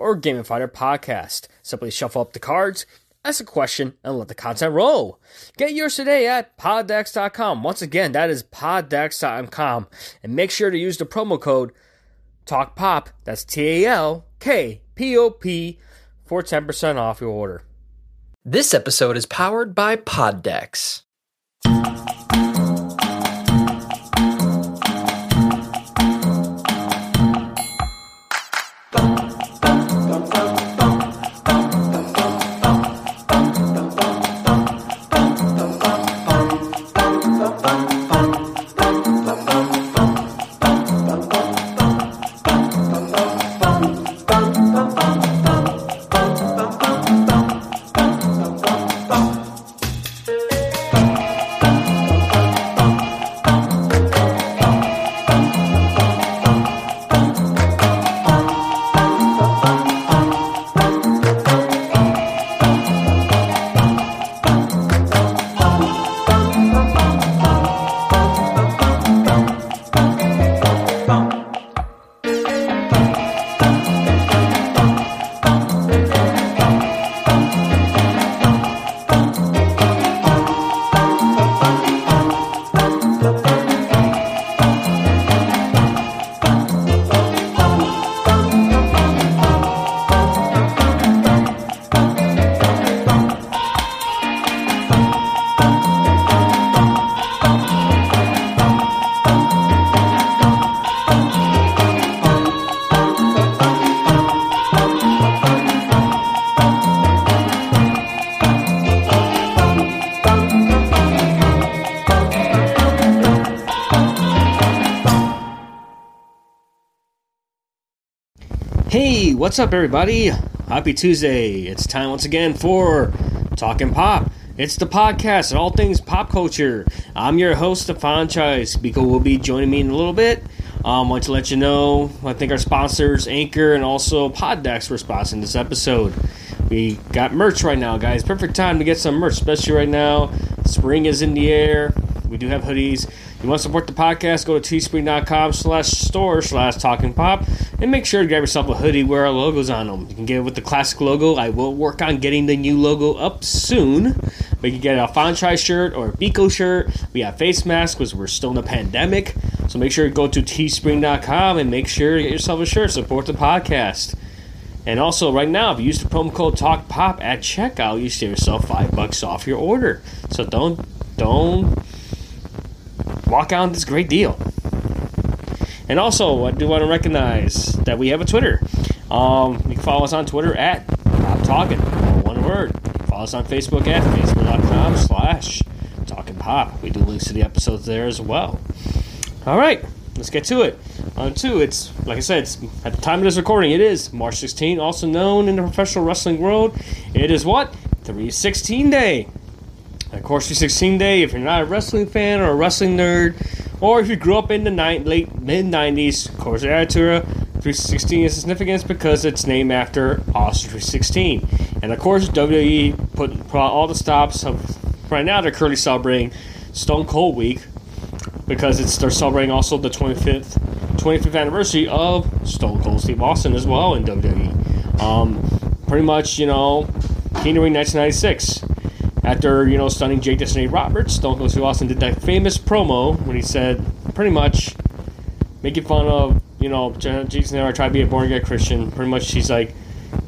or gamify their podcast. Simply shuffle up the cards, ask a question, and let the content roll. Get yours today at poddecks.com. Once again, that is poddecks.com. And make sure to use the promo code TALKPOP, that's T A L K P O P, for 10% off your order. This episode is powered by Poddecks. What's up, everybody? Happy Tuesday. It's time once again for Talking Pop. It's the podcast and all things pop culture. I'm your host, Stefan Chais. Biko will be joining me in a little bit. Um, want to let you know, I think our sponsors, Anchor and also Poddecks, were sponsoring this episode. We got merch right now, guys. Perfect time to get some merch, especially right now. Spring is in the air. We do have hoodies. You want to support the podcast, go to teespring.com slash store slash talking pop and make sure to grab yourself a hoodie where our logo's on them. You can get it with the classic logo. I will work on getting the new logo up soon. But you can get a Fonchai shirt or a Biko shirt. We have face masks because we're still in a pandemic. So make sure to go to teespring.com and make sure to get yourself a shirt. Support the podcast. And also, right now, if you use the promo code TalkPop at checkout, you save yourself five bucks off your order. So don't don't walk out on this great deal. And also, I do want to recognize that we have a Twitter. Um, you can follow us on Twitter at Pop Talking, one word. Follow us on Facebook at facebook.com slash Talking Pop. We do links to the episodes there as well. All right, let's get to it. On two, it's like I said, at the time of this recording, it is March 16, also known in the professional wrestling world. It is what 316 Day. Of course, 316 Day. If you're not a wrestling fan or a wrestling nerd, or if you grew up in the ni- late mid 90s, of course, Aratura 316 is significant because it's named after Austin 316. And of course, WWE put, put all the stops of right now. They're currently celebrating Stone Cold Week because it's they're celebrating also the 25th 25th anniversary of Stone Cold Steve Austin as well in WWE. Um, pretty much, you know, King of the Ring 1996. After you know stunning Jake Snake Roberts, Stone Cold Steve Austin did that famous promo when he said, pretty much, making fun of you know Snake. I try to be a born again Christian. Pretty much, he's like,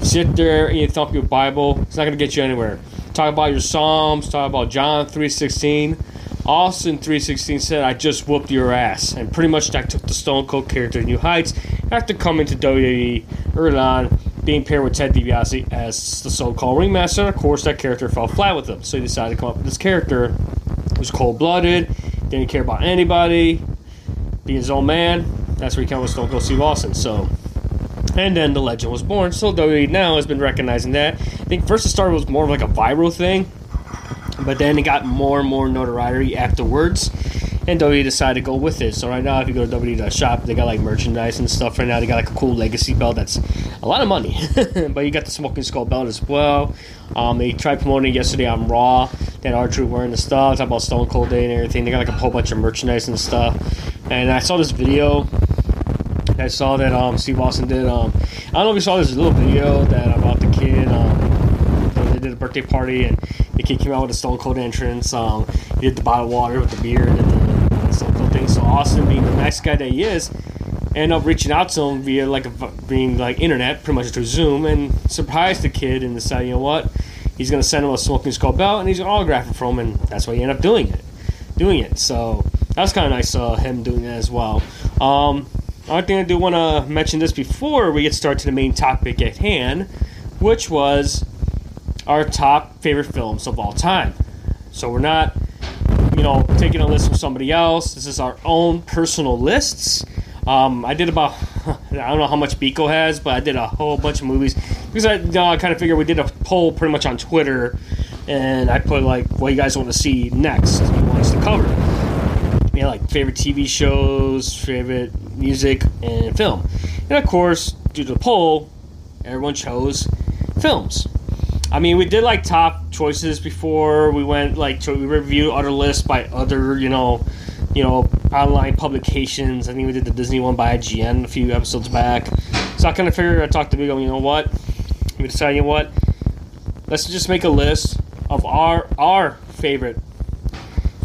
sit there and you thump your Bible. It's not gonna get you anywhere. Talk about your Psalms. Talk about John 3:16. Austin 316 said, I just whooped your ass. And pretty much that took the Stone Cold character to new heights after coming to WWE early on, being paired with Ted DiBiase as the so called ringmaster. Of course, that character fell flat with him. So he decided to come up with this character was cold blooded, didn't care about anybody, being his own man. That's where he came with Stone Cold Steve Austin. So And then the legend was born. So WWE now has been recognizing that. I think first it started was more of like a viral thing, but then it got more and more notoriety afterwards. And WWE decided to go with it. So right now, if you go to WWE.shop, they got like merchandise and stuff. Right now, they got like a cool legacy belt that's a lot of money. but you got the Smoking Skull belt as well. Um, they tried promoting yesterday on Raw. Had R-Truth wearing the stuff. Talk about Stone Cold Day and everything. They got like a whole bunch of merchandise and stuff. And I saw this video I saw that um, Steve Austin did. Um, I don't know if you saw this little video that about the kid. Um, they did a birthday party and the kid came out with a Stone Cold entrance. Um, he did the bottled water with the beer and Stone Cold thing. So Austin, being the nice guy that he is, ended up reaching out to him via like a, being like internet, pretty much through Zoom, and surprised the kid and decided, you know what, he's gonna send him a Smoking Skull belt and he's gonna autograph it from him, and that's why he ended up doing it, doing it. So that was kind of nice, uh, him doing that as well. Um, Only thing I do want to mention this before we get started to the main topic at hand, which was our top favorite films of all time. So we're not, you know, taking a list from somebody else. This is our own personal lists. Um, I did about, I don't know how much Biko has, but I did a whole bunch of movies because I, kind of figured we did a poll pretty much on Twitter, and I put like what you guys want to see next, you want us to cover know, like favorite TV shows, favorite music, and film. And of course, due to the poll, everyone chose films. I mean, we did like top choices before. We went like we reviewed other lists by other, you know, you know, online publications. I think we did the Disney one by IGN a few episodes back. So I kind of figured I talked to Big you know what? We decided, you know what? Let's just make a list of our our favorite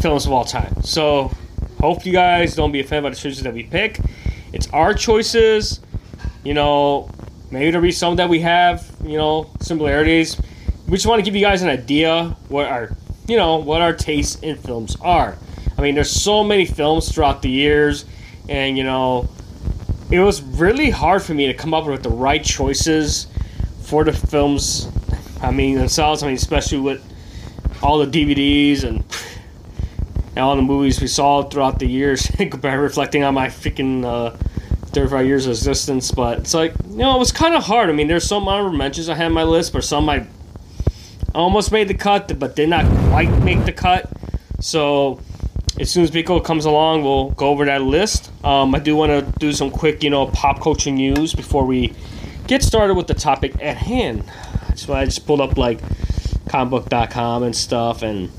films of all time. So hope you guys don't be offended by the choices that we pick. It's our choices. You know, maybe there'll be some that we have, you know, similarities. We just want to give you guys an idea what our, you know, what our tastes in films are. I mean, there's so many films throughout the years, and you know, it was really hard for me to come up with the right choices for the films. I mean, themselves. I mean, especially with all the DVDs and all the movies we saw throughout the years, reflecting on my freaking uh, 35 years of existence. But it's like, you know, it was kind of hard. I mean, there's some honorable mentions I had on my list, but some I almost made the cut, but did not quite make the cut. So as soon as Biko comes along, we'll go over that list. Um, I do want to do some quick, you know, pop culture news before we get started with the topic at hand. So I just pulled up like comicbook.com and stuff and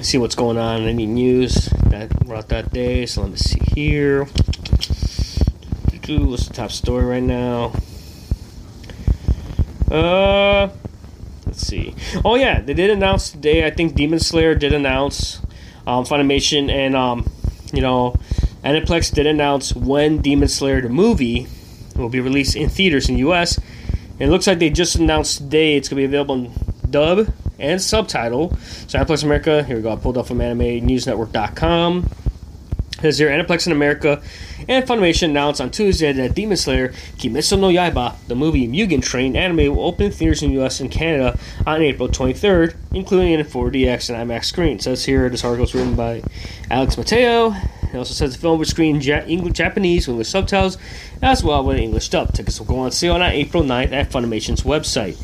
see what's going on. Any news that brought that day? So let me see here. What's the top story right now? Uh, let's see. Oh yeah, they did announce today. I think Demon Slayer did announce. Um, Funimation and um, you know, Aniplex did announce when Demon Slayer the movie will be released in theaters in the U.S. And it looks like they just announced today it's gonna be available in dub and subtitle. So Aniplex America, here we go. I pulled up from AnimeNewsNetwork.com. Says here, Aniplex in America and Funimation announced on Tuesday that Demon Slayer Kimetsu no Yaiba, the movie Mugen Train anime, will open theaters in the US and Canada on April 23rd, including in 4DX and IMAX screens. Says here, this article is written by Alex Mateo. It also says the film will screen ja- English, Japanese with English subtitles, as well with English dub. Tickets will go on sale on April 9th at Funimation's website.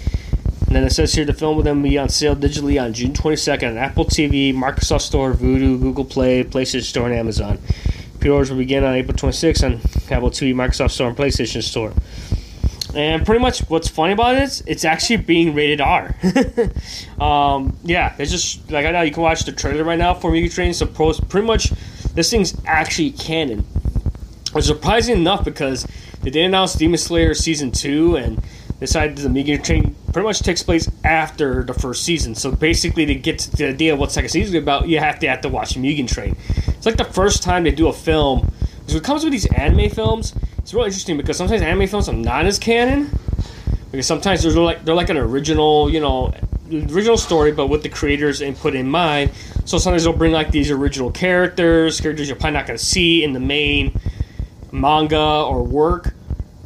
And then it says here the film will then be on sale digitally on June 22nd on Apple TV, Microsoft Store, Vudu, Google Play, PlayStation Store, and Amazon. Pre-orders will begin on April 26th on Apple TV, Microsoft Store, and PlayStation Store. And pretty much what's funny about it is it's actually being rated R. um, yeah, it's just like I know you can watch the trailer right now for Mugen Train. So pretty much this thing's actually canon. Is surprising enough because they did announce Demon Slayer season two and decided the Mugen Train pretty much takes place after the first season. So basically, to get to the idea of what second season is about, you have to have to watch Mugen Train. It's like the first time they do a film. Because it comes with these anime films, it's really interesting because sometimes anime films are not as canon. Because sometimes they're like they're like an original, you know, original story, but with the creators' input in mind. So sometimes they'll bring like these original characters, characters you're probably not going to see in the main manga or work.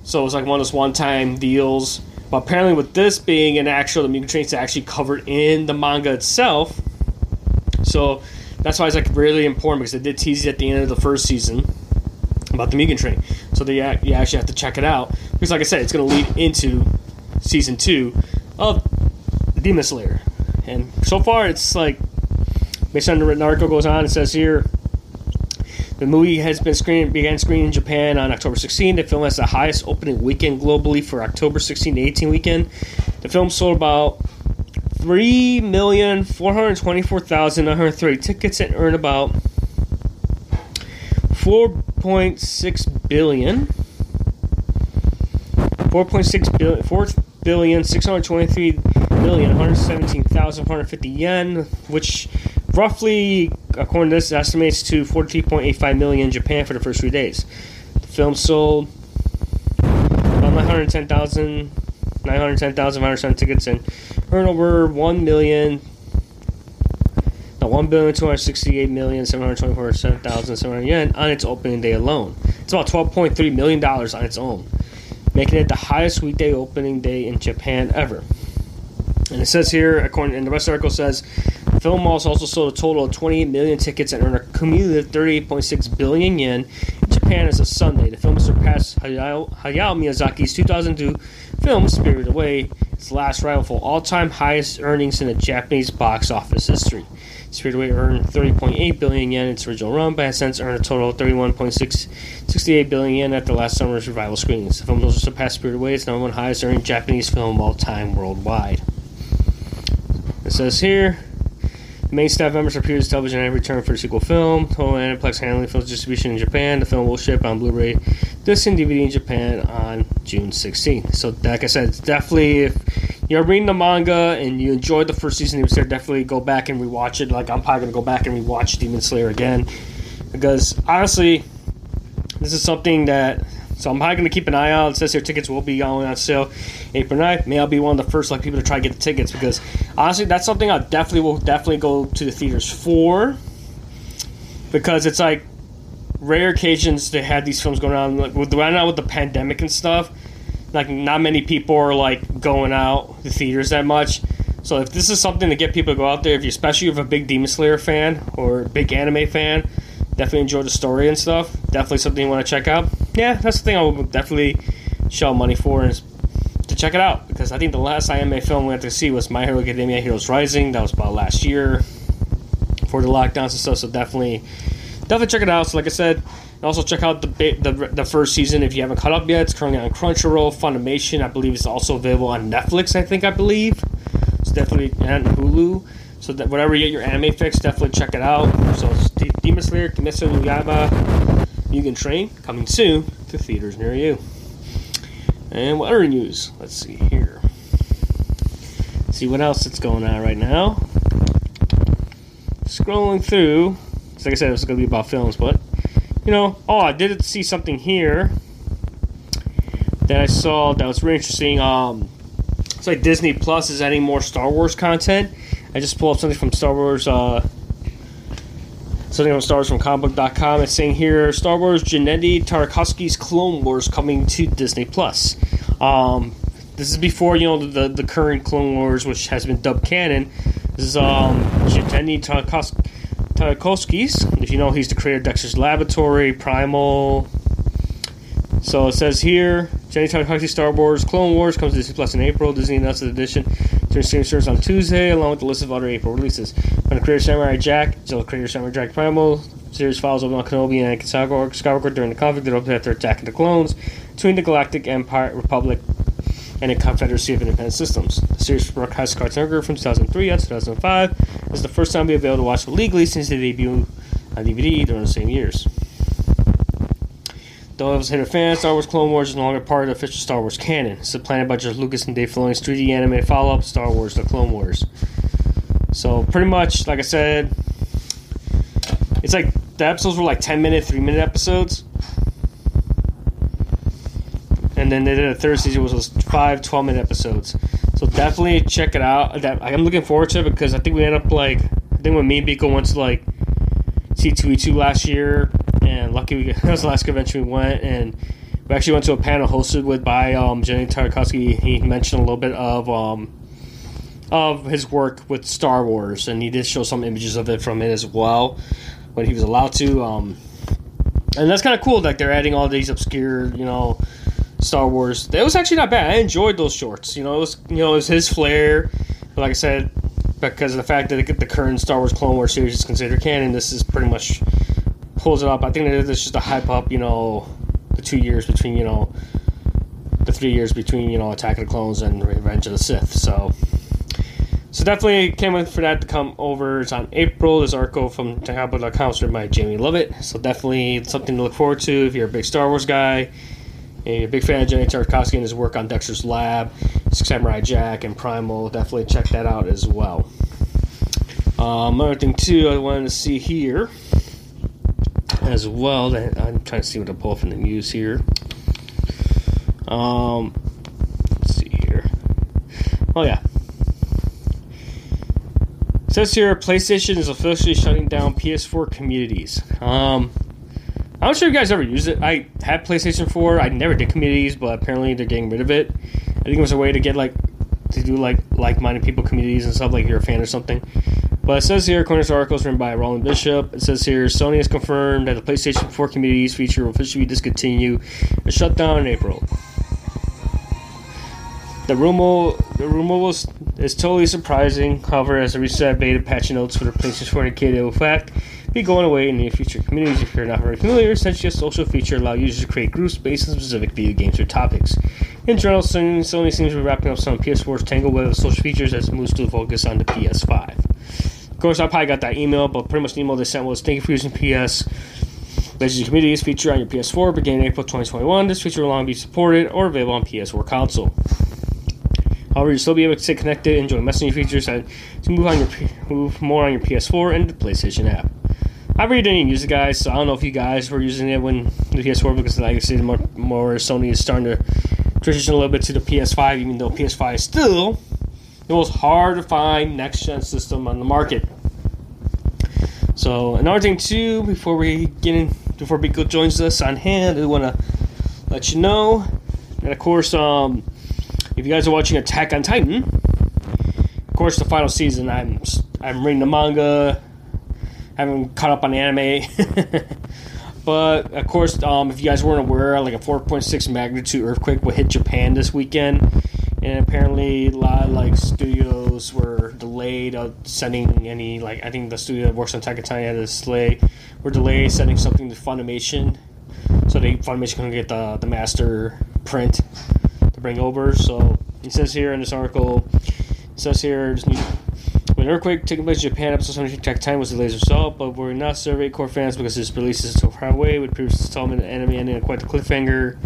So it was like one of those one-time deals. But apparently, with this being an actual, the Mugen Train is actually covered in the manga itself. So that's why it's like really important because they did tease it at the end of the first season about the Mugen Train. So they you actually have to check it out. because, like I said, it's going to lead into season two of the Demon Slayer, and so far it's like based on the written article goes on. It says here. The movie has been screened began screening in Japan on October 16. The film has the highest opening weekend globally for October 16 to 18 weekend. The film sold about three million four hundred twenty-four thousand nine hundred thirty tickets and earned about four point six billion. Four point six billion. Four billion six hundred twenty-three million yen, which roughly, according to this, estimates to forty-three point eight five million in Japan for the first three days. The film sold about nine hundred ten thousand. 910,507 tickets and earned over 1 million no, 1 billion 268 million 724,700 yen on its opening day alone. It's about 12.3 million dollars on its own, making it the highest weekday opening day in Japan ever. And it says here, according and the rest of the article says, film also sold a total of 28 million tickets and earned a cumulative 38.6 billion yen in Japan as of Sunday. The film surpassed Hayao, Hayao Miyazaki's 2002 film Spirited Away, its last rival for all-time highest earnings in the Japanese box office history. Spirited Away earned 30.8 billion yen in its original run, but has since earned a total of 31.68 billion yen at the last summer's revival screenings. The film also surpassed Spirited Away, its number one highest earning Japanese film of all time worldwide. It says here. The main staff members appear as television and return for the sequel film. Total Aniplex handling film's distribution in Japan. The film will ship on Blu-ray, disc, and DVD in Japan on June 16th. So, like I said, it's definitely if you're reading the manga and you enjoyed the first season of Demon Slayer, definitely go back and rewatch it. Like I'm probably gonna go back and rewatch Demon Slayer again because honestly, this is something that. So I'm probably gonna keep an eye out. It says here tickets will be going on sale April 9th. May I be one of the first like people to try to get the tickets because honestly, that's something I definitely will definitely go to the theaters for because it's like rare occasions to have these films going on. Like with right now with the pandemic and stuff, like not many people are like going out the theaters that much. So if this is something to get people to go out there, if you especially if you're a big Demon Slayer fan or big anime fan, definitely enjoy the story and stuff. Definitely something you want to check out. Yeah, that's the thing I would definitely shell money for is to check it out because I think the last anime film we had to see was My Hero Academia: Heroes Rising. That was about last year for the lockdowns and stuff. So definitely, definitely check it out. So like I said, also check out the, the the first season if you haven't caught up yet. It's currently on Crunchyroll, Funimation. I believe it's also available on Netflix. I think I believe it's definitely and Hulu. So that whatever you get your anime fix, definitely check it out. So it's Demon Slayer, Kimetsu no Yaiba, Mugen Train coming soon to theaters near you. And what other news? Let's see here. See what else is going on right now. Scrolling through, like I said, it was going to be about films, but you know, oh, I did see something here that I saw that was really interesting. Um, it's like Disney Plus is adding more Star Wars content. I just pulled up something from Star Wars. Uh, something from Star Wars from comicbook.com. It's saying here Star Wars Gennady Tartakovsky's Clone Wars coming to Disney Plus. Um, this is before you know the the current Clone Wars, which has been dubbed canon. This is um, Tartakovsky. Tartakovsky's. If you know, he's the creator of Dexter's Laboratory, Primal. So it says here, Jenny Tartakovsky Star Wars Clone Wars comes to Disney Plus in April. Disney announced the edition to streaming service on Tuesday, along with the list of other April releases. From the creator Samurai Jack, still creator Samurai Jack Primal. Series follows Obi-Wan Kenobi and Anakin Skywalker during the conflict that opened after attacking the clones between the Galactic Empire Republic and the Confederacy of Independent Systems. The series broadcast Cartoon Network from 2003 to 2005 is the first time we have been able to watch it legally since the debut on DVD during the same years. Though it was a hit of fans, Star Wars Clone Wars is no longer part of the official Star Wars canon. It's planted by George Lucas and Dave Filoni's 3D anime follow-up, Star Wars: The Clone Wars. So pretty much, like I said, it's like the episodes were like 10 minute, 3 minute episodes. And then they did a third season, which was five 12 minute episodes. So definitely check it out. I'm looking forward to it because I think we end up like I think when me and Biko went to like C2E2 last year, and lucky we that was the last convention we went, and we actually went to a panel hosted with by um, Jenny Tartakovsky. He mentioned a little bit of um, of his work with Star Wars, and he did show some images of it from it as well when he was allowed to. Um, and that's kind of cool. Like they're adding all these obscure, you know, Star Wars. It was actually not bad. I enjoyed those shorts. You know, it was you know it was his flair. But like I said, because of the fact that the current Star Wars Clone Wars series is considered canon, this is pretty much pulls it up. I think that it's just a hype up. You know, the two years between you know the three years between you know Attack of the Clones and Revenge of the Sith. So. So definitely can't wait for that to come over. It's on April. This article from TechHopper.com written by Jamie Lovett. So definitely something to look forward to if you're a big Star Wars guy. A big fan of Jenny Tartakovsky and his work on Dexter's Lab, Samurai Jack, and Primal. Definitely check that out as well. Um, another thing too, I wanted to see here as well. I'm trying to see what to pull from the news here. Um, let's see here. Oh yeah, says here PlayStation is officially shutting down PS4 communities. Um, I'm not sure if you guys ever used it. I had PlayStation 4. I never did communities, but apparently they're getting rid of it. I think it was a way to get like to do like like-minded people communities and stuff, like you're a fan or something. But it says here, according to articles written by Rollin Bishop, it says here Sony has confirmed that the PlayStation 4 communities feature will officially discontinue and shut down in April. The rumor, the rumor was is totally surprising. However, as a recent beta patch notes for the PlayStation 4 indicated, will fact be going away in the future. Communities, if you're not very familiar, essentially a social feature allow users to create groups based on specific video games or topics. In general, Sony, seems to be wrapping up some PS4's tangle web of social features as it moves to focus on the PS5. Of course, I probably got that email, but pretty much the email they sent was thank you for using PS. Messaging communities feature on your PS4 beginning April 2021. This feature will long be supported or available on PS4 console. However, you'll still be able to stay connected, enjoy messaging features, and to move on your move more on your PS4 and the PlayStation app. I really didn't use it, guys, so I don't know if you guys were using it when the PS4 because, like I said, more, more Sony is starting to transition a little bit to the PS5, even though PS5 is still the most hard to find next gen system on the market. So another thing too, before we get in, before Biko joins us on hand, I want to let you know, and of course, um, if you guys are watching Attack on Titan, of course, the final season, I'm I'm reading the manga, haven't caught up on anime. but of course, um, if you guys weren't aware, like a 4.6 magnitude earthquake will hit Japan this weekend, and apparently a lot of like studios were delayed of sending any like I think the studio that works on Titan had a delay, were delayed sending something to Funimation, so they Funimation couldn't get the the master print to bring over. So it says here in this article, it says here, an earthquake taking place in Japan, episode 17 Attack Time was delayed as a result, but we're not Survey Corps fans because this release is so far away, with previous installment the anime ending on quite the cliffhanger.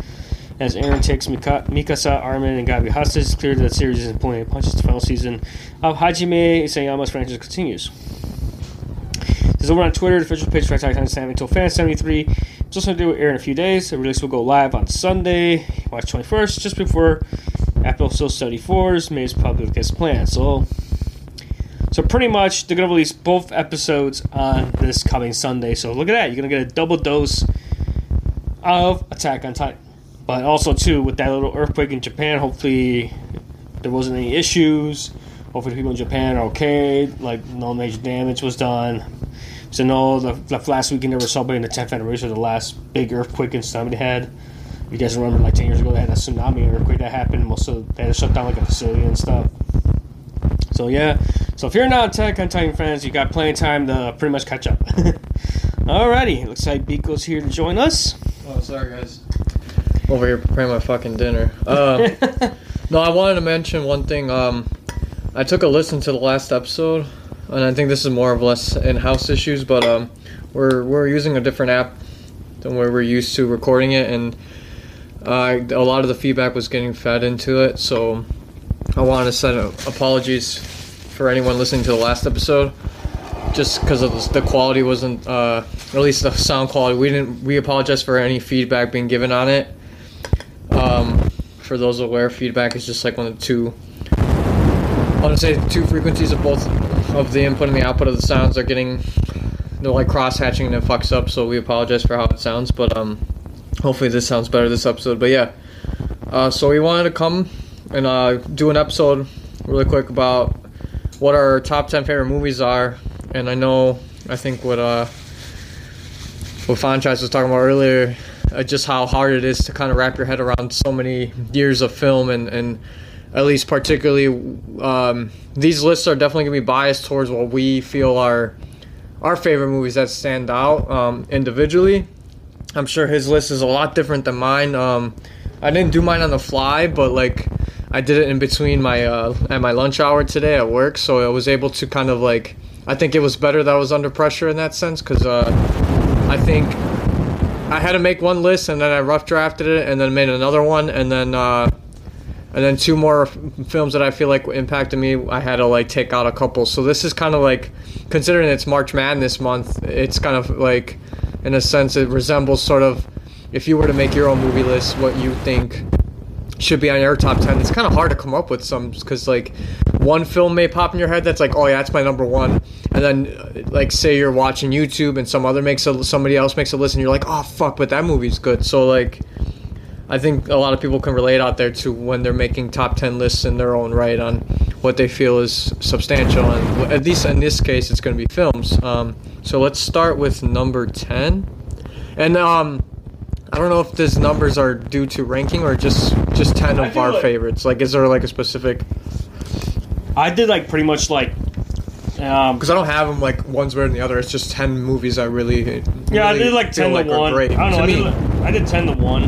As Eren takes Mika- Mikasa, Armin, and Gabi hostage, it's clear that the series isn't pulling punches. The final season of Hajime Isayama's franchise continues. This is over on Twitter, the official page for Attack on Titan until Fan 73. It's also going to do air in a few days. The release will go live on Sunday, March 21st, just before episode 74's made public as planned. So, so pretty much they're going to release both episodes on this coming Sunday. So look at that. You're going to get a double dose of Attack on Titan. But also, too, with that little earthquake in Japan, hopefully there wasn't any issues. Hopefully, people in Japan are okay. Like, no major damage was done. So, no, the, the last weekend they were celebrating the 10th anniversary of the last big earthquake and tsunami they had. You guys remember, like 10 years ago, they had a tsunami earthquake that happened. Most of they had to shut down like a facility and stuff. So, yeah. So, if you're not Attack on Titan fans, you got plenty of time to pretty much catch up. Alrighty. Looks like Biko's here to join us. Oh, sorry, guys. Over here preparing my fucking dinner. Uh, no, I wanted to mention one thing. Um, I took a listen to the last episode, and I think this is more or less in-house issues, but um, we're we're using a different app than where we're used to recording it, and uh, a lot of the feedback was getting fed into it. So I wanted to send apologies for anyone listening to the last episode, just because the quality wasn't, uh, at least the sound quality. We didn't. We apologize for any feedback being given on it. Um, for those aware, feedback is just like one of the two. I want to say two frequencies of both of the input and the output of the sounds are getting they're like cross hatching and it fucks up. So we apologize for how it sounds, but um, hopefully this sounds better this episode. But yeah, uh, so we wanted to come and uh, do an episode really quick about what our top ten favorite movies are, and I know I think what uh what Franchise was talking about earlier uh, just how hard it is to kind of wrap your head around so many years of film and and at least particularly um, these lists are definitely gonna be biased towards what we feel are our favorite movies that stand out um, individually. I'm sure his list is a lot different than mine. Um, I didn't do mine on the fly, but like I did it in between my uh, at my lunch hour today at work, so I was able to kind of like I think it was better that I was under pressure in that sense because uh, I think I had to make one list and then I rough drafted it and then made another one and then uh, and then two more f- films that I feel like impacted me. I had to like take out a couple. So this is kind of like considering it's March Madness month. It's kind of like in a sense it resembles sort of if you were to make your own movie list, what you think should be on your top 10 it's kind of hard to come up with some because like one film may pop in your head that's like oh yeah that's my number one. And then uh, like say you're watching youtube and some other makes a somebody else makes a list and you're like oh fuck but that movie's good. So like i think a lot of people can relate out there to when they're making top 10 lists in their own right on what they feel is substantial and at least in this case it's going to be films. Um, so let's start with number 10 and um I don't know if these numbers are due to ranking or just just ten of our like- favorites. Like, is there like a specific? I did like pretty much like. Um, Because I don't have them like one's better than the other. It's just ten movies I really. yeah, I did like ten like to one. I don't know. I did, like- I did ten to one.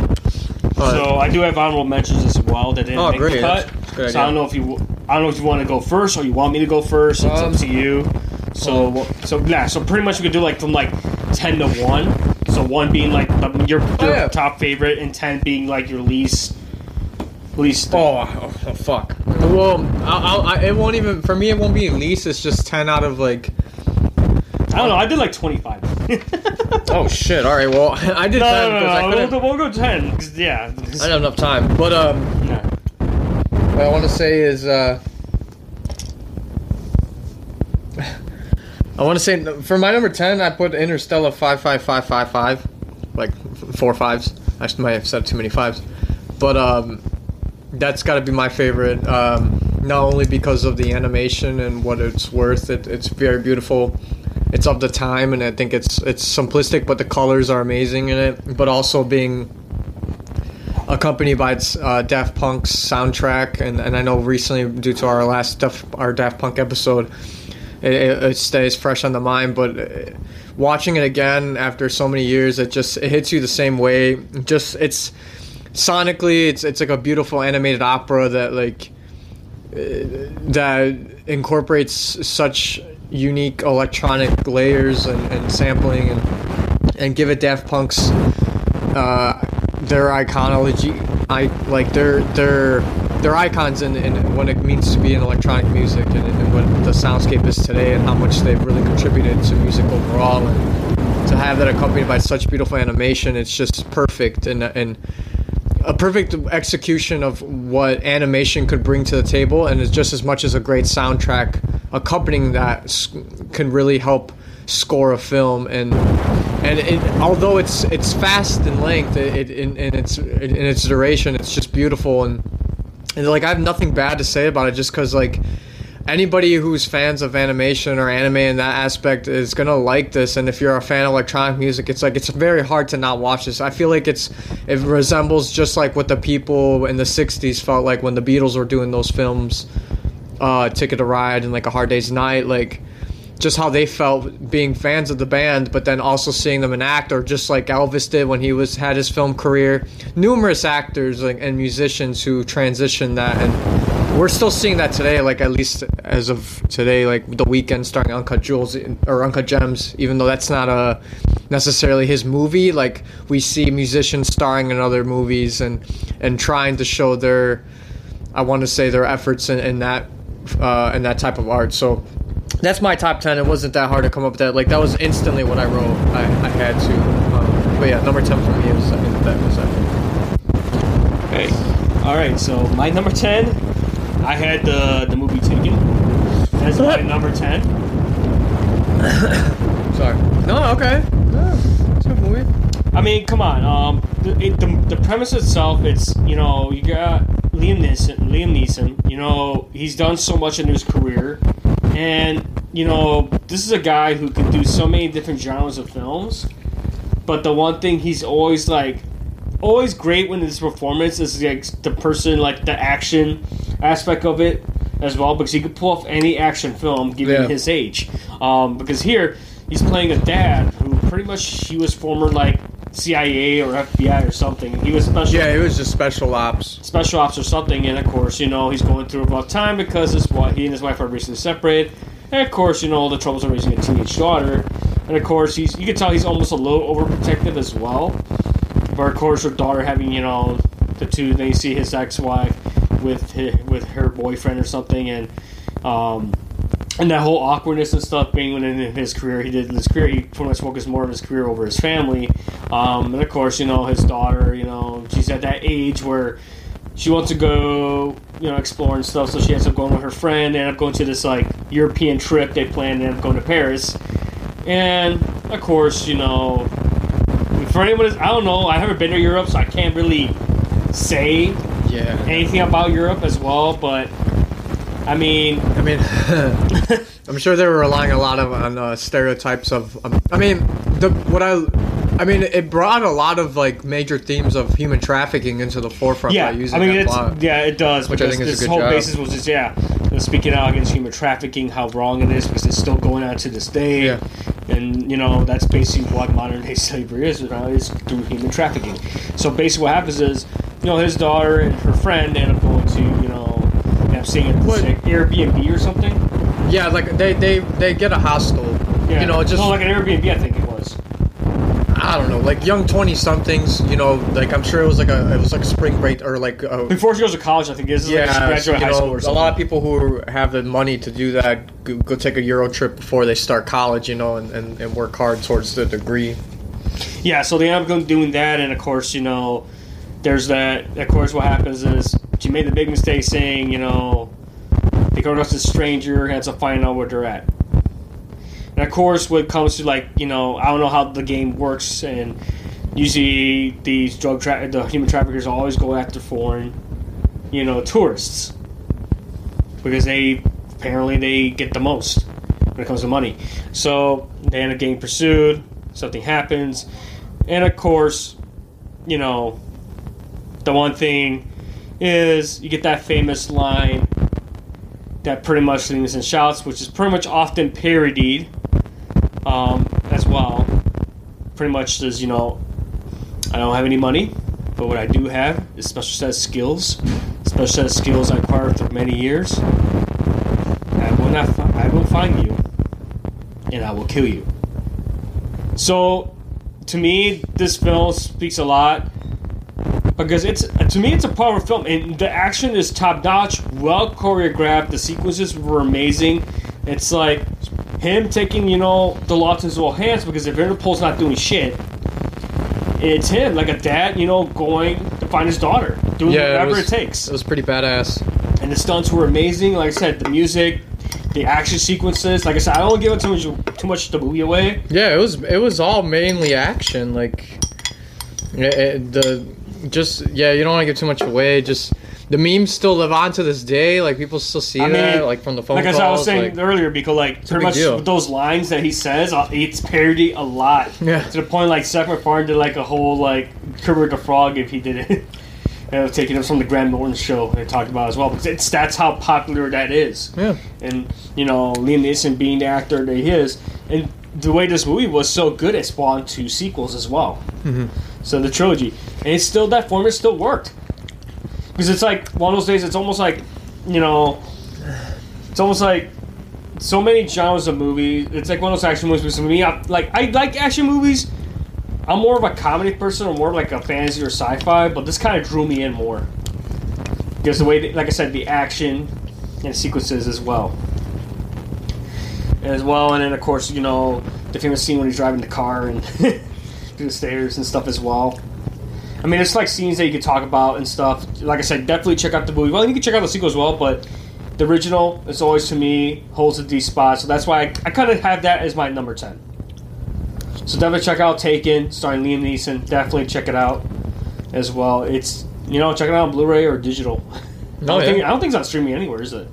uh, So I do have honorable mentions as well that didn't Oh, make great. the cut. so I don't know if you, I don't know if you want to go first or you want me to go first. It's Um, up to you. So so yeah. So pretty much we could do like from like ten to one. So one being like the, your, your Oh, yeah. top favorite, and ten being like your least least. Oh, oh, oh, fuck. Well, I'll, I'll, I, it won't even for me. It won't be least. It's just ten out of like. I don't know. I did like twenty five. Oh shit! All right. Well, I did No, ten no, because no, I We'll, go- we'll go ten. yeah. I didn't have enough time. But um, Yeah. what I want to say is uh. I want to say for my number ten, I put Interstella five five five five five, like four fives. I might have said too many fives, but um, that's got to be my favorite. Um, not only because of the animation and what it's worth, it, it's very beautiful. It's of the time, and I think it's it's simplistic, but the colors are amazing in it. But also being accompanied by its uh, Daft Punk's soundtrack, and, and I know recently due to our last our Daft Punk episode, it, it, stays fresh on the mind. But uh, watching it again after so many years, it just it hits you the same way. Just it's sonically, it's it's like a beautiful animated opera that like uh, that incorporates such unique electronic layers and, and sampling and and give it Daft Punk's uh, their iconology, I like their their their icons in, in what it means to be in electronic music and, and what the soundscape is today and how much they've really contributed to music overall. And to have that accompanied by such beautiful animation, it's just perfect and and a perfect execution of what animation could bring to the table, and it's just as much as a great soundtrack accompanying that can really help score a film. And and it, although it's it's fast in length, it, it in, in its in its duration, it's just beautiful. And and like I have nothing bad to say about it, just because like anybody who's fans of animation or anime in that aspect is gonna like this. And if you're a fan of electronic music it's like it's very hard to not watch this. I feel like it's it resembles just like what the people in the 60s felt like when the beatles were doing those films uh ticket to ride and like a hard day's night. Like just how they felt being fans of the band but then also seeing them in act or just like elvis did when he was had his film career. Numerous actors like, and musicians who transitioned that and we're still seeing that today like at least as of today like the Weeknd starring uncut jewels or uncut gems even though that's not a necessarily his movie. Like we see musicians starring in other movies and and trying to show their i want to say their efforts in, in that uh in that type of art. So that's my top 10 it wasn't that hard to come up with that like that was instantly what i wrote i, I had to um, but yeah number 10 for me was i think that was that Okay. All right. So my number ten, I had the the movie Taken. That's my number ten. sorry no okay yeah, it's a good movie I mean, come on. Um, the, it, the, the premise itself, it's you know you got Liam Neeson. Liam Neeson. You know he's done so much in his career, and you know this is a guy who can do so many different genres of films. But the one thing he's always like always great when this performance is like the person, like the action aspect of it as well, because he could pull off any action film given Yeah. his age. Um, because here he's playing a dad who pretty much he was former like CIA or FBI or something. He was special Yeah, it was just special ops. special ops or something, and of course, you know, he's going through a rough time because his wife, he and his wife are recently separated, and of course, you know, the troubles of raising a teenage daughter, and of course, he's you can tell he's almost a little overprotective as well, but of course, her daughter having you know the two, they see his ex-wife with his, with her boyfriend or something, and um. And that whole awkwardness and stuff being within his career, he did in his career. He pretty much focused more of his career over his family, um, and of course, you know his daughter. You know she's at that age where she wants to go, you know, explore and stuff. So she ends up going with her friend. They end up going to this like European trip they planned. They end up going to Paris, and of course, you know, for anyone, I don't know. I haven't been to Europe, so I can't really say Yeah. anything about Europe as well. But I mean, I mean, I'm sure they were relying a lot of on uh, stereotypes of. Um, I mean, the what I, I mean, it brought a lot of like major themes of human trafficking into the forefront yeah, by using I mean, it's, plot. yeah, it does. Which I because think is a this whole job. basis was just yeah, speaking out against human trafficking, how wrong it is because it's still going on to this day. Yeah. And you know that's basically what modern day slavery is. Now is through human trafficking. So basically, what happens is, you know, his daughter and her friend end up going to, you know, end up staying at this What- like, Airbnb or something. Yeah, like they they they get a hostel. Yeah. You know, just no, like an Airbnb, I think it was. I don't know, like young twenty somethings. You know, like I'm sure it was like a it was like a spring break or like a, Before she goes to college, I think this is yeah, graduated you high know, school or a lot of people who have the money to do that go, go take a Euro trip before they start college. You know, and, and, and work hard towards the degree. Yeah, so they end up doing that, and of course, you know, there's that. Of course, what happens is she made the big mistake saying, you know, they go to a stranger, and up finding out where they're at. And of course, when it comes to like, you know, I don't know how the game works, and usually these drug tra- the human traffickers always go after foreign, you know, tourists because they apparently they get the most when it comes to money. So they end up getting pursued. Something happens, and of course, you know, the one thing is you get that famous line that pretty much Livingston shouts, which is pretty much often parodied um, as well. Pretty much says, you know, I don't have any money, but what I do have is special set of skills, special set of skills I acquired through many years. I will not. I will find you, and I will kill you. So, to me, this film speaks a lot because it's to me it's a powerful film, and the action is top notch, well choreographed. The sequences were amazing. It's like him taking you know the law to his own hands because if Interpol's not doing shit, it's him like a dad, you know, going to find his daughter, doing Yeah, it whatever was- it takes. It was pretty badass. And the stunts were amazing. Like I said, the music, the action sequences. Like I said, I don't give it too much too much the movie away. Yeah, it was it was all mainly action. Like it, it- the just yeah, you don't want to give too much away. Just the memes still live on to this day. Like people still see I mean, that, like from the phone like calls. as I was saying like- earlier, because like pretty much deal. those lines that he says, uh, it's parody a lot. Yeah. To the point like Seth MacFarlane did like a whole like Kermit the Frog if he did it. And taking it from the Graham Norton show they talked about as well because it's that's how popular that is. yeah, and you know Liam Neeson being the actor that he is, and the way this movie was so good, it spawned two sequels as well. Mm-hmm. So the trilogy, and it's still that format still worked because it's like one of those days. It's almost like you know, it's almost like so many genres of movies. It's like one of those action movies. Me, I, like I like action movies. I'm more of a comedy person, or more like a fantasy or sci-fi, but this kind of drew me in more because the way, that, like I said, the action and sequences as well, as well, and then of course you know the famous scene when he's driving the car and through the stairs and stuff as well. I mean, it's like scenes that you could talk about and stuff. Like I said, definitely check out the movie. Well, you can check out the sequel as well, but the original is always to me holds a D spot. So that's why I, I kind of have that as my number ten. So definitely check out Taken, starring Liam Neeson. Definitely check it out as well. It's you know check it out on Blu-ray or digital. Oh, I Oh, don't, yeah. think, I don't think it's on streaming anywhere, is it?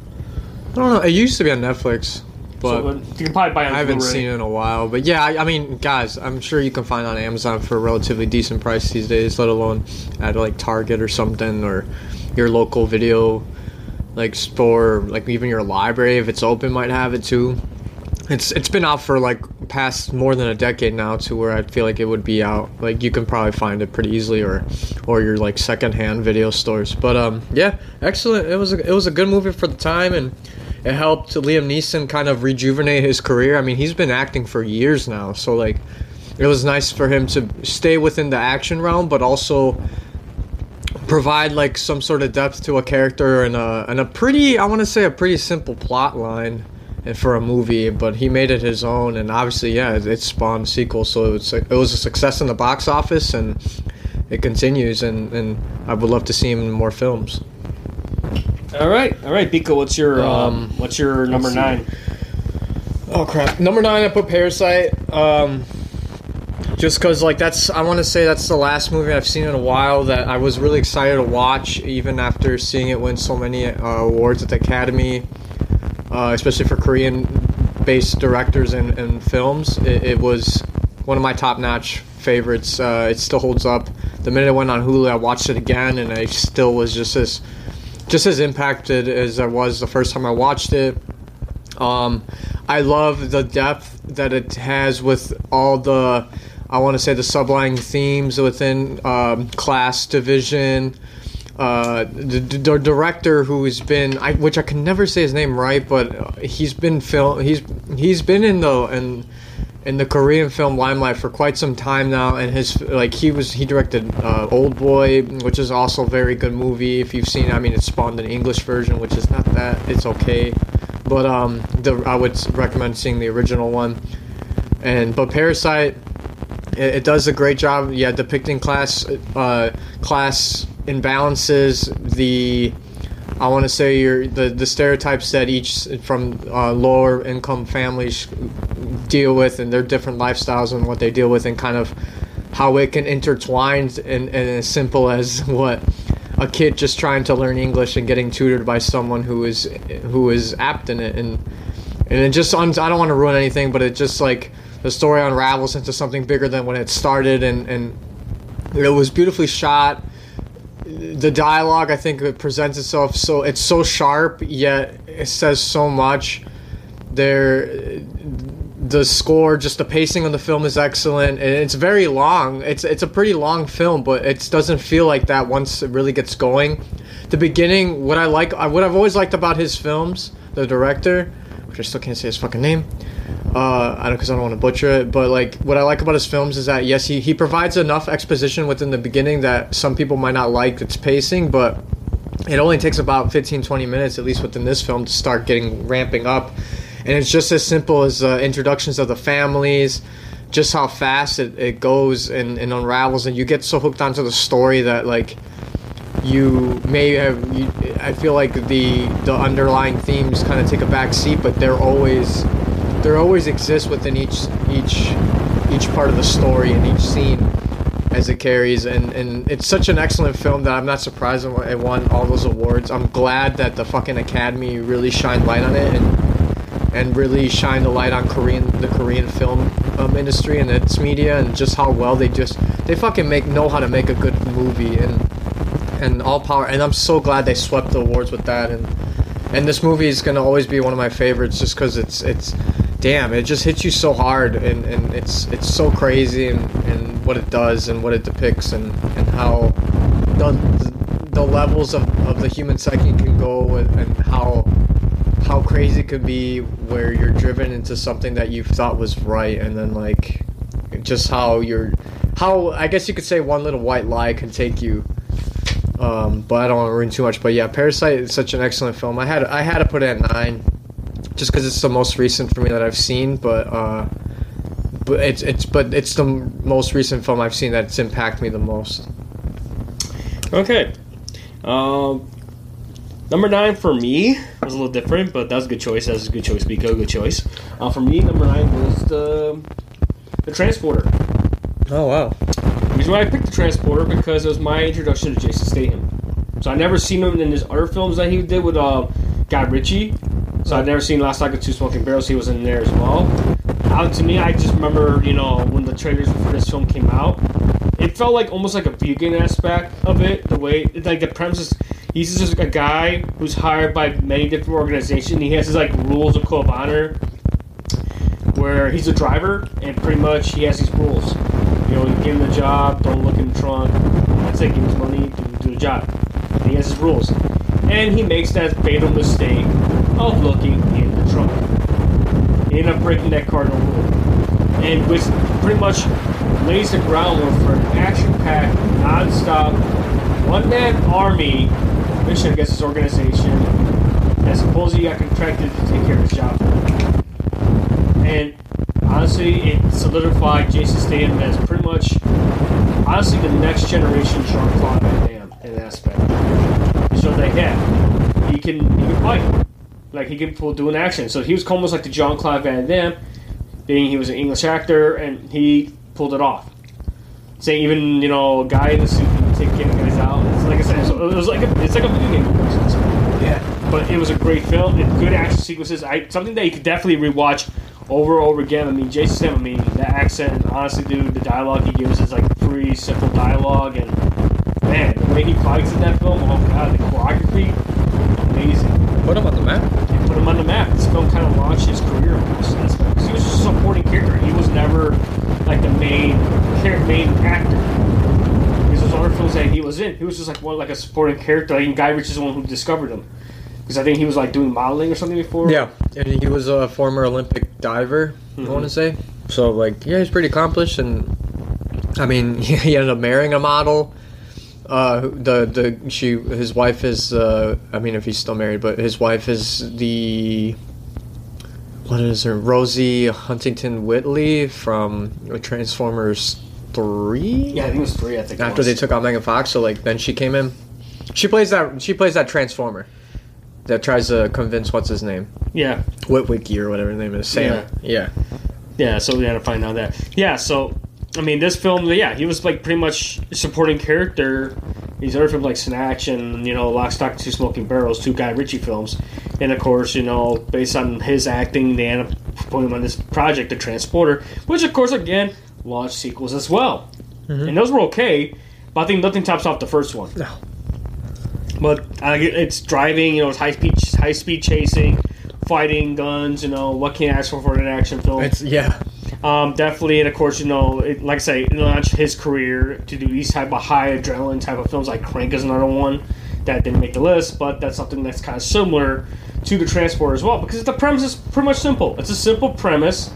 I don't know. It used to be on Netflix. But so, uh, you can probably buy it on I haven't Blu-ray. seen it in a while. But yeah, I, I mean, guys, I'm sure you can find it on Amazon for a relatively decent price these days, let alone at like Target or something or your local video like store, like even your library if it's open might have it too. It's it's been out for like past more than a decade now to where I feel like it would be out. Like you can probably find it pretty easily or or your like secondhand video stores. But um yeah, excellent. It was a, it was a good movie for the time and it helped Liam Neeson kind of rejuvenate his career. I mean, he's been acting for years now, so like it was nice for him to stay within the action realm but also provide like some sort of depth to a character and a and a pretty I want to say a pretty simple plot line for a movie, but he made it his own, and obviously, yeah, it, it spawned sequels, so it was, it was a success in the box office, and it continues, and, and I would love to see him in more films. All right, all right, Biko. What's your um, Um, what's your number nine? Oh crap! Number nine, I put Parasite. Um, just because, like, that's I want to say that's the last movie I've seen in a while that I was really excited to watch, even after seeing it win so many uh, awards at the Academy, uh, especially for Korean-based directors and, and films. It, it was one of my top-notch favorites. Uh, it still holds up. The minute it went on Hulu, I watched it again, and I still was just as just as impacted as I was the first time I watched it. Um, I love the depth that it has with all the, I want to say, the subline themes within um, class division. Uh, the, the director who has been, I, which I can never say his name right, but he's been film, he's he's been in the in in the Korean film limelight for quite some time now, and his like he was he directed uh, Old Boy, which is also a very good movie. If you've seen, I mean, it spawned an English version, which is not that it's okay, but um, the I would recommend seeing the original one. And but Parasite, it, it does a great job. Yeah, depicting class uh, class imbalances. The I want to say the the stereotypes that each from uh, lower income families deal with and their different lifestyles and what they deal with and kind of how it can intertwine and, and as simple as what a kid just trying to learn English and getting tutored by someone who is who is apt in it. And and it just I don't want to ruin anything but it just like the story unravels into something bigger than when it started. And and it was beautifully shot the dialogue I think it presents itself so it's so sharp yet it says so much. There the score just the pacing of the film is excellent. And it's very long. It's it's a pretty long film but it doesn't feel like that once it really gets going. The beginning what I like what I've always liked about his films the director which I still can't say his fucking name. Uh, I don't because I don't want to butcher it, but like what I like about his films is that yes, he, he provides enough exposition within the beginning that some people might not like its pacing, but it only takes about 15 20 minutes at least within this film to start getting ramping up. And it's just as simple as uh, introductions of the families just how fast it, it goes and, and unravels and you get so hooked onto the story that like you may have you, i feel like the the underlying themes kind of take a back seat but they're always there always exists within each each each part of the story and each scene as it carries and and it's such an excellent film that I'm not surprised it won all those awards. I'm glad that the fucking Academy really shined light on it and and really shined a light on Korean the Korean film um, industry and its media and just how well they just they fucking make know how to make a good movie and and all power and I'm so glad they swept the awards with that and and this movie is gonna always be one of my favorites just because it's it's damn it just hits you so hard and, and it's it's so crazy and, and what it does and what it depicts and, and how the, the levels of, of the human psyche can go and, and how how crazy it could be where you're driven into something that you thought was right and then like just how you're how I guess you could say one little white lie can take you um, but I don't want to ruin too much. But yeah, Parasite is such an excellent film. I had I had to put it at nine, just because it's the most recent for me that I've seen. But uh, but it's it's but it's the most recent film I've seen that's impacted me the most. Okay. Um, number nine for me was a little different, but that was a good choice. That was a good choice. Biko, good choice. Uh, for me, number nine was the the transporter. Oh wow! Reason why I picked the transporter because it was my introduction to Jason Statham. So I never seen him in his other films that he did with uh, Guy Ritchie. So I'd never seen Last Night of Two Smoking Barrels. He was in there as well. Uh, to me, I just remember, you know, when the trailers for this film came out, it felt like almost like a vegan aspect of it. The way, like the premise is, he's just a guy who's hired by many different organizations. He has his like rules of code of honor, where he's a driver, and pretty much he has these rules. You know, you give him the job, don't look in the trunk. That's it. Give him his money, do, do the job. And he has his rules, and he makes that fatal mistake of looking in the trunk. He ended up breaking that cardinal rule, and which pretty much lays the groundwork for an action-packed, non-stop, one-man army mission against this organization that supposedly got contracted to take care of his job. And honestly, it solidified Jason Statham as pretty much, honestly, the next generation Jean Claude Van Damme in that aspect. So that yeah, he can he can fight, like he can pull do an action. So he was almost like the John Claude Van Damme, being he was an English actor and he pulled it off. Say even you know a guy in the suit can take guys out. It's like I said, so it was like a, it's like a video game. Yeah. But it was a great film. Good action sequences. I something that you could definitely rewatch over and over again. I mean, Jason Statham. I mean, that accent. Honestly, dude, the dialogue he gives is like pretty simple dialogue, and man, the way he fights in that film. Oh god, the choreography, amazing. Put him on the map. They put him on the map. This film kind of launched his career almost. in that aspect. 'Cause he was just a supporting character. He was never like the main main actor. Because those other films that he was in, he was just like one like a supporting character. Like, Guy Ritchie's the one who discovered him. Because I think he was like doing modeling or something before. Yeah, and he was a former Olympic diver. I want to say. So like, yeah, he's pretty accomplished, and I mean, he ended up marrying a model. Uh, the the she his wife is uh, I mean if he's still married, but his wife is the what is her Rosie Huntington Whiteley from Transformers Three. Yeah, I think it was three. I think After they took out Megan Fox, so like then she came in. She plays that she plays that Transformer that tries to convince what's his name Yeah, Witwicky or whatever his name is. Sam. Yeah. yeah. So we had to find out that. Yeah. So I mean, this film. Yeah, he was like pretty much supporting character. These other films like Snatch and you know Lock, Stock, Two Smoking Barrels, two Guy Ritchie films, and of course you know based on his acting, they end up putting him on this project, The Transporter, which of course again launched sequels as well, mm-hmm. and those were okay. But I think nothing tops off the first one. No. But uh, it's driving, you know, it's high speed, high speed chasing, fighting, guns. You know, what can you ask for for an action film? It's yeah. Um, definitely, and of course, you know, it, like I say, launched his career to do these type of high adrenaline type of films. Like Crank is another one that didn't make the list, but that's something that's kind of similar to the Transporter as well because the premise is pretty much simple. It's a simple premise,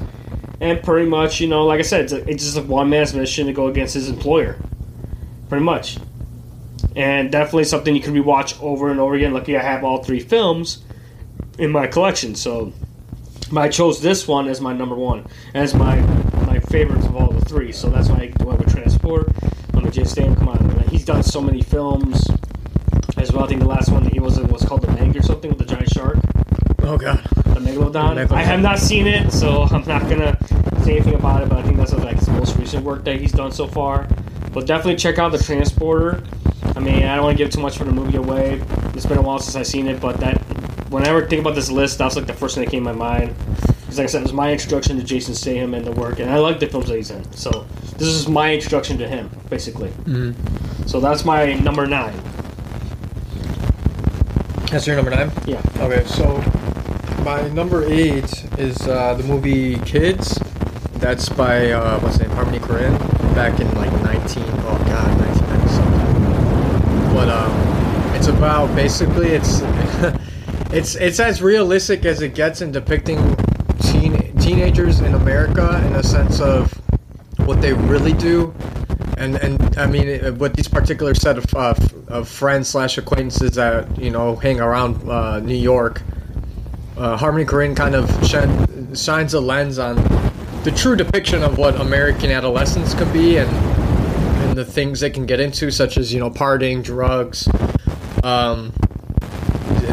and pretty much, you know, like I said, it's, a, it's just a one man's mission to go against his employer, pretty much. And definitely something you can rewatch over and over again. Lucky I have all three films in my collection, so but I chose this one as my number one, as my my favorite of all the three. So that's why I went with Transport. I'm a Jay Stan. Come on, man. he's done so many films as well. I think the last one that he was in was called The Meg or something with the giant shark, Oh god. the Megalodon. Megalodon. I have not seen it, so I'm not gonna say anything about it. But I think that's like his most recent work that he's done so far. But definitely check out the Transporter. I mean, I don't want to give too much for the movie away. It's been a while since I've seen it, but that whenever I think about this list, that's like the first thing that came to my mind. Because, like I said, it was my introduction to Jason Statham and the work, and I like the films that he's in. So this is my introduction to him, basically. So that's my number nine. That's your number nine? Yeah. Okay, so my number eight is uh, the movie Kids. That's by uh, what's his name, Harmony Korine, back in like 19. Oh god, 1990 something. But um, it's about basically it's it's it's as realistic as it gets in depicting teen teenagers in America in a sense of what they really do. And, and I mean, with these particular set of, uh, of friends slash acquaintances that you know hang around uh, New York, uh, Harmony Korine kind of shin- shines a lens on the true depiction of what American adolescence could be and and the things they can get into, such as you know partying, drugs, um,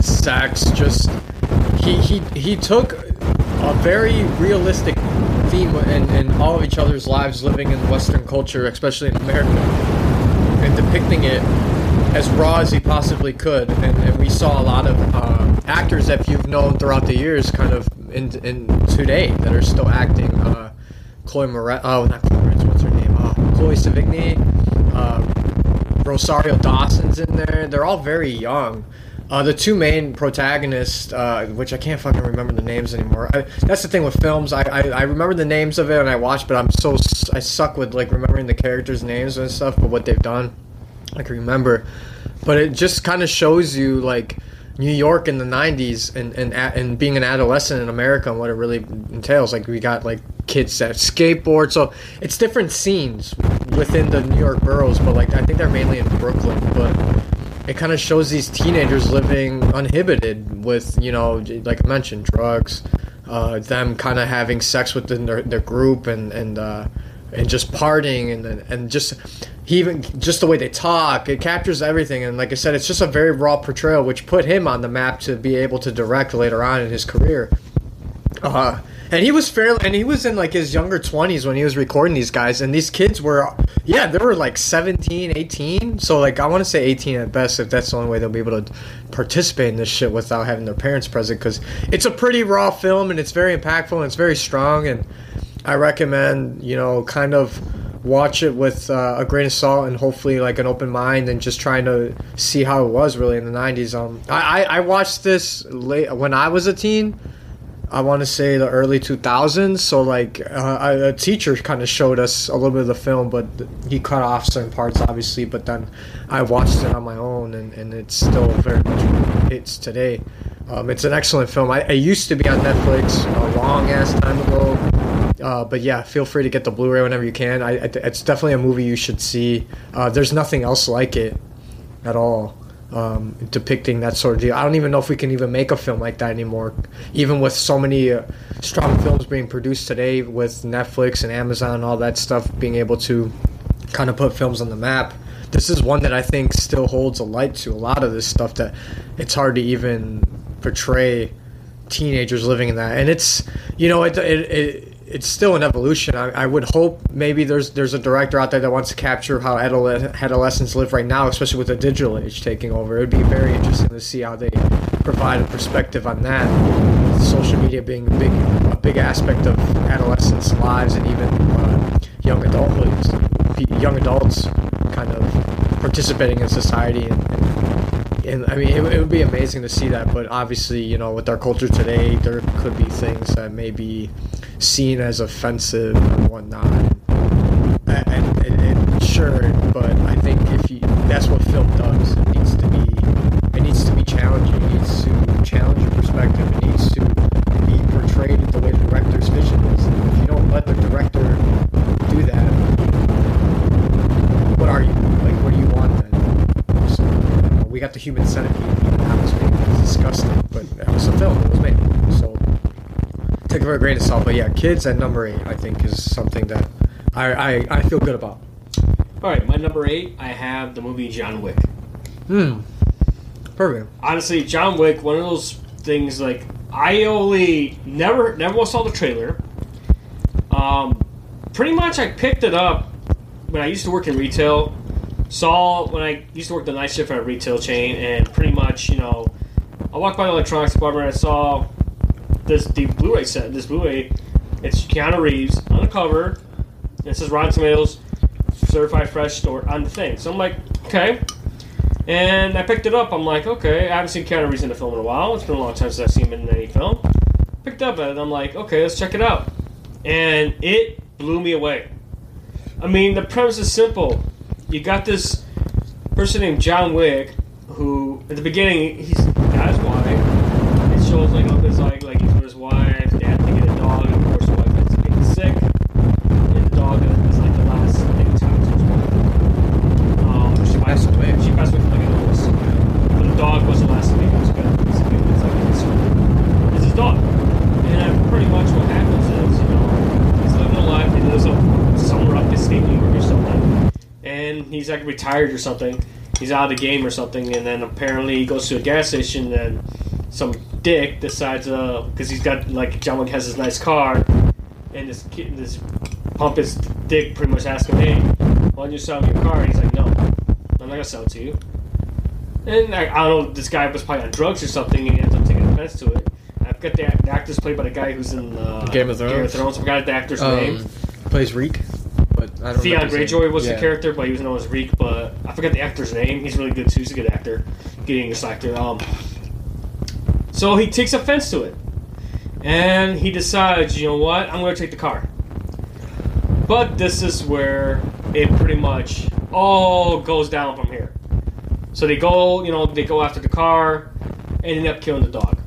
sex. Just he he he took a very realistic theme in, in all of each other's lives, living in Western culture, especially in America, and depicting it as raw as he possibly could. And, and we saw a lot of uh, actors that you've known throughout the years, kind of in in today that are still acting. Uh, Chloe Moretz, oh not Chloe Moretz, what's her name? Uh, Chloe Sevigny, uh, Rosario Dawson's in there. They're all very young. Uh, the two main protagonists, uh, which I can't fucking remember the names anymore. I, that's the thing with films. I, I, I remember the names of it and I watch, but I'm so I suck with like remembering the characters' names and stuff. But what they've done, I can remember. But it just kind of shows you like New York in the '90s and and and being an adolescent in America and what it really entails. Like we got like kids that skateboard, so it's different scenes within the New York boroughs. But like I think they're mainly in Brooklyn, but it kind of shows these teenagers living uninhibited with you know like i mentioned drugs uh, them kind of having sex within their, their group and and uh, and just partying and and just he even just the way they talk it captures everything and like i said it's just a very raw portrayal which put him on the map to be able to direct later on in his career uh, and he was fairly, and he was in like his younger 20s when he was recording these guys. And these kids were, yeah, they were like 17, 18. So, like, I want to say 18 at best if that's the only way they'll be able to participate in this shit without having their parents present. Because it's a pretty raw film and it's very impactful and it's very strong. And I recommend, you know, kind of watch it with uh, a grain of salt and hopefully like an open mind and just trying to see how it was really in the 90s. Um, I, I, I watched this late when I was a teen. I want to say the early 2000s. So like uh, a teacher kind of showed us a little bit of the film, but he cut off certain parts, obviously. But then I watched it on my own, and, and it's still very much hits today. Um, it's an excellent film. I, used to be on Netflix a long ass time ago. Uh, but yeah, feel free to get the Blu-ray whenever you can. I, it's definitely a movie you should see. Uh, there's nothing else like it at all um, depicting that sort of deal. I don't even know if we can even make a film like that anymore, even with so many uh, strong films being produced today with Netflix and Amazon and all that stuff being able to kind of put films on the map. This is one that I think still holds a light to a lot of this stuff that it's hard to even portray teenagers living in that. And it's, you know, it, it, it it's still an evolution. I, I would hope maybe there's there's a director out there that wants to capture how adole- adolescents live right now, especially with the digital age taking over. It would be very interesting to see how they provide a perspective on that. Social media being a big a big aspect of adolescents' lives and even uh, young adulthoods, pe- young adults kind of participating in society and, and and I mean, it, it would be amazing to see that. But obviously, you know, with our culture today, there could be things that may be seen as offensive and whatnot. And, and, and, sure, but I think if you, that's what film does. It needs to be, it needs to be challenging. It needs to challenge your perspective. It needs to be portrayed the way the director's vision is. If you don't let the director do that, what are you? Like, what do you want then? So, you know, we got the human centipede. It was disgusting, but that was a film. It was made. So take it for a grain of salt. But yeah, kids at number eight, I think, is something that I I, I feel good about. All right, my number eight, I have the movie John Wick. Hmm. Perfect. Honestly, John Wick, one of those things like I only never never saw the trailer. Um, pretty much I picked it up when I used to work in retail. Saw when I used to work the night shift at a retail chain, and pretty much you know, I walked by the electronics department. and I saw this the Blu-ray set. This Blu-ray, it's Keanu Reeves on the cover. and It says Rotten Tomatoes, certified fresh store on the thing. So I'm like, okay. And I picked it up. I'm like, okay, I haven't seen Keanu Reeves in a film in a while. It's been a long time since I've seen him in any film. Picked up it. I'm like, okay, let's check it out. And it blew me away. I mean, the premise is simple. You got this person named John Wick, who at the beginning he's got his wife. It shows like up his like like he's with his wife. They have to get a dog, and of course the wife ends up getting sick. And the dog is like the last thing tied to his wife. Um, she Passed away. She passed away from like an illness. But the dog was the last thing he was good. Basically, it's like it's, it's his dog. And pretty much what happens is, you know, he's living a life. He lives up somewhere up in state New York or something, and he's like retired or something. He's out of the game or something, and then apparently he goes to a gas station and some dick decides, uh, because he's got like John Wick has his nice car, and this kid, this pump his dick pretty much asking, him, hey, why don't you sell me your car? And he's like, no, I'm not gonna sell it to you. And I, I don't know, this guy was probably on drugs or something, and he ends up taking offense to it. I forgot the, the actor's played by the guy who's in uh, Game of Thrones. Game of Thrones? I forgot the actor's Um, name. plays Reek, but I don't. Theon Greyjoy was Yeah. the character, but he was known as Reek. But I forget the actor's name. He's really good too. He's a good actor, good English actor. Um, so he takes offense to it, and he decides, you know what, I'm going to take the car. But this is where it pretty much all goes down from here. So they go, you know, they go after the car, and end up killing the dog.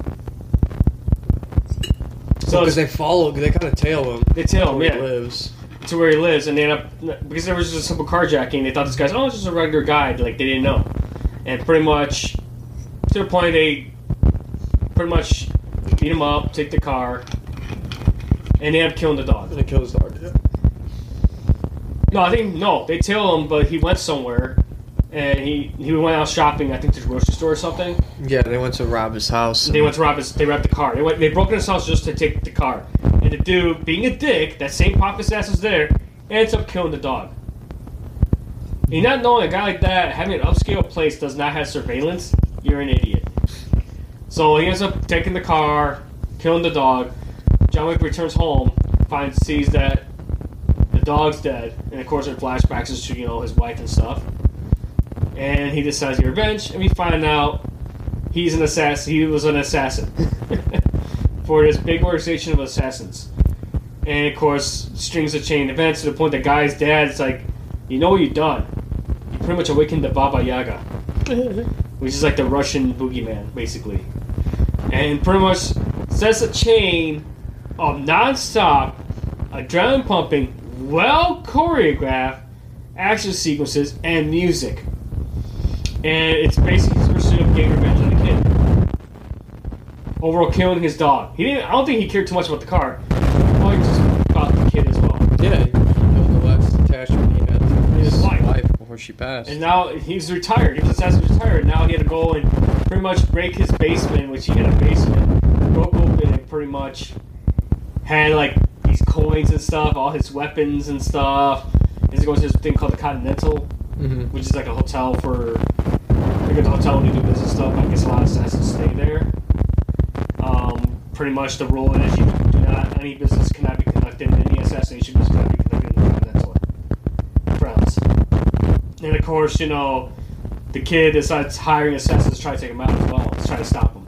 So because they follow, they kind of tail him. they tail him, yeah he lives. To where he lives, and they end up because there was just a simple carjacking. They thought this guy's oh, it's just a regular guy. Like they didn't know, and pretty much to the point they pretty much beat him up, take the car, and they end up killing the dog. And they kill his dog. Yeah. No, I think no, they tail him, but he went somewhere, and he he went out shopping. I think to the grocery store or something. Yeah, they went to rob his house. They went to rob his. They robbed the car. They went. They broke into his house just to take the car. The dude, being a dick, that same pompous ass was there, ends up killing the dog. And not knowing a guy like that having an upscale place does not have surveillance, you're an idiot. So he ends up taking the car, killing the dog. John Wick returns home, finds sees that the dog's dead, and of course it flashbacks to you know his wife and stuff. And he decides to revenge, and we find out he's an assassin. He was an assassin for this big organization of assassins. And of course, strings of chain events to the point that guy's dad is like, you know what you've done? You pretty much awakened the Baba Yaga, which is like the Russian boogeyman, basically. And pretty much sets a chain of non-stop, adrenaline pumping, well choreographed action sequences and music. And it's basically his pursuit of getting revenge the overall killing his dog. He didn't. I don't think he cared too much about the car. Probably just about the kid as well. Yeah, he killed the last attachment he had to his His wife. wife before she passed. And now he's retired. He was assassin retired. Now he had to go and pretty much break his basement, which he had a basement, broke open and pretty much had like these coins and stuff, all his weapons and stuff. He's going to this thing called the Continental, hmm which is like a hotel for like a hotel when you do business stuff. I guess a lot of assassins stay there. Pretty much the rule is you do not any business cannot be conducted any assassination business cannot be conducted in the Continental grounds. And of course, you know, the kid decides hiring assassins to try to take him out as well, to try to stop him.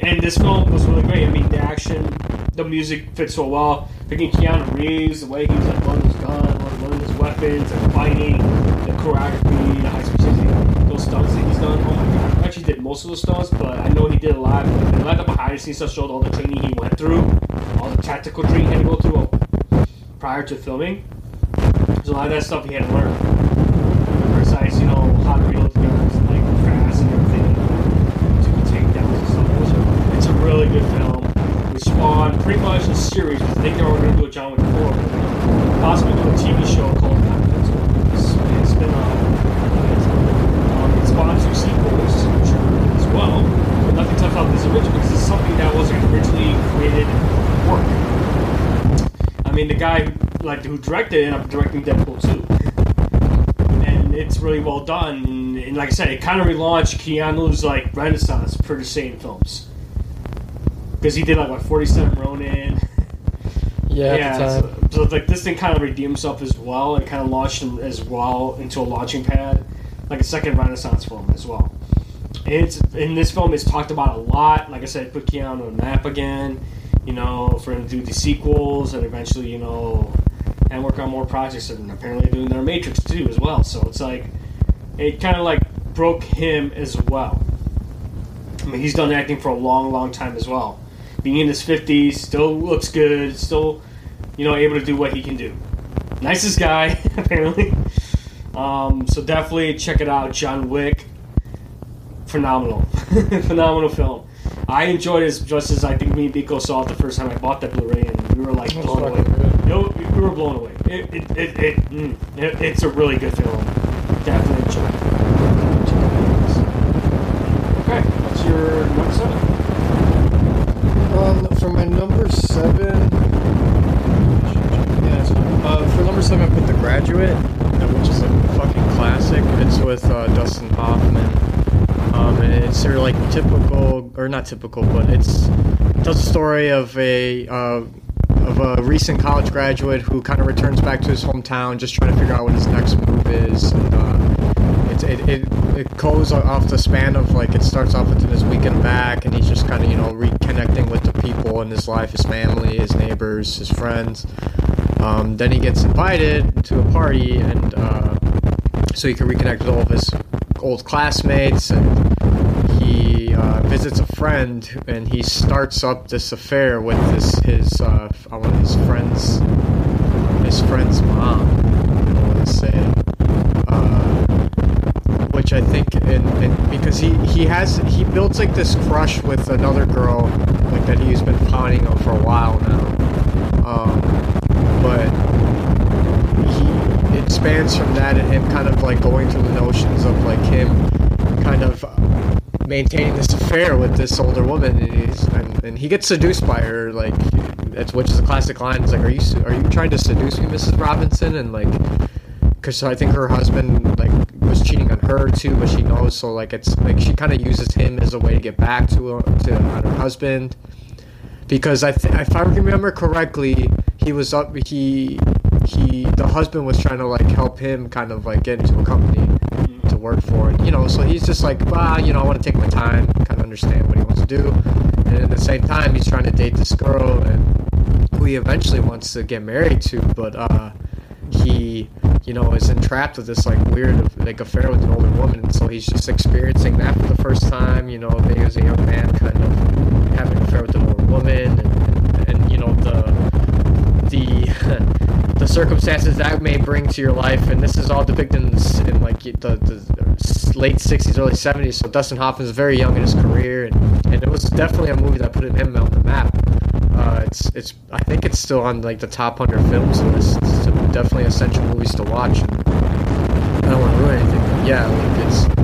And this film was really great. I mean, the action, the music fits so well. Picking Keanu Reeves, the way he was like loading his gun, loading his weapons, and fighting, the choreography, the high speed those stunts that he's done. Oh my god! Most of the stunts, but I know he did a lot. A lot of the behind the scenes stuff showed all the training he went through, all the tactical training he had to go through uh, prior to filming. There's a lot of that stuff he had to learn. Precise, you know, how to reload the guns, like fast and everything, to take down and stuff. It's a really good film. We spawned pretty much a series. I think they were going to do a John Wick 4, possibly do a TV show called Continental. It's, it's been uh, um, it spawned two sequels which are good as well. But nothing tough about this original because it's something that wasn't originally created work. I mean, the guy who, like who directed it ended up directing Deadpool 2 and it's really well done. And, and like I said, it kind of relaunched Keanu's like renaissance for the same films because he did like what 47 Ronin. yeah, time. so, so like this thing kind of redeemed himself as well and kind of launched him as well into a launching pad, like a second renaissance film as well. It's in this film. It's talked about a lot. Like I said, put Keanu on the map again. You know, for him to do the sequels and eventually, you know, and work on more projects and apparently doing their Matrix too as well. So it's like it kind of like broke him as well. I mean, he's done acting for a long, long time as well. Being in his fifties, still looks good, still, you know, able to do what he can do. Nicest guy, apparently. Um, so definitely check it out, John Wick. Phenomenal, phenomenal film. I enjoyed it as just as I think me and Biko saw it the first time I bought that Blu-ray, and we were like That's blown away. good. No, we were blown away. It, it, it, it, mm, it, it's a really good film. Definitely it. Check it out. Okay, what's your next seven? Um, for my number seven, yes, uh, for number seven, I put The Graduate, which is a fucking classic. It's with uh, Dustin Hoffman. It's your like typical or not typical, but it's it tells the story of a uh, of a recent college graduate who kind of returns back to his hometown, just trying to figure out what his next move is. And, uh, it, it, it, it goes off the span of like it starts off within his weekend back, and he's just kind of you know reconnecting with the people in his life, his family, his neighbors, his friends. Um, then he gets invited to a party, and uh, so he can reconnect with all of his old classmates, and uh, visits a friend, and he starts up this affair with this his uh, I want his friend's his friend's mom. I want to say. Uh, which I think, and, because he he has he builds like this crush with another girl, like that he's been pawning on for a while now. Um, but he it spans from that and him kind of like going through the notions of like him kind of maintaining this affair with this older woman, and, and, and he gets seduced by her, like that's which is a classic line. It's like, are you are you trying to seduce me, Mrs. Robinson? And like, because I think her husband like was cheating on her too, but she knows. So like, it's like she kind of uses him as a way to get back to her, to her husband. Because I, th- if I remember correctly, he was up. He he the husband was trying to like help him kind of like get into a company work for it, you know. So he's just like, well, you know, I want to take my time, kind of understand what he wants to do, and at the same time, he's trying to date this girl and who he eventually wants to get married to, but uh, he, you know, is entrapped with this like weird like affair with an older woman, and so he's just experiencing that for the first time, you know, being as a young man, kind of having an affair with an older woman, and, and, and you know the the circumstances that may bring to your life, and this is all depicted in, in like the, the late '60s, early '70s. So Dustin Hoffman is very young in his career, and, and it was definitely a movie that put him on the map. Uh, it's it's I think it's still on like the top hundred films list. It's definitely essential movies to watch. I don't want to ruin anything, but yeah, like it's.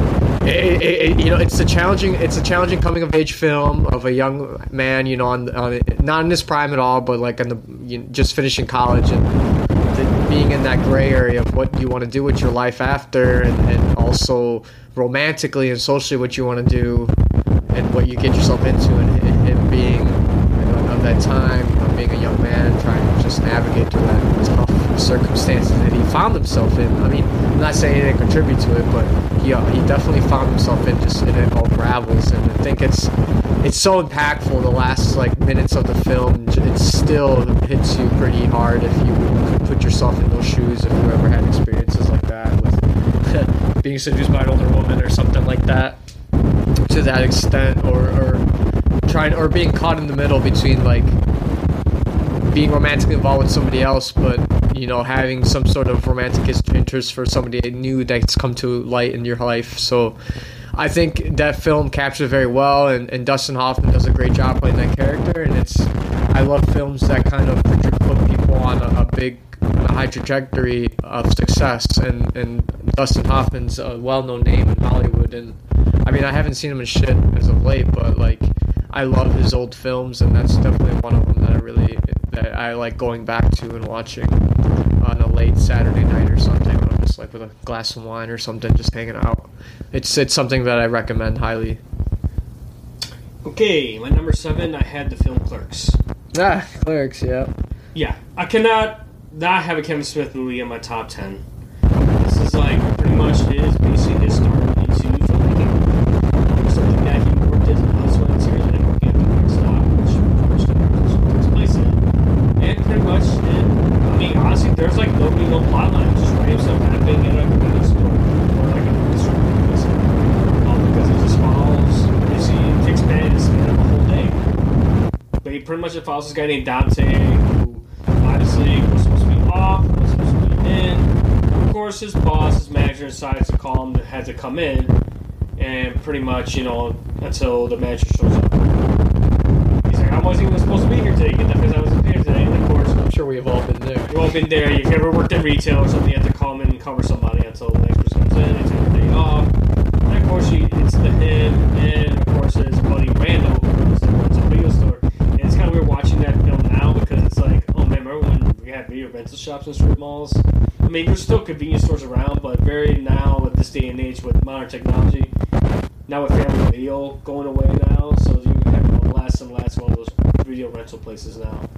It, it, it, you know, it's a challenging, it's a challenging coming of age film of a young man, you know, on, on not in his prime at all, but like on the you know, just finishing college and the, being in that gray area of what you want to do with your life after, and, and also romantically and socially what you want to do, and what you get yourself into, and, and, and being you know, of that time of being a young man trying to just navigate through that tough circumstances that he found himself in. I mean, I'm not saying he didn't contribute to it, but he, uh, he definitely found himself in just in it all gravels, and I think it's it's so impactful. The last like minutes of the film, it still hits you pretty hard if you put yourself in those shoes. If you ever had experiences like that with being seduced by an older woman or something like that, to that extent, or or trying or being caught in the middle between like being romantically involved with somebody else, but you know having some sort of romantic interest for somebody new that's come to light in your life. So I think that film captures very well, and, and Dustin Hoffman does a great job playing that character. And it's I love films that kind of put people on a, a big high trajectory of success, and and Dustin Hoffman's a well-known name in Hollywood, and I mean I haven't seen him in shit as of late, but like I love his old films, and that's definitely one of them that I really that I like going back to and watching on a late Saturday night or something. When I'm just like with a glass of wine or something, just hanging out. It's it's something that I recommend highly. Okay, my number seven, I had the film Clerks. Ah, Clerks, yeah. Yeah, I cannot not have a Kevin Smith movie in my top ten. This is like pretty much his basically his start into filmmaking. Something that he worked as also in series and working at the Stop, which takes place in. And pretty much, and, I mean honestly, there's like no real plot line. Just random stuff happening at a convenience store or like a basically. Um, because it just follows. Basically, it takes place in a whole day. But he pretty much just follows this guy named Dante, who obviously was supposed to be off, was supposed to be in. Of course, his boss, his manager, decides to call him, that had to come in, and pretty much, you know, until the manager shows up. He's like, I wasn't even supposed to be here today, get that because I wasn't here today. And of course, I'm sure we've all been there. You've all been there. You've ever worked in retail or something, you have to come in and cover somebody until the next person comes in, they take the day off. And of course, he, it's the him, and of course, his buddy Randall, the runs a video store. And it's kind of weird watching that film now because it's like, oh man, remember when we had video rental shops in strip malls? I mean, there's still convenience stores around, but very now at this day and age with modern technology, now with family video going away now, so you have less and less one of those video rental places now.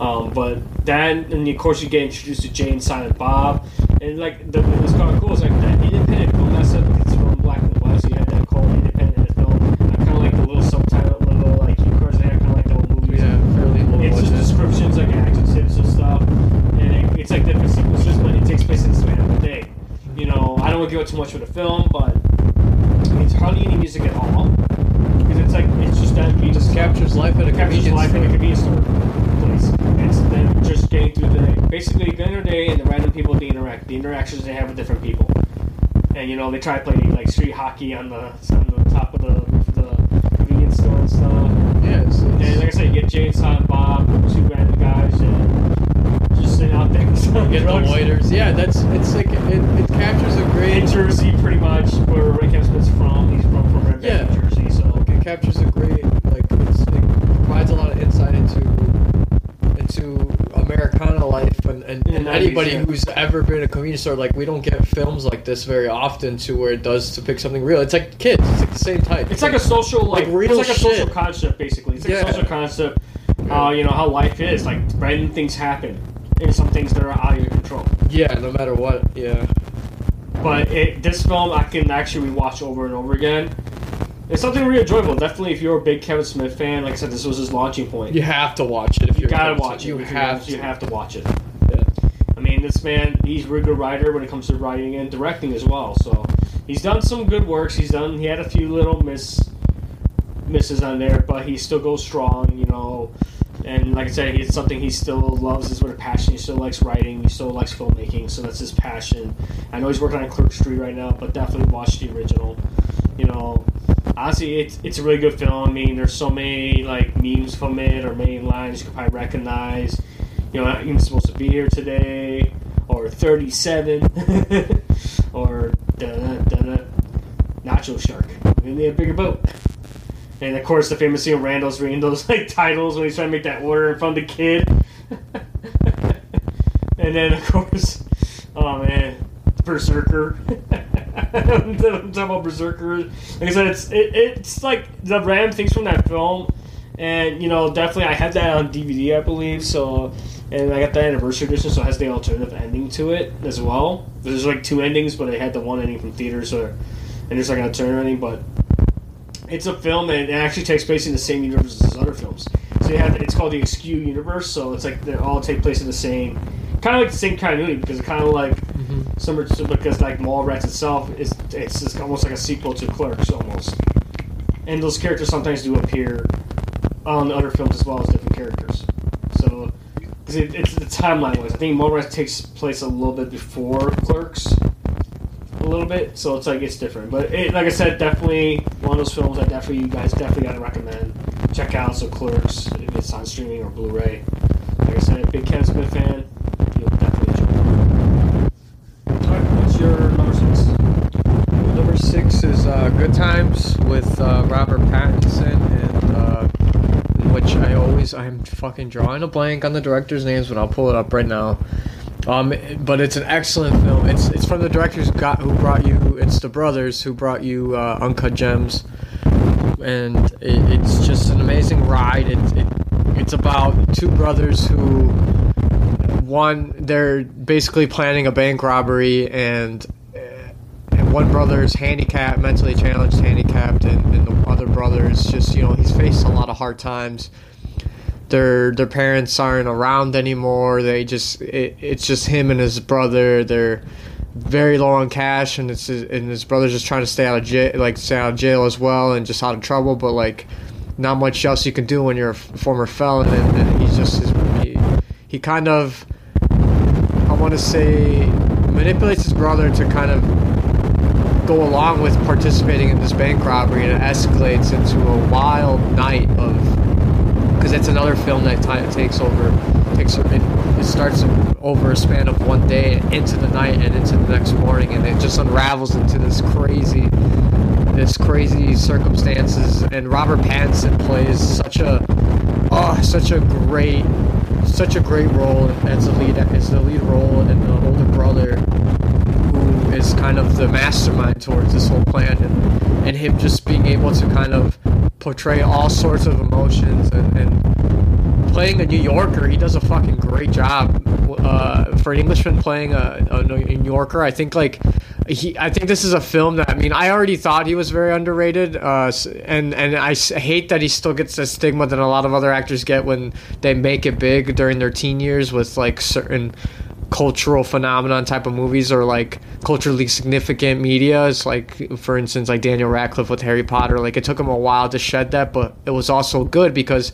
Um, but then, and of course, you get introduced to Jay and, Silent Bob, and like the it's kind of cool. It's like that independent film that's it's from black and white, so you have that called independent film. I kind of like the little subtitle, little like cue cards they have, kind of like the old movies. Yeah, fairly low It's just budget. descriptions, like action tips and stuff, and it, it's like different sequences, but it takes place in the span of a day. You know, I don't want to give it too much for the film, but it's hardly any music at all because it's like it's just that beat Just captures life at a captures life in a store. convenience store place. It's them just getting through the day. Basically, getting their day and the random people they interact, the interactions they have with different people. And you know, they try to play like street hockey on the on the top of the the convenience store and stuff. Yeah, it's, And like I said, you get Jay and Silent Bob, two random guys, and just sitting out there. you get the waiters. Yeah, that's it's like it, it captures a great in Jersey, pretty much where Ray Kevin Smith's from. He's from from Red Yeah. Jersey. So like it captures a great like it's, it provides a lot of insight into into Americana life and, and, and anybody yeah. who's ever been a convenience store like we don't get films like this very often to where it does to pick something real. It's like kids. It's like the same type. It's like a social, like, Like real it's like a social concept, basically. It's like Yeah. a social concept. Uh, you know how life is. Like random things happen, and some things that are out of your control. yeah, no matter what. Yeah. But it, this film, I can actually rewatch over and over again. It's something really enjoyable. Definitely, if you're a big Kevin Smith fan, like I said, this was his launching point. You have to watch it if you gotta watch it. You have You to. have to watch it. Yeah. I mean, this man, he's a really good writer when it comes to writing and directing as well. So he's done some good works. He's done. He had a few little miss misses on there, but he still goes strong. You know, and like I said, it's something he still loves. Is with a passion. He still likes writing. He still likes filmmaking. So that's his passion. I know he's working on Clerks III right now, but definitely watch the original. You know, honestly, it's it's a really good film. I mean, there's so many like memes from it or main lines you could probably recognize. You know, even supposed to be here today, or 37, or da da da Nacho Shark. We need a bigger boat. And of course, the famous scene of Randall's reading those like titles when he's trying to make that order in front of the kid. and then, of course, oh man, Berserker. I'm talking about Berserker. Like I said, it's it, it's like the random things from that film, and you know, definitely I had that on DVD, I believe. So, and I got the anniversary edition, so it has the alternative ending to it as well. There's like two endings, but I had the one ending from theaters, so and there's like an alternative ending, but it's a film and it actually takes place in the same universe as other films. So you have it's called the Askew universe. So it's like they all take place in the same, kind of like the same continuity because it's kind of like mm-hmm. similar to because like Mallrats itself is it's just almost like a sequel to Clerks almost. And those characters sometimes do appear on other films as well as different characters. So it, it's the timeline wise. I think Mallrats takes place a little bit before Clerks a little bit, so it's like it's different. But it, like I said, definitely one of those films I definitely you guys definitely gotta recommend. Check out so Clerks if it's on streaming or Blu-ray. Like I said, big Kevin Smith fan, you'll definitely enjoy it. Alright, what's your number six? Number six is uh, Good Times with uh, Robert Pattinson, and uh, in which I always I'm fucking drawing a blank on the director's names, but I'll pull it up right now. Um, but it's an excellent film. It's it's from the directors got who brought you. It's the brothers who brought you uh, Uncut Gems, and it, it's just an amazing ride. It, it it's about two brothers who one they're basically planning a bank robbery and and one brother is handicapped, mentally challenged, handicapped, and, and the other brother is just you know he's faced a lot of hard times. Their their parents aren't around anymore. They just it, it's just him and his brother. They're very low on cash, and it's and his brother's just trying to stay out of jail, like stay out of jail as well, and just out of trouble. But like, not much else you can do when you're a former felon, and, and he's just his, he, he kind of I want to say manipulates his brother to kind of go along with participating in this bank robbery, and it escalates into a wild night of because it's another film that ti takes over takes it, it starts over a span of one day into the night and into the next morning, and it just unravels into this crazy this crazy circumstances. And Robert Pattinson plays such a oh such a great such a great role as the lead as the lead role and the older brother is kind of the mastermind towards this whole plan, and, and him just being able to kind of portray all sorts of emotions and, and playing a New Yorker, he does a fucking great job. Uh, for an Englishman playing a, a New Yorker, I think like he, I think this is a film that I mean I already thought he was very underrated, uh, and and I hate that he still gets the stigma that a lot of other actors get when they make it big during their teen years with like certain cultural phenomenon type of movies or like culturally significant media. It's like, for instance, like Daniel Radcliffe with Harry Potter. Like it took him a while to shed that, but it was also good because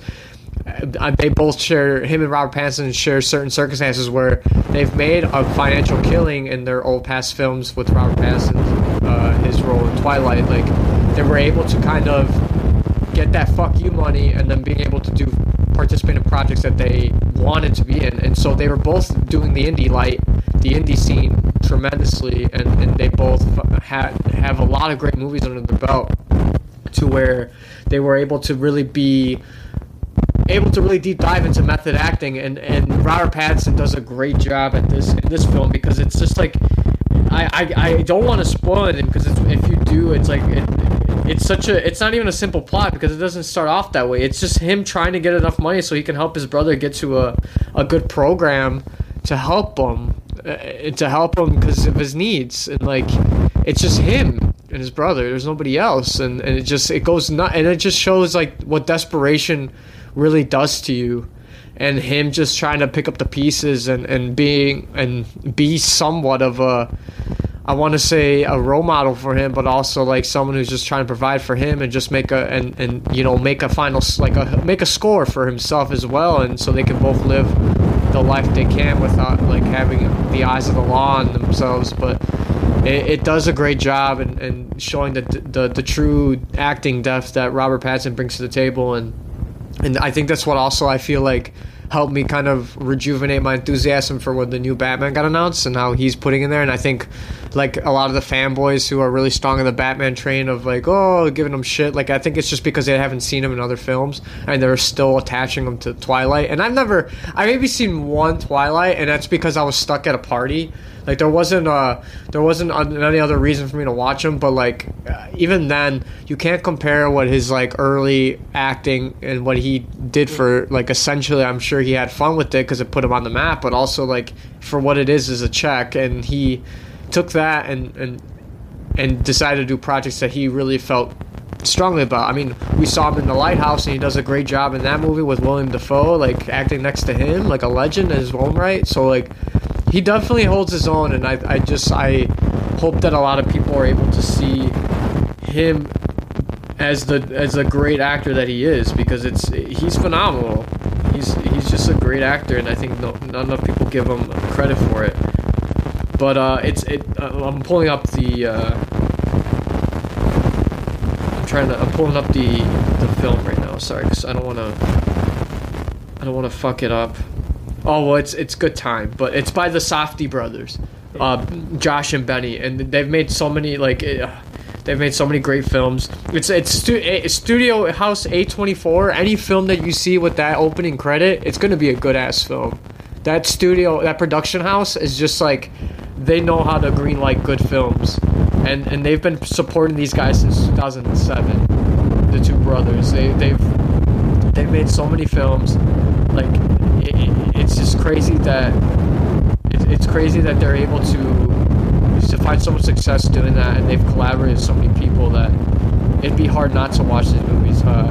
uh, they both share him and Robert Pattinson share certain circumstances where they've made a financial killing in their old past films with Robert Pattinson, uh, his role in Twilight. Like they were able to kind of get that fuck you money and then being able to do participate in projects that they wanted to be in. And so they were both doing the indie light, the indie scene tremendously, and, and they both had have a lot of great movies under their belt to where they were able to really be able to really deep dive into method acting and and Robert Pattinson does a great job at this in this film because it's just like I I, I don't want to spoil it because if you do it's like it, it's such a it's not even a simple plot because it doesn't start off that way. It's just him trying to get enough money so he can help his brother get to a, a good program to help him uh, to help him because of his needs. And like it's just him and his brother. There's nobody else. And, and it just it goes not and it just shows like what desperation really does to you. And him just trying to pick up the pieces and, and being and be somewhat of a I want to say a role model for him, but also like someone who's just trying to provide for him and just make a and, and you know make a final like a make a score for himself as well, and so they can both live the life they can without like having the eyes of the law on themselves. But it, it does a great job and and showing the, the the true acting depth that Robert Pattinson brings to the table, and and I think that's what also I feel like helped me kind of rejuvenate my enthusiasm for when the new Batman got announced and how he's putting in there. And I think like a lot of the fanboys who are really strong in the Batman train of like, oh, giving him shit. Like I think it's just because they haven't seen him in other films and they're still attaching him to Twilight. And I've never, I maybe seen one Twilight, and that's because I was stuck at a party like there wasn't uh there wasn't any other reason for me to watch him, but like uh, even then, you can't compare what his like early acting and what he did for like essentially. I'm sure he had fun with it because it put him on the map, but also like for what it is is a check, and he took that and and and decided to do projects that he really felt strongly about. I mean, we saw him in The Lighthouse, and he does a great job in that movie with William Dafoe, like acting next to him, like a legend in his own right. So like, he definitely holds his own, and I, I just I hope that a lot of people are able to see him as the as a great actor that he is because it's he's phenomenal. He's he's just a great actor, and I think no, not enough people give him credit for it. But uh, it's it. Uh, I'm pulling up the. Uh, I'm trying to. I'm pulling up the the film right now. Sorry, because I don't want to. I don't want to fuck it up. Oh well, it's it's good time, but it's by the Safdie brothers, uh, Josh and Benny, and they've made so many like. Uh, they've made so many great films. It's it's stu- Studio House A24. Any film that you see with that opening credit, it's gonna be a good ass film. That studio, that production house is just like they know how to green light good films, and and they've been supporting these guys since 2007. The two brothers, they they've they've made so many films, like it, it, it's just crazy that it, it's crazy that they're able to to find so much success doing that, and they've collaborated with so many people that it'd be hard not to watch these movies. Uh,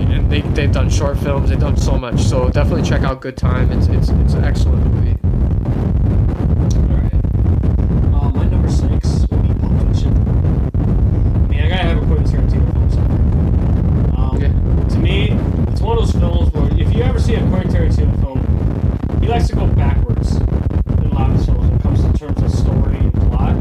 and they they've done short films, they've done so much. So definitely check out Good Time. It's it's it's an excellent movie. All right. Uh, my number six will be Pulp Fiction. I mean, I gotta have a Quentin Tarantino film somewhere. Um, Okay. To me, it's one of those films where if you ever see a Quentin Tarantino film, he likes to go backwards in a lot of his films when it comes to terms of story and plot.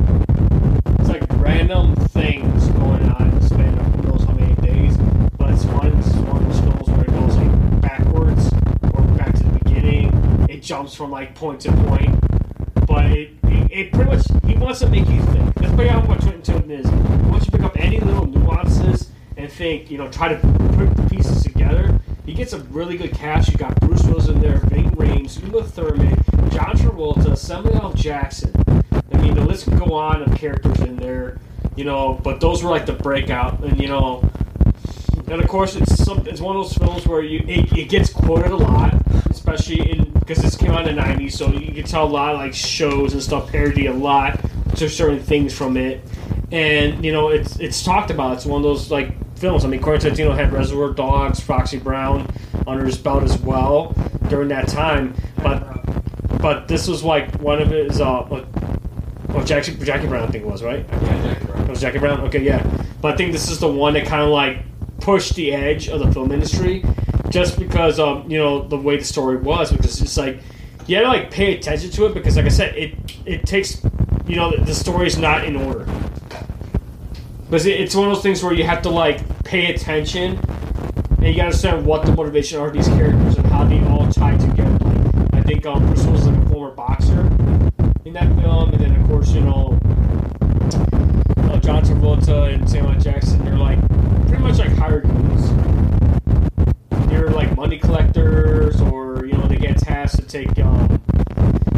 It's like random things going on in the span of who knows how many days, but it's fun. This is one of those films where it goes like backwards or back to the beginning. It jumps from like point to point, but it, it, it pretty much he wants to make you think. That's pretty much what Tarantino is. He wants you to pick up any little nuances and think, you know, try to put the pieces together. He gets a really good cast. You got Bruce Willis in there, Ving Rhames, Uma Thurman, John Travolta, Samuel L. Jackson. I mean, the list can go on of characters in there, you know, but those were like the breakout, and you know, and of course it's some, it's one of those films where you it, it gets quoted a lot, especially in because this came out in the '90s, so you can tell a lot of like shows and stuff parody a lot to certain things from it, and you know it's it's talked about. It's one of those like films. I mean, Quentin Tarantino had Reservoir Dogs, Foxy Brown under his belt as well during that time, but but this was like one of his uh like, oh Jackie Jackie Brown I think it was right. Yeah, Jackie Brown. It was Jackie Brown. Okay, yeah. But I think this is the one that kind of like pushed the edge of the film industry, just because um you know the way the story was because it's like you had to like pay attention to it because like I said it it takes you know the, the story's not in order. Because it, it's one of those things where you have to like pay attention and you gotta understand what the motivation are of these characters and how they all tie together. Like, I think um, Bruce is like a former boxer in that film, and then of course you know uh, John Travolta and Samuel Jackson. They're like pretty much like hired money collectors, or you know they get tasked to take. Um,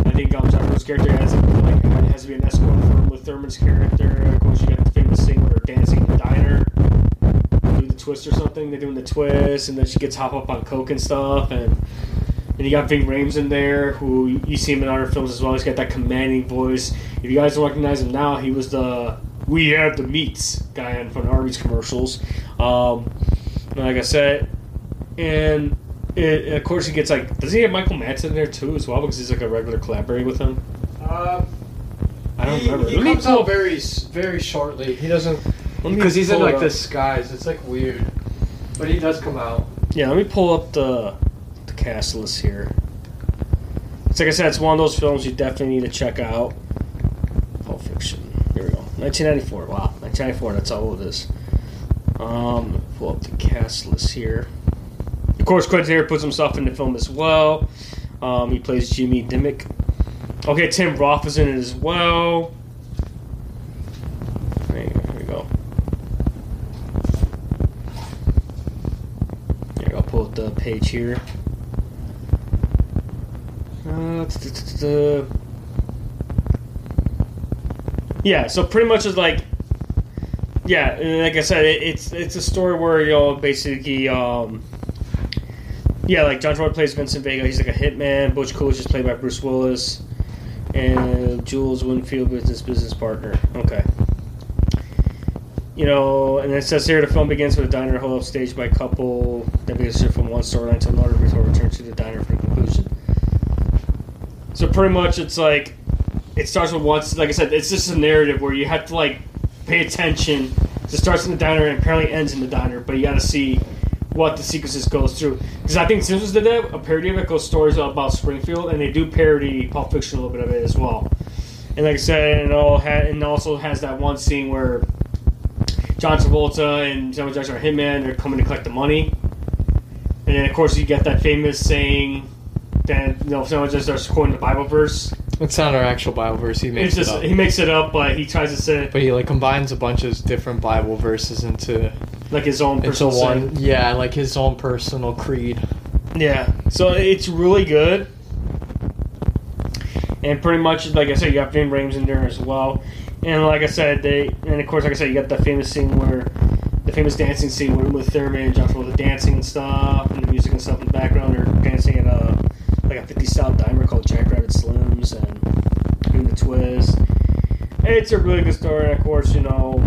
I think um, John character has to, like has to be an escort for Uma Thurman's character. Of course, you got the famous scene where they're dancing in the diner doing the twist or something. They're doing the twist, and then she gets hop up on coke and stuff, and and you got Ving Rhames in there, who you see him in other films as well. He's got that commanding voice. If you guys don't recognize him now, he was the "We Have the Meats" guy on from Arby's commercials. Um, like I said, and. It, of course, he gets like. Does he have Michael Madsen in there too, as well? Because he's like a regular collaborator with him. Uh, I don't he, remember. He Let comes out very very shortly. He doesn't because he's in like the skies. It's like weird, but he does come out. Yeah, let me pull up the the cast list here. It's like I said, it's one of those films you definitely need to check out. Pulp Fiction. Here we go. 1994. Wow, 1994. That's how old it is. Um, pull up the cast list here. Of course, Quentin here puts himself in the film as well. Um, he plays Jimmy Dimmick. Okay, Tim Roth is in it as well. There we go. Here, I'll pull up the page here. Uh, yeah, so pretty much it's like, yeah, like I said, it, it's it's a story where you know basically, um, yeah, like John Travolta plays Vincent Vega. He's like a hitman. Butch Coolidge is played by Bruce Willis, and Jules Winfield is his business partner. Okay. You know, and it says here the film begins with a diner hold up staged by a couple that begins to from one storyline to another before return to the diner for the conclusion. So pretty much, it's like it starts with once. Like I said, it's just a narrative where you have to like pay attention. It starts in the diner and apparently ends in the diner, but you got to see what the sequences goes through. Because I think Simpsons did that. A parody of it goes stories about Springfield, and they do parody Pulp Fiction a little bit of it as well. And like I said, it all ha- and also has that one scene where John Travolta and Samuel Jackson are hitman. They're coming to collect the money, and then of course you get that famous saying that you know Samuel Jackson starts quoting the Bible verse. It's not our actual Bible verse. He makes just it up. he makes it up, but he tries to say but he like combines a bunch of different Bible verses into like his own into personal saying. one. Yeah, like his own personal creed. Yeah, so it's really good. And pretty much, like I said, you got Ving Rhames in there as well. And like I said, they and of course, like I said, you got the famous scene where the famous dancing scene where with Thurman and John the dancing and stuff, and the music and stuff in the background. They're dancing at a like a 50 style diner called Jackrabbit Slims and doing the twist. It's a really good story, and of course, you know,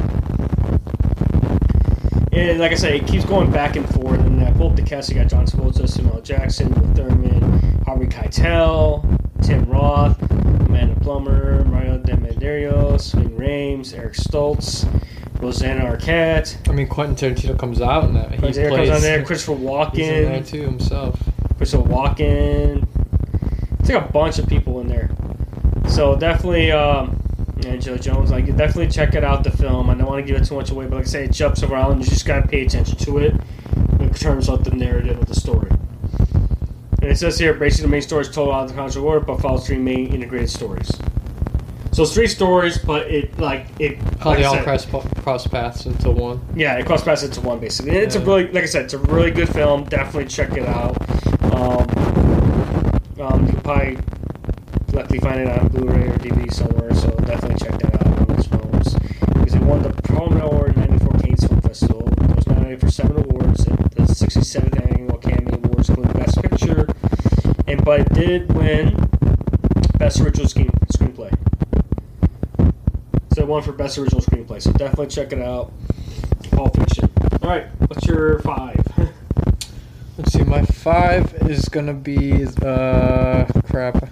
and like I said, it keeps going back and forth. And I pulled up the cast. You got John Travolta, Samuel. Jackson, Will Thurman, Harvey Keitel, Tim Roth, Amanda Plummer, Mario de Medeiros, Ving Rhames, Eric Stoltz, Rosanna Arquette. I mean, Quentin Tarantino comes out and that he plays. comes on there. Christopher he's in there Walken. too himself. Christopher Walken. It's like a bunch of people in there. So definitely, um, Angela Jones. Like definitely check it out. The film. I don't want to give it too much away, but like I say, it jumps around. You just gotta pay attention to it in terms of the narrative of the story. And it says here, basically the main story is told out of the controversial order, but follows three main integrated stories. So it's three stories, but it like it. How like they all said- cross cross paths into one. yeah, it cross paths into one basically. And it's a really, like I said, it's a really good film. Definitely check it out. Um, um, you can probably luckily find it on Blu-ray or DVD somewhere, so definitely check that out on those phones. Because it won the Prominent Award at 94 Cannes Film Festival. It was nominated for seven awards at the 67th Annual Academy Awards, including Best Picture, and but it did win Best Original Screen, Screenplay. So it won for Best Original Screenplay. So definitely check it out. Pulp Fiction. All right, what's your five? Let's see, my five is gonna be uh crap.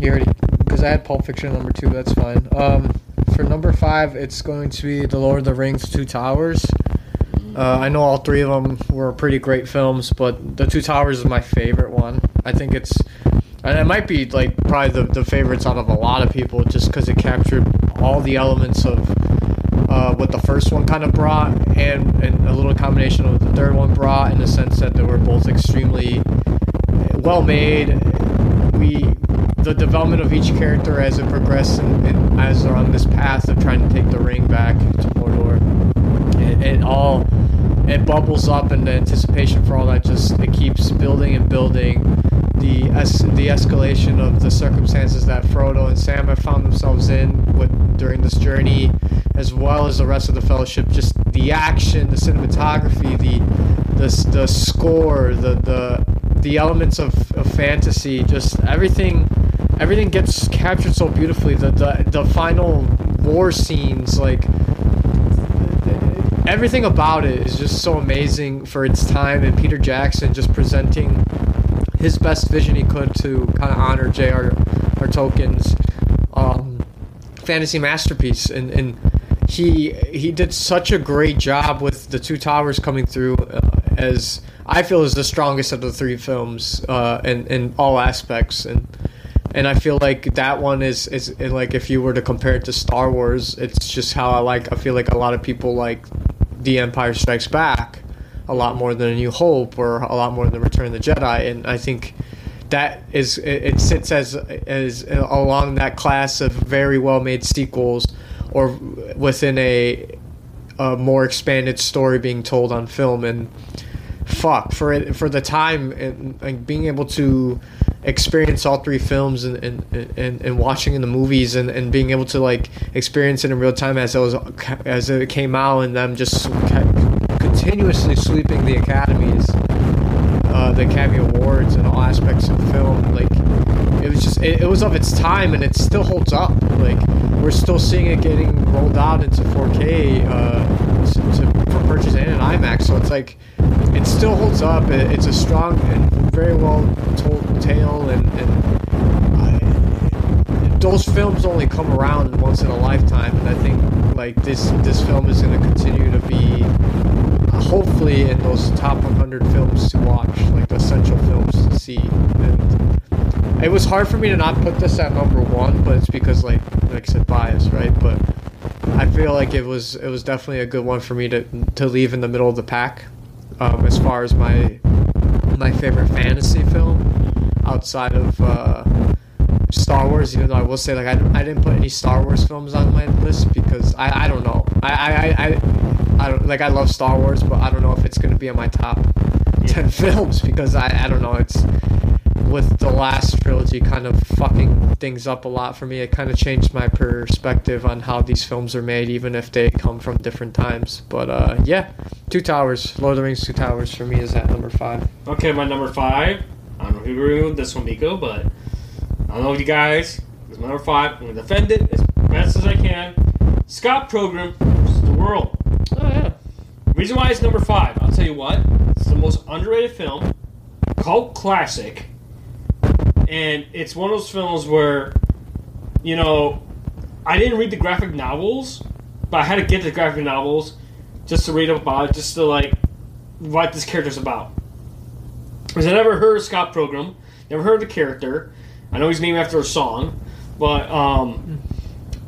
You already because I had Pulp Fiction number two. That's fine. Um, for number five, it's going to be The Lord of the Rings: Two Towers. Uh, I know all three of them were pretty great films, but The Two Towers is my favorite one. I think it's, and it might be like probably the, the favorites out of a lot of people, just because it captured all the elements of uh, what the first one kind of brought, and, and a little combination of the third one brought, in the sense that they were both extremely well made. We the development of each character as it progressed and, and as they're on this path of trying to take the ring back to Mordor, it, it all it bubbles up, and the anticipation for all that just it keeps building and building. The es- the escalation of the circumstances that Frodo and Sam have found themselves in with during this journey, as well as the rest of the Fellowship. Just the action, the cinematography, the the, the score, the the the elements of, of fantasy, just everything everything gets captured so beautifully. The the, the final war scenes, like everything about it is just so amazing for its time and Peter Jackson just presenting his best vision he could to kind of honor J.R. R. Tolkien's um, fantasy masterpiece and, and he he did such a great job with the two towers coming through uh, as I feel is the strongest of the three films uh, in in all aspects and and I feel like that one is is like if you were to compare it to Star Wars, it's just how I like. I feel like a lot of people like The Empire Strikes Back a lot more than A New Hope or a lot more than Return of the Jedi, and I think that is it, it sits as as along that class of very well made sequels or within a a more expanded story being told on film and fuck for it for the time and, and being able to experience all three films and and, and, and watching in the movies and, and being able to like experience it in real time as it was as it came out and them just continuously sweeping the academies uh, the academy awards and all aspects of film like it was just it, it was of its time and it still holds up like we're still seeing it getting rolled out into 4k uh, to, to, for purchase and in imax so it's like it still holds up. It, it's a strong and very well told tale and, and those films only come around once in a lifetime and i think like this this film is going to continue to be uh, hopefully in those top 100 films to watch like essential films to see. And it was hard for me to not put this at number one but it's because like like i said bias right? But i feel like it was it was definitely a good one for me to to leave in the middle of the pack um, as far as my my favorite fantasy film outside of uh, Star Wars. Even though I will say, like, I, I didn't put any Star Wars films on my list because I, I don't know. I, I, I, I don't like. I love Star Wars, but I don't know if it's gonna be on my top ten films because I, I don't know. It's with the last trilogy kind of fucking things up a lot for me. It kind of changed my perspective on how these films are made, even if they come from different times. But uh, yeah, Two Towers, Lord of the Rings, Two Towers for me is at number five. Okay, my number five. I don't know if you agree with this one, Biko, but I don't know you guys. It's my number five. I'm gonna defend it as best as I can. Scott Pilgrim versus the World. Oh yeah. Reason why it's number five, I'll tell you what. It's the most underrated film, cult classic, and it's one of those films where, you know, I didn't read the graphic novels, but I had to get the graphic novels just to read up about it, just to like what this character's about. Because I never heard of Scott Pilgrim, never heard the character. I know he's named after a song, but um,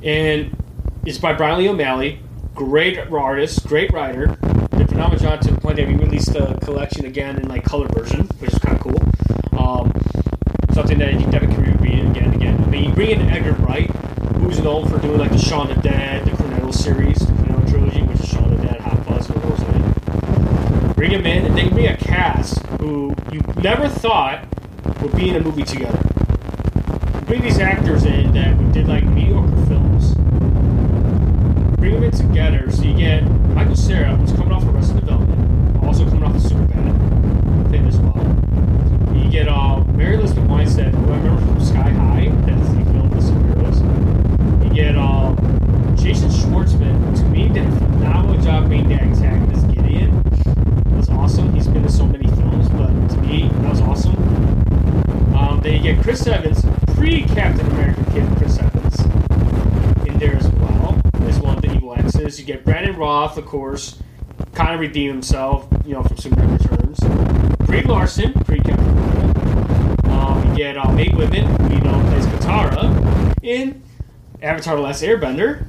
and it's by Bryan Lee O'Malley, great artist, great writer. Did phenomenal job to the point that he released the collection again in like color version, which is kind of cool. Um, something that you definitely can read again and again. I mean, you bring in Edgar Wright, who's known for doing like the Shaun of the Dead, the Cornetto series, the Cornetto trilogy, which is Shaun of the Dead, Hot Fuzz, and those in. Bring him in, and then bring a cast who you never thought would be in a movie together. bring these actors in that did like mediocre films, bring them in together. So you get Michael Cera, who's coming off Arrested Development, also coming off of Superbad, fame as well. You get uh, Mary Elizabeth Winstead, who I remember from Sky High, that's the film with superheroes. You get um, Jason Schwartzman, to me did a phenomenal job being the antagonist Gideon. That's awesome. He's been in so many films, but to me, that was awesome. Um, then you get Chris Evans, pre Captain America kid Chris Evans, in there as well as one of the evil X's. You get Brandon Routh, of course, kind of redeemed himself, you know, from Superman Returns. Brie Larson, pre Captain get uh, Mae Whitman, who you know plays Katara in Avatar: The Last Airbender.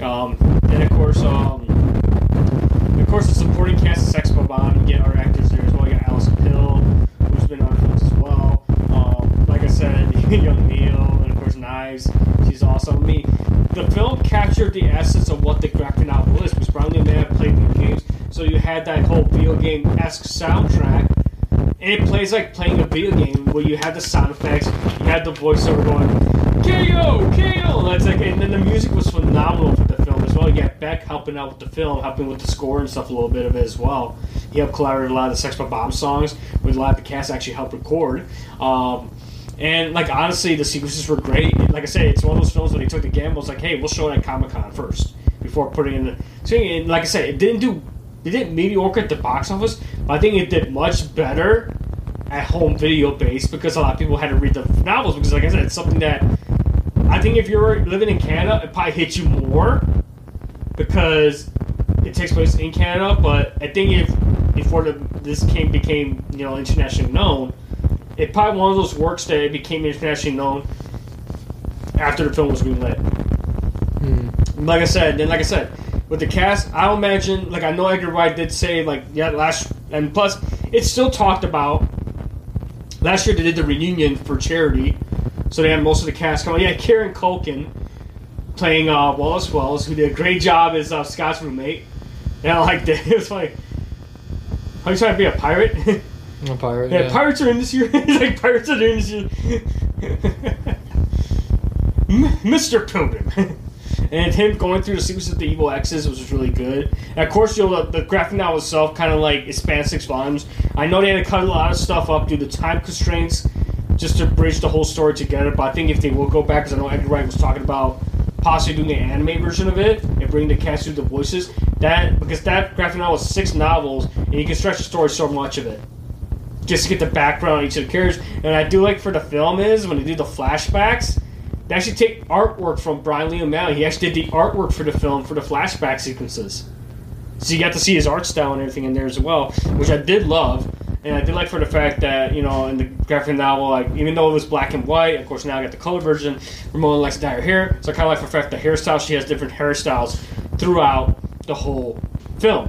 Um, then of course, um, of course, the supporting cast of Sex Bob-Omb. Get our actors there as well. You got Alison Pill, who's been on films as well. Um, like I said, Young Neil, and of course Knives. She's awesome. I mean, the film captured the essence of what the graphic novel is. Because Bryan Lee have played the games, so you had that whole video game esque soundtrack. And it plays like playing a video game where you had the sound effects, you had the voiceover going, KO, KO. That's like, and then the music was phenomenal for the film as well. You Beck helping out with the film, helping with the score and stuff a little bit of it as well. He helped collaborate a lot of the Sex Bob-Omb songs, with a lot of the cast actually helped record. Um, and like honestly, the sequences were great. Like I said, it's one of those films where they took the gamble. It's like, hey, we'll show it at Comic Con first before putting in the. And like I said, it didn't do, it didn't mediocre at the box office, I think it did much better at home video base because a lot of people had to read the novels because, like I said, it's something that I think if you're living in Canada, it probably hits you more because it takes place in Canada. But I think if before the, this came became you know internationally known, it probably one of those works that it became internationally known after the film was greenlit. Hmm. Like I said, then like I said, with the cast, I don't imagine like I know Edgar Wright did say like yeah last and plus it's still talked about. Last year they did the reunion for charity, so they had most of the cast coming. Yeah, Kieran Culkin playing uh, Wallace Wells, who did a great job as uh, Scott's roommate. And I liked it. It was like, are you trying to be a pirate? A pirate. Yeah, Yeah. pirates are in this year. It's like pirates are in this year. M- Mr. Pilgrim. And him going through the sequence of the evil X's was really good. And of course, you know, the, the graphic novel itself kind of like it spans six volumes. I know they had to cut a lot of stuff up due to time constraints just to bridge the whole story together. But I think if they will go back, because I know Edgar Wright was talking about possibly doing the anime version of it and bringing the cast through the voices, that because that graphic novel is six novels and you can stretch the story so much of it just to get the background on each of the characters. And I do like for the film is when they do the flashbacks, they actually take artwork from Bryan Lee O'Malley. He actually did the artwork for the film for the flashback sequences. So you got to see his art style and everything in there as well, which I did love. And I did like for the fact that, you know, in the graphic novel, like, even though it was black and white, of course now I got the color version, Ramona likes to dye her hair. So I kind of like for the fact the hairstyle, she has different hairstyles throughout the whole film.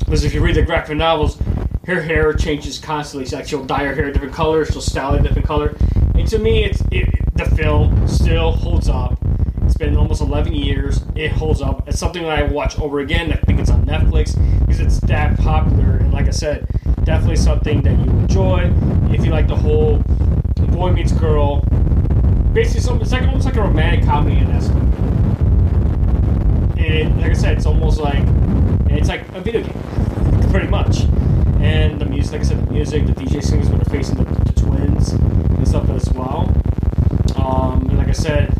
Because if you read the graphic novels, her hair changes constantly. She's like she'll dye her hair different color, she'll style it different color. And to me, it's it, the film still holds up. It's been almost 11 years. It holds up. It's something that I watch over again. I think it's on Netflix because it's that popular. And like I said, definitely something that you enjoy. If you like the whole boy meets girl, basically, something, it's like almost like a romantic comedy in essence. And like I said, it's almost like it's like a video game, pretty much. And the music, like I said, the music, the DJ singers when they're facing the, the twins and stuff as well. I said,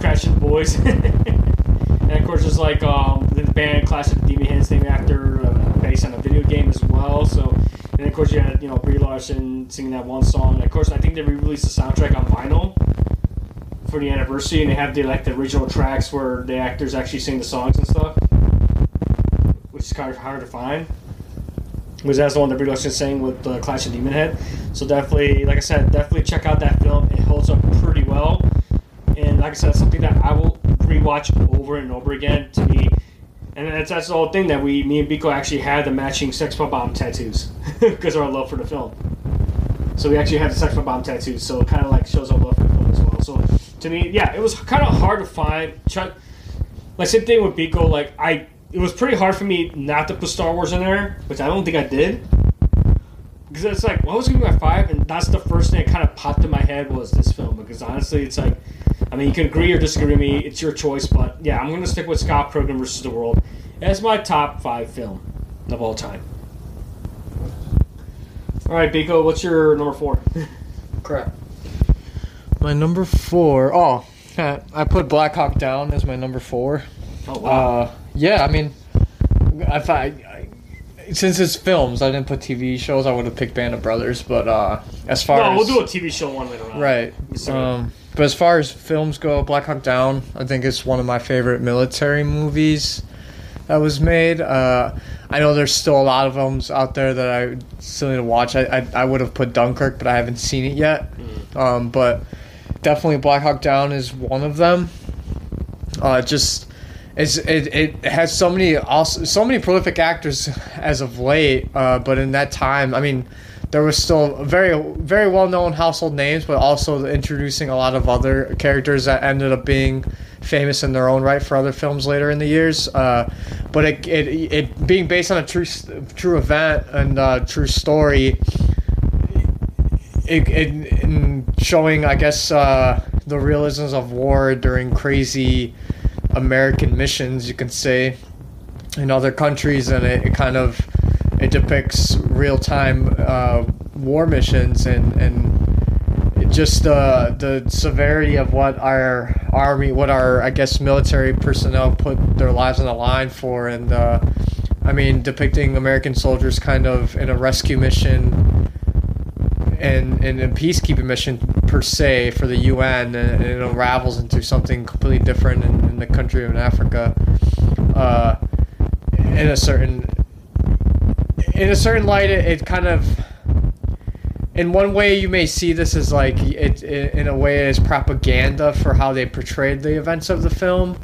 Crashing Boys. and of course, there's like um, the band Clash of the Demon Hands after, uh, based on a video game as well. So, and of course, you had you know Brie Larson singing that one song. And of course, I think they re-released the soundtrack on vinyl for the anniversary, and they have the like the original tracks where the actors actually sing the songs and stuff, which is kind of hard to find. Was that's the one that Brie Larson sang with uh, Clash of Demon Head. So definitely, like I said, definitely check out that film. It holds up pretty well, like I said, something that I will rewatch over and over again. To me, and that's that's the whole thing that we, me and Biko actually had the matching Sex Bob-Omb tattoos because of our love for the film. So we actually had the Sex Bob-Omb tattoos, so it kind of like shows our love for the film as well. So to me, yeah, it was kind of hard to find. Chuck, like same thing with Biko. Like I, it was pretty hard for me not to put Star Wars in there, which I don't think I did. because it's like what was gonna be my five, and that's the first thing that kind of popped in my head was this film. Because honestly, it's like, I mean, you can agree or disagree with me. It's your choice, but yeah, I'm gonna stick with Scott Pilgrim versus the World as my top five film of all time. All right, Biko, what's your number four? Crap. My number four. Oh, I put Black Hawk Down as my number four. Oh wow. Uh, yeah, I mean, if I, I since it's films, I didn't put TV shows. I would have picked Band of Brothers, but uh, as far no, as we'll do a TV show one later on. right, um, but as far as films go, Black Hawk Down, I think it's one of my favorite military movies that was made. Uh, I know there's still a lot of them out there that I still need to watch. I I, I would have put Dunkirk, but I haven't seen it yet. Um, but definitely Black Hawk Down is one of them. Uh, just it's, it, it has so many also so many prolific actors as of late, uh, but in that time, I mean, there was still very very well known household names, but also introducing a lot of other characters that ended up being famous in their own right for other films later in the years. Uh, but it, it it being based on a true true event and uh, true story it, it, in showing, I guess, uh, the realisms of war during crazy American missions, you can say, in other countries, and it, it kind of it depicts real time uh, war missions and and just uh, the severity of what our army, what our I guess military personnel put their lives on the line for, and uh, I mean depicting American soldiers kind of in a rescue mission and and a peacekeeping mission per se for the UN, and, it unravels into something completely different in, in the country of Africa. Uh, in a certain in a certain light, it, it, kind of in one way you may see this as like it, it in a way as propaganda for how they portrayed the events of the film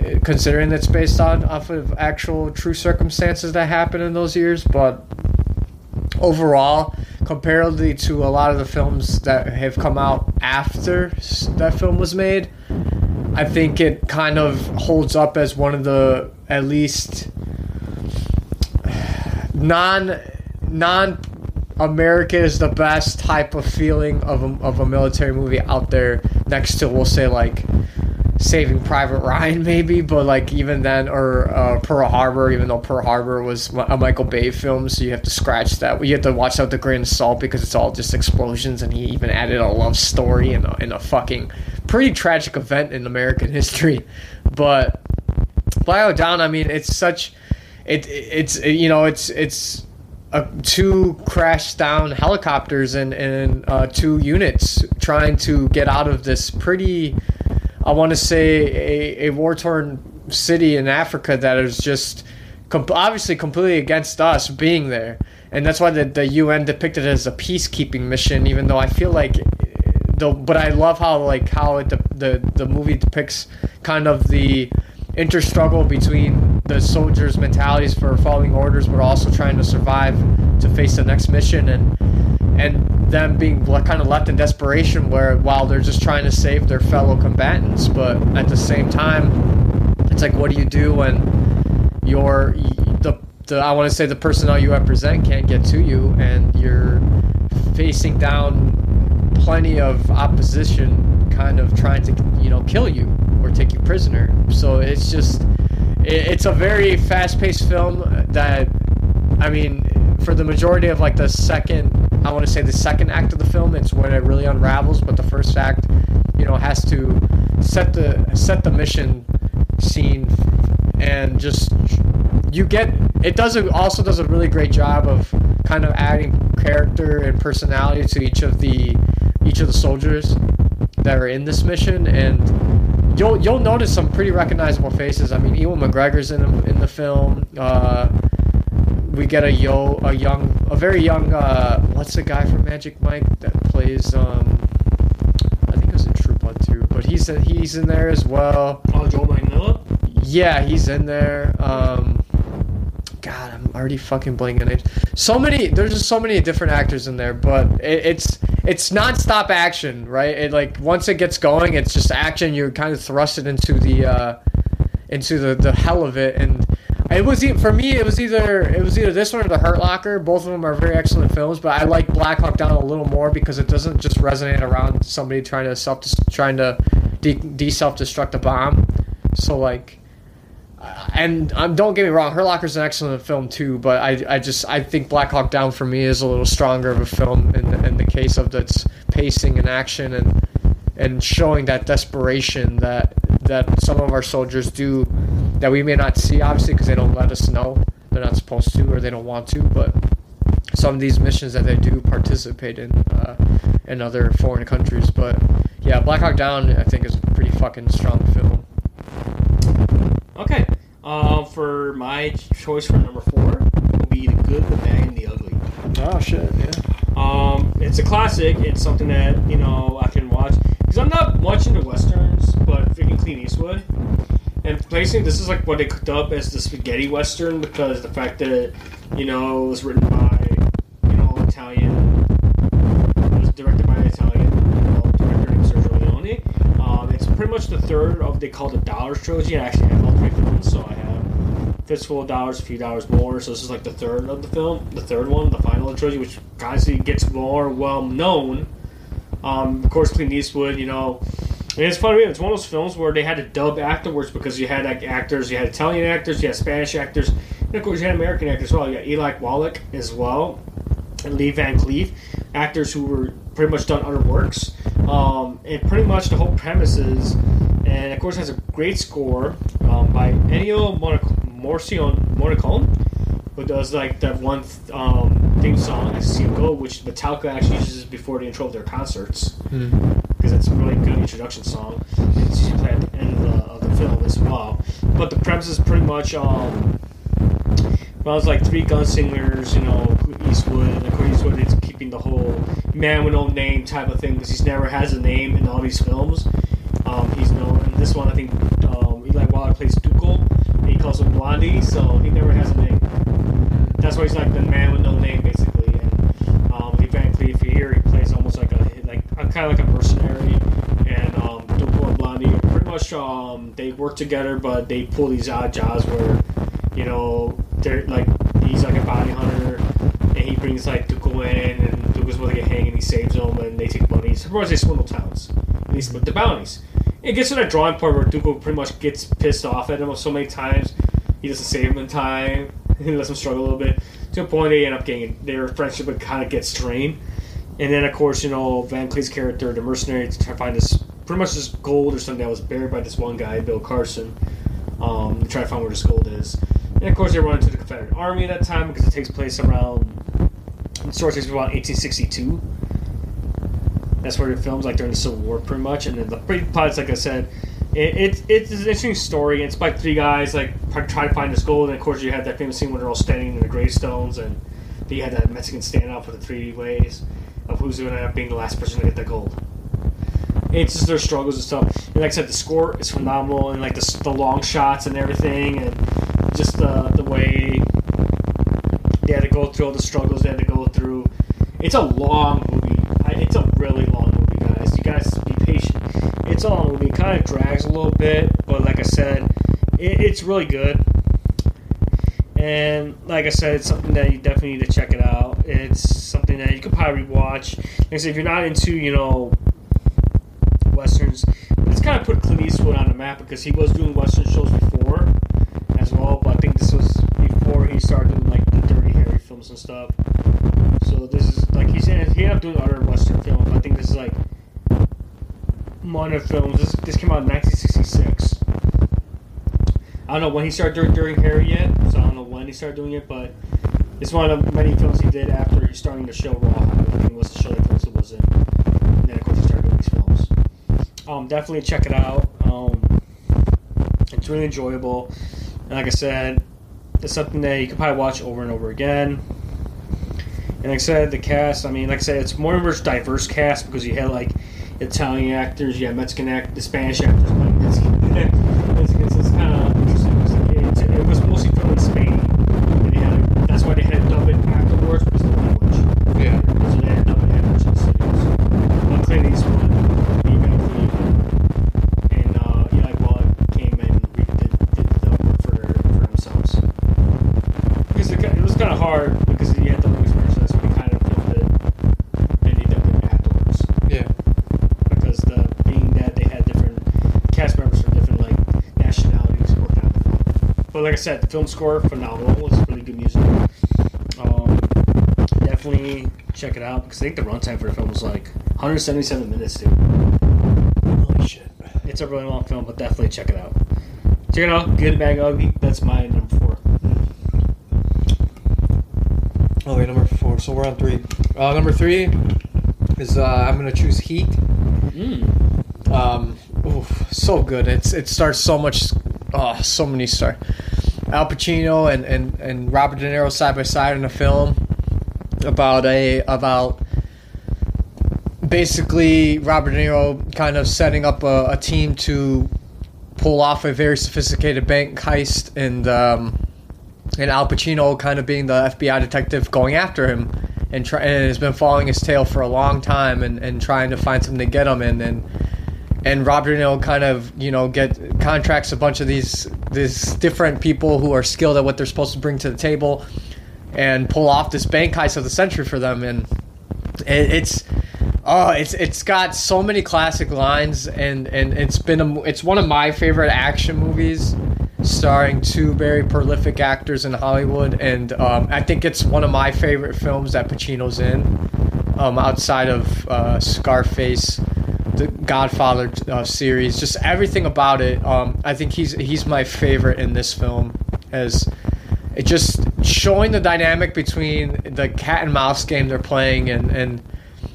eh, considering it's based on off of actual true circumstances that happened in those years but overall comparatively to a lot of the films that have come out after that film was made, I think it kind of holds up as one of the at least non non America is the best type of feeling of a, of a military movie out there. Next to we'll say like Saving Private Ryan, maybe, but like even then, or uh, Pearl Harbor, even though Pearl Harbor was a Michael Bay film, so you have to scratch that. You have to watch out the grain of salt because it's all just explosions, and he even added a love story and a, and a fucking pretty tragic event in American history. But Black Down, I mean, it's such, it it's you know it's it's. Uh, two crashed down helicopters and, and uh, two units trying to get out of this pretty I want to say a, a war torn city in Africa that is just obviously completely against us being there, and that's why the, the UN depicted it as a peacekeeping mission. Even though I feel like the but I love how like how it, the, the the movie depicts kind of the interstruggle between the soldiers' mentalities for following orders, but also trying to survive to face the next mission and and them being kind of left in desperation where while they're just trying to save their fellow combatants. But at the same time it's like what do you do when your the, the I want to say the personnel you represent can't get to you and you're facing down plenty of opposition kind of trying to you know kill you or take you prisoner. So it's just it's a very fast-paced film that I mean for the majority of like the second I want to say the second act of the film it's when it really unravels but the first act you know has to set the set the mission scene and just you get it does a, also does a really great job of kind of adding character and personality to each of the each of the soldiers that are in this mission and you'll you'll notice some pretty recognizable faces I mean Ewan McGregor's in the, in the film uh, we get a yo a young a very young uh what's the guy from Magic Mike that plays um I think it was in True Blood too, but he's in, he's in there as well. Oh, Joel Manganiello. Yeah, he's in there. Um, God, I'm already fucking blanking names. So many. There's just so many different actors in there, but it, it's it's nonstop action, right? It like once it gets going, it's just action. You're kind of thrusted into the uh, into the the hell of it, and It was for me. It was either it was either this one or The Hurt Locker. Both of them are very excellent films, but I like Black Hawk Down a little more because it doesn't just resonate around somebody trying to self trying to de, self destruct a bomb. So like, and um, don't get me wrong, Hurt Locker's an excellent film too. But I I just I think Black Hawk Down for me is a little stronger of a film in the, in the case of its pacing and action and and showing that desperation that that some of our soldiers do that we may not see obviously because they don't let us know they're not supposed to or they don't want to but some of these missions that they do participate in uh, in other foreign countries but yeah black hawk down i think is a pretty fucking strong film Okay. Uh, for my choice for number four will be the good, the bad, and the ugly. oh shit yeah Um, it's a classic. It's something that you know I can watch because I'm not much into westerns, but freaking Clint Eastwood. And basically, this is like what they cooked up as the spaghetti western because the fact that you know it was written by you know Italian, it was directed by an Italian you know, director named Sergio Leone. Um, much the third of they call the Dollars trilogy. I actually have all three films, so I have Fistful of Dollars, a few dollars more. So this is like the third of the film, the third one, the final trilogy, which obviously gets more well known. Um, of course, Clint Eastwood, you know, and it's funny. It's one of those films where they had to dub afterwards because you had like actors, you had Italian actors, you had Spanish actors, and of course you had American actors as well. You had Eli Wallach as well, and Lee Van Cleef, actors who were pretty much done other works. Um, and pretty much the whole premise is, and of course has a great score um, by Ennio Morric- Morricone, Morricone, who does like that one um, theme song, Cinco, which Metallica actually uses before the intro of their concerts because it's a really good introduction song. It's usually played at the end of the, of the film as well. But the premise is pretty much um, well, it's like three gunslingers, you know, Eastwood, and Clint Eastwood is keeping the whole man with no name type of thing because he's never has a name in all these films. Um, he's in this one, I think um, Eli Wallach plays Dukel, and he calls him Blondie, so he never has a name. That's why he's like the man with no name, basically. And um, Lee Van Cleef he plays almost like a like a, kind of like a mercenary. And um, Dukel and Blondie, pretty much um, they work together, but they pull these odd jobs where you know they're like he's like a bounty hunter, and he brings like Dukel in, and Dukel's about to get hanged, and he saves them, and they take money. Much they swindle towns, and they split the bounties. It gets to that drawing point where Dukel pretty much gets pissed off at him so many times. He doesn't save him in time. He lets him struggle a little bit. To a point, they end up getting their friendship would kind of get strained. And then, of course, you know Van Cleef's character, the mercenary, to try to find this pretty much this gold or something that was buried by this one guy, Bill Carson. Um, to try to find where this gold is. And of course, they run into the Confederate Army at that time because it takes place around. The story takes place around 1862. That's where it films, like during the Civil War, pretty much. And then the pretty parts, like I said, it, it, it's an interesting story. It's by three guys like try to find this gold, and of course you had that famous scene where they're all standing in the gravestones, and you had that Mexican standoff with the three ways of who's going to end up being the last person to get the gold. It's just their struggles and stuff. And like I said, the score is phenomenal, and like the, the long shots and everything, and just the the way they had to go through all the struggles they had to go through. It's a long movie. It's a really patient. It's a long movie. It kind of drags a little bit, but like I said, it, it's really good. And like I said, it's something that you definitely need to check it out. It's something that you could probably watch. Like I said, if you're not into, you know, westerns, it's kind of put Clint Eastwood on the map because he was doing western shows before as well. But I think this was before he started doing like the Dirty Harry films and stuff. So this is like he's he ended up doing other western films. I think this is like modern films. This this came out in 1966. I don't know when he started doing Dirty Harry yet, so I don't know when he started doing it, but it's one of the many films he did after starting the show Rawhide. I think was the show that Clint was in. And then of course he started doing these films. Um, definitely check it out. Um, it's really enjoyable. And like I said, it's something that you can probably watch over and over again. And like I said, the cast, I mean, like I said, it's more of a diverse cast because you had like Italian actors, you had Mexican actors, the Spanish actors playing. like I said, the film score phenomenal. It's really good music. Um, definitely check it out because I think the runtime for the film was like 177 minutes, dude. Holy shit. It's a really long film, but definitely check it out. Check it out. Good, bad, ugly. That's my number four. Oh, wait, number four. So we're on three. Uh, number three is uh, I'm gonna choose Heat. Mm. Um, oof, so good. It's it starts so much. Oh, so many stars. Al Pacino and, and, and Robert De Niro side by side in a film about a about basically Robert De Niro kind of setting up a, a team to pull off a very sophisticated bank heist and um, and Al Pacino kind of being the FBI detective going after him and, try, and has been following his tail for a long time and, and trying to find something to get him and and and Robert De Niro kind of you know get contracts a bunch of these these different people who are skilled at what they're supposed to bring to the table and pull off this bank heist of the century for them. And it, it's oh it's it's got so many classic lines and and it's been a, it's one of my favorite action movies starring two very prolific actors in Hollywood. And um, I think it's one of my favorite films that Pacino's in um, outside of uh, Scarface the Godfather uh, series, just everything about it. Um, I think he's he's my favorite in this film, as it just showing the dynamic between the cat and mouse game they're playing and and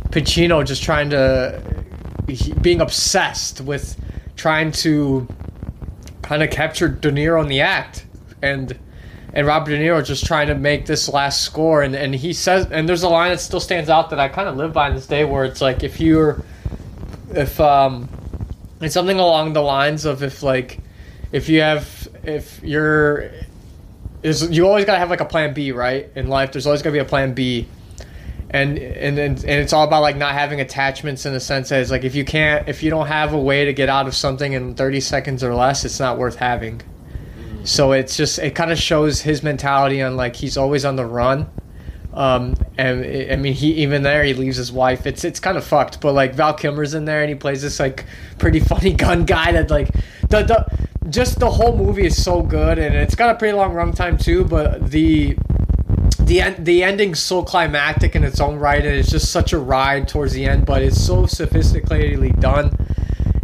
Pacino just trying to he, being obsessed with trying to kind of capture De Niro in the act and and Robert De Niro just trying to make this last score and and he says and there's a line that still stands out that I kind of live by in this day where it's like if you're if um it's something along the lines of if like if you have if you're is you always gotta have like a plan B right? In life there's always gonna be a plan B. And and and, and it's all about like not having attachments in the sense that it's like if you can't if you don't have a way to get out of something in 30 seconds or less it's not worth having. So it's just it kind of shows his mentality on like he's always on the run um, and I mean, he even there he leaves his wife. It's it's kind of fucked, but like Val Kilmer's in there and he plays this like pretty funny gun guy that like the the just the whole movie is so good and it's got a pretty long runtime too. But the the end the ending's so climactic in its own right and it's just such a ride towards the end. But it's so sophisticatedly done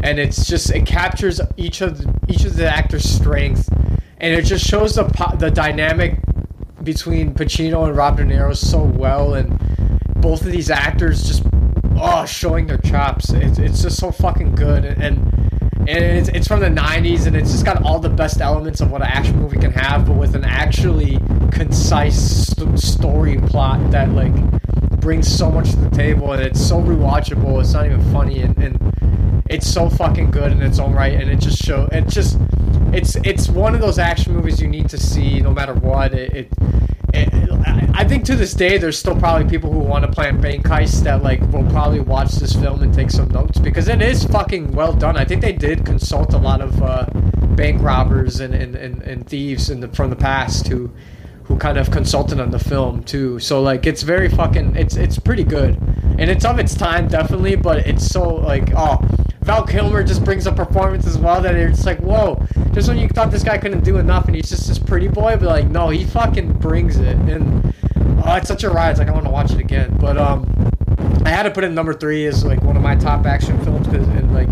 and it's just it captures each of the, each of the actors' strength and it just shows the the dynamic between Pacino and Rob De Niro so well, and both of these actors just oh showing their chops. It's, it's just so fucking good, and and it's, it's from the '90s, and it's just got all the best elements of what an action movie can have, but with an actually concise st- story plot that like brings so much to the table, and it's so rewatchable. It's not even funny, and, and it's so fucking good in its own right, and it just show it just it's it's one of those action movies you need to see no matter what. It, it, I think to this day there's still probably people who want to plan bank heists that like will probably watch this film and take some notes because it is fucking well done. I think they did consult a lot of uh, bank robbers and, and, and, and thieves in the, from the past who who kind of consulted on the film too. So like it's very fucking it's it's pretty good. And it's of its time definitely, but it's so like oh Val Kilmer just brings a performance as well that it's like, whoa, just when you thought this guy couldn't do enough and he's just this pretty boy, but like, no, he fucking brings it. And oh, it's such a ride. It's like, I want to watch it again. But um, I had to put in number three as like one of my top action films because and like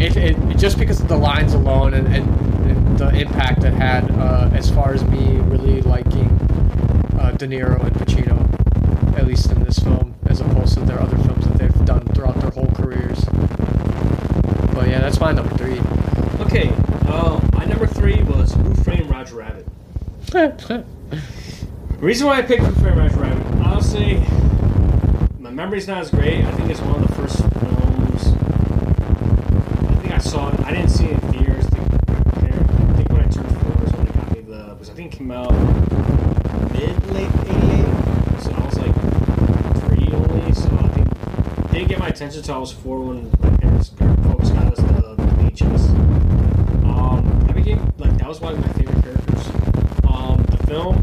it, it, it, just because of the lines alone and, and, and the impact it had uh, as far as me really liking uh, De Niro and Pacino, at least in this film, as opposed to their other films that they've done throughout their whole careers. Yeah, that's my number three. Okay, uh, my number three was Who Framed Roger Rabbit. The reason why I picked Who Framed Roger Rabbit, honestly, my memory's not as great. I think it's one of the first films. I think I saw it. I didn't see it in theaters. I think, I think when I turned four is when they got me the. Because I think it came out mid late '88, so I was like three only. So I think didn't get my attention until I was four when the Um, I became like that was one of my favorite characters. Um, the film,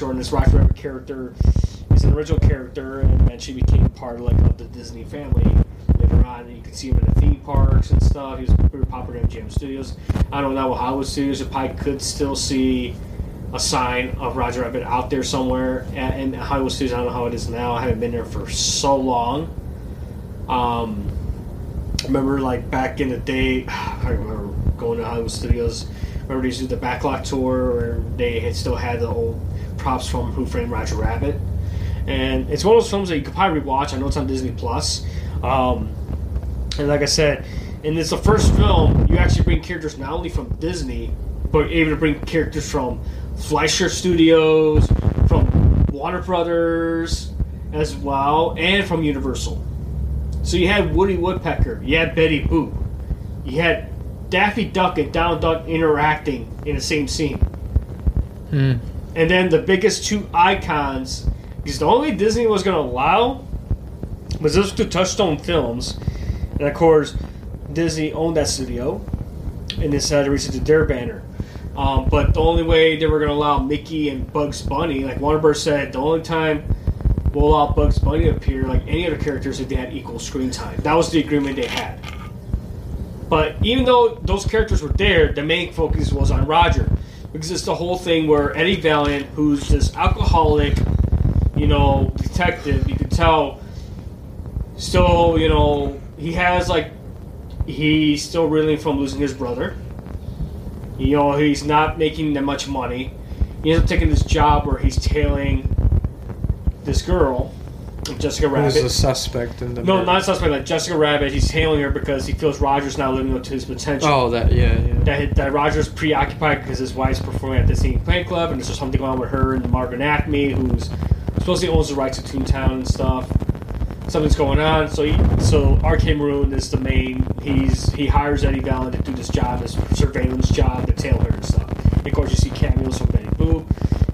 Short, and this Roger Rabbit character is an original character, and eventually became part of like of the Disney family later on. And you can see him in the theme parks and stuff. He was very popular in MGM Studios. I don't know Hollywood Studios. You probably could still see a sign of Roger Rabbit out there somewhere at, in Hollywood Studios. I don't know how it is now. I haven't been there for so long. Um, I remember like back in the day, I remember going to Hollywood Studios. Remember they used to do the backlot tour where they had still had the old props from Who Framed Roger Rabbit, and it's one of those films that you could probably rewatch. I know it's on Disney Plus, um, and like I said, and it's the first film you actually bring characters not only from Disney, but able to bring characters from Fleischer Studios, from Warner Brothers as well, and from Universal. So you had Woody Woodpecker, you had Betty Boop, you had Daffy Duck and Donald Duck interacting in the same scene. Hmm. And then the biggest two icons, because the only Disney was going to allow was those two Touchstone films. And of course, Disney owned that studio and decided to reach to their banner. Um, but the only way they were going to allow Mickey and Bugs Bunny, like Warner said, the only time we'll allow Bugs Bunny to appear like any other characters if they had equal screen time. That was the agreement they had. But even though those characters were there, the main focus was on Roger. Because it's the whole thing where Eddie Valiant, who's this alcoholic, you know, detective, you could tell, still, you know, he has like, he's still reeling from losing his brother. You know, he's not making that much money. He ends up taking this job where he's tailing this girl, Jessica Rabbit. Who's the suspect in the No, murder? not suspect. Like Jessica Rabbit, he's hailing her because he feels Roger's not living up to his potential. Oh, that yeah, yeah. That, that Roger's preoccupied because his wife's performing at the same playing club, and there's something going on with her and Margaret Acme, who's supposedly owns the rights to Toontown and stuff. Something's going on. So he, so R.K. Maroon is the main. He's he hires Eddie Valiant to do this job, this surveillance job, to tail her and stuff. And of course, you see cameos from Betty Boop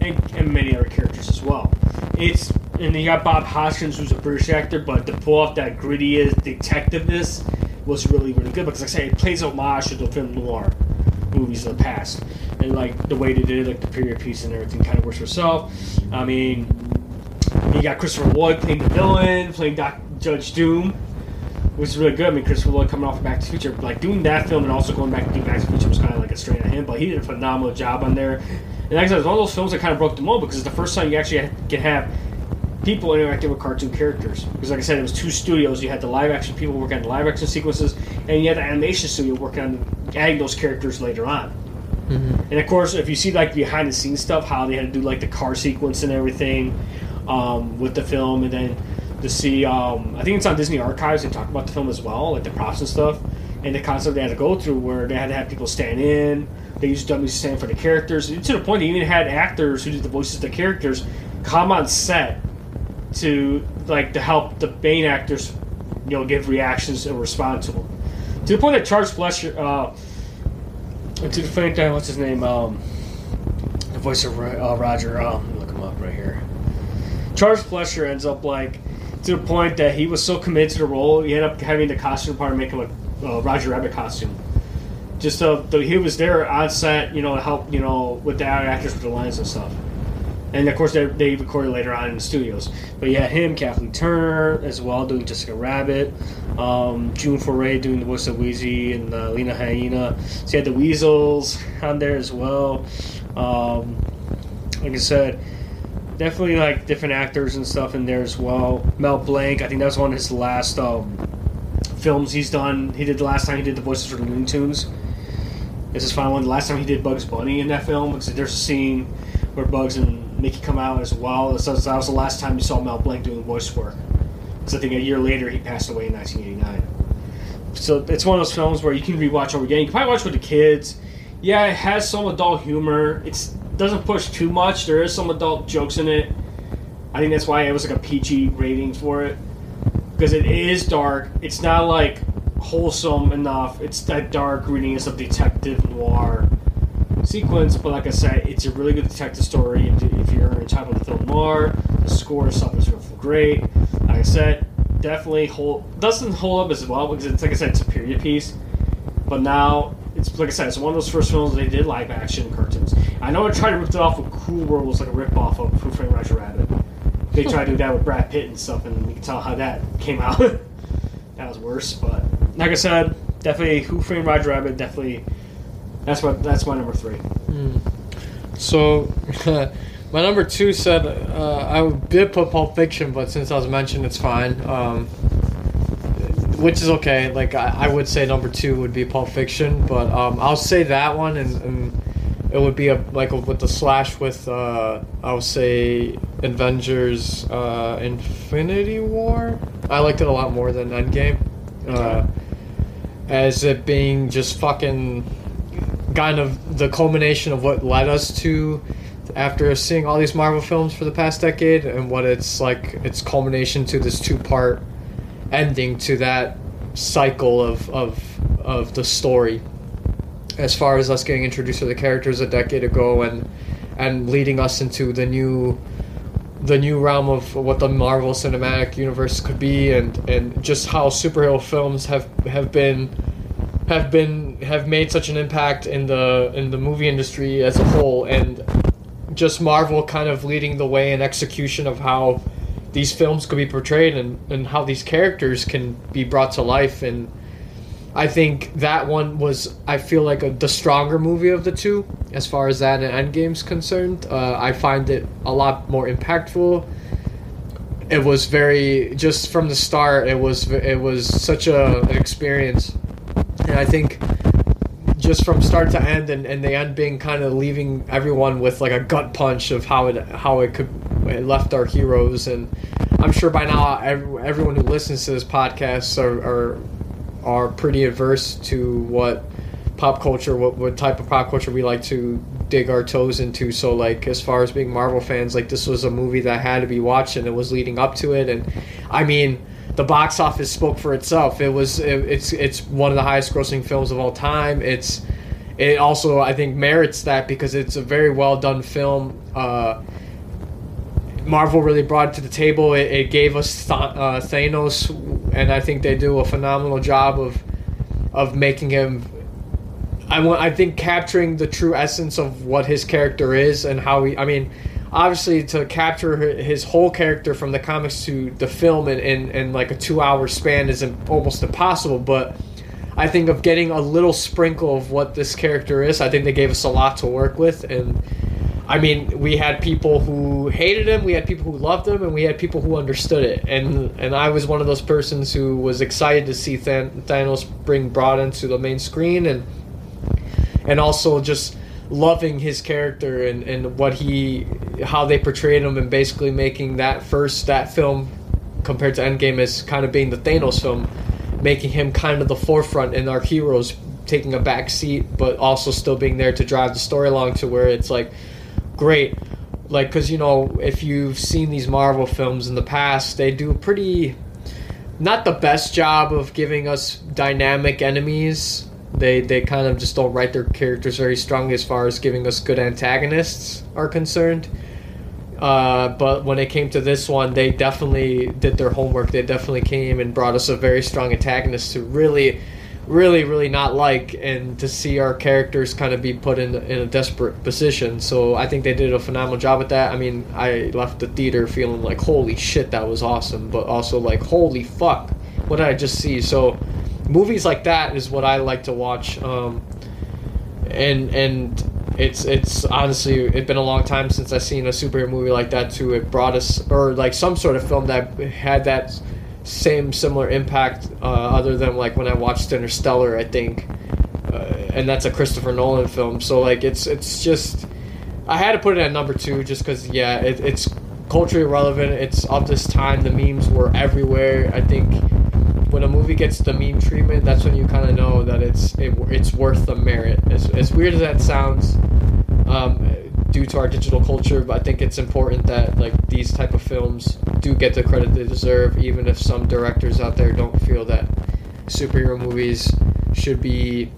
and, and many other characters as well. It's and then you got Bob Hoskins, who's a British actor, but to pull off that gritty detectiveness was really really good because, like I say, it plays homage to the film noir movies of the past, and like the way they did it, like the period piece and everything, kind of works for itself. I mean, you got Christopher Lloyd playing the villain, playing Doc, Judge Doom, which is really good. I mean, Christopher Lloyd coming off of Back to the Future, like doing that film and also going back to do Back to the Future was kind of like a strain on him, but he did a phenomenal job on there. And like I said, it's one of those films that kind of broke the mold because it's the first time you actually can have people interacting with cartoon characters. Because, like I said, it was two studios. You had the live action people working on the live action sequences, and you had the animation studio working on adding those characters later on. And of course, if you see like behind the scenes stuff, how they had to do like the car sequence and everything um, with the film, and then to see, um, I think it's on Disney Archives. They talk about the film as well, like the props and stuff, and the concept they had to go through where they had to have people stand in. They used dummies to stand for the characters And to the point they even had actors who did the voices of the characters come on set to like to help the main actors, you know, give reactions and respond to them. To the point that Charles Fleischer, uh, to the point that what's his name, um, the voice of uh, Roger, um, look him up right here. Charles Fleischer ends up like to the point that he was so committed to the role, he ended up having the costume department make him a uh, Roger Rabbit costume. Just so the, he was there on set, you know, to help, you know, with the actors with the lines and stuff. And of course, they, they recorded later on in the studios. But you had him, Kathleen Turner, as well, doing Jessica Rabbit. Um, June Foray doing the voice of Wheezy and uh, Lena Hyena. So you had the Weasels on there as well. Um, like I said, definitely like different actors and stuff in there as well. Mel Blanc, I think that was one of his last um, films he's done. He did the last time he did the voices for the Looney Tunes. This is final one. The last time he did Bugs Bunny in that film, because there's a scene where Bugs and Mickey come out as well. So that was the last time you saw Mel Blanc doing voice work Because I think a year later he passed away in 1989. So it's one of those films where you can rewatch over again. You can probably watch with the kids. Yeah, it has some adult humor. It doesn't push too much. There is some adult jokes in it. I think that's why it was like a PG rating for it because it is dark. It's not like wholesome enough. It's that dark greediness of detective noir sequence. But like I said, it's a really good detective story. If, if you're entitled to film noir, the score stuff is really great. Like I said, definitely hold doesn't hold up as well because it's like I said, it's a period piece. But now it's like I said, it's one of those first films they did live action cartoons. I know I tried to rip it off with Cool World was like a rip off of Who Framed Roger Rabbit. They tried to do that with Brad Pitt and stuff, and you can tell how that came out. that was worse, but like I said, definitely Who Framed Roger Rabbit. Definitely, that's what that's my number three. Mm. So, my number two said uh, I did put Pulp Fiction, but since I was mentioned, it's fine. Um, which is okay. Like I, I, would say number two would be Pulp Fiction, but um, I'll say that one, and, and it would be a like a, with the slash with uh, I would say Avengers uh, Infinity War. I liked it a lot more than Endgame, uh, as it being just fucking kind of the culmination of what led us to after seeing all these Marvel films for the past decade and what it's like its culmination to this two part ending to that cycle of of of the story. As far as us getting introduced to the characters a decade ago and and leading us into the new the new realm of what the Marvel Cinematic Universe could be and and just how superhero films have have been have been have made such an impact in the in the movie industry as a whole and just Marvel kind of leading the way in execution of how these films could be portrayed and, and how these characters can be brought to life and I think that one was I feel like a, the stronger movie of the two as far as that and Endgame's concerned. Uh, I find it a lot more impactful. It was very just from the start. It was it was such a an experience, and I think just from start to end, and, and the end being kind of leaving everyone with like a gut punch of how it how it could it left our heroes, and I'm sure by now everyone who listens to this podcast are, are are pretty averse to what pop culture, what, what type of pop culture we like to dig our toes into. So, like, as far as being Marvel fans, like, this was a movie that had to be watched and it was leading up to it. And I mean, the box office spoke for itself. It was, it, it's, it's one of the highest grossing films of all time. It's, it also, I think, merits that because it's a very well done film. Uh, Marvel really brought it to the table. It, it gave us Th- uh, Thanos, and I think they do a phenomenal job of of making him. I want. I think capturing the true essence of what his character is and how he. I mean, obviously to capture his whole character from the comics to the film in, in, in like a two hour span is almost impossible. But I think of getting a little sprinkle of what this character is. I think they gave us a lot to work with and I mean, we had people who hated him, we had people who loved him, and we had people who understood it. And and I was one of those persons who was excited to see Thanos bring brought into the main screen, and and also just loving his character and, and what he how they portrayed him, and basically making that first that film compared to Endgame as kind of being the Thanos film, making him kind of the forefront and our heroes taking a back seat, but also still being there to drive the story along to where it's like great. Like because you know if you've seen these marvel films in the past they do pretty not the best job of giving us dynamic enemies they they kind of just don't write their characters very strongly as far as giving us good antagonists are concerned. Uh, but when it came to this one they definitely did their homework. They definitely came and brought us a very strong antagonist to really really really not like and to see our characters kind of be put in in a desperate position. So i think they did a phenomenal job with that. I mean i left the theater feeling like holy shit that was awesome but also like holy fuck what did i just see? So movies like that is what i like to watch um, and and it's it's honestly it's been a long time since i've seen a superhero movie like that too it brought us or like some sort of film that had that same similar impact uh, other than like when I watched Interstellar I think uh, and that's a Christopher Nolan film so like it's it's just I had to put it at number two just because yeah it, it's culturally relevant. It's of this time. The memes were everywhere. I think when a movie gets the meme treatment, that's when you kind of know that it's it, it's worth the merit. As, as weird as that sounds, um, due to our digital culture, but I think it's important that like these type of films do get the credit they deserve, even if some directors out there don't feel that superhero movies should be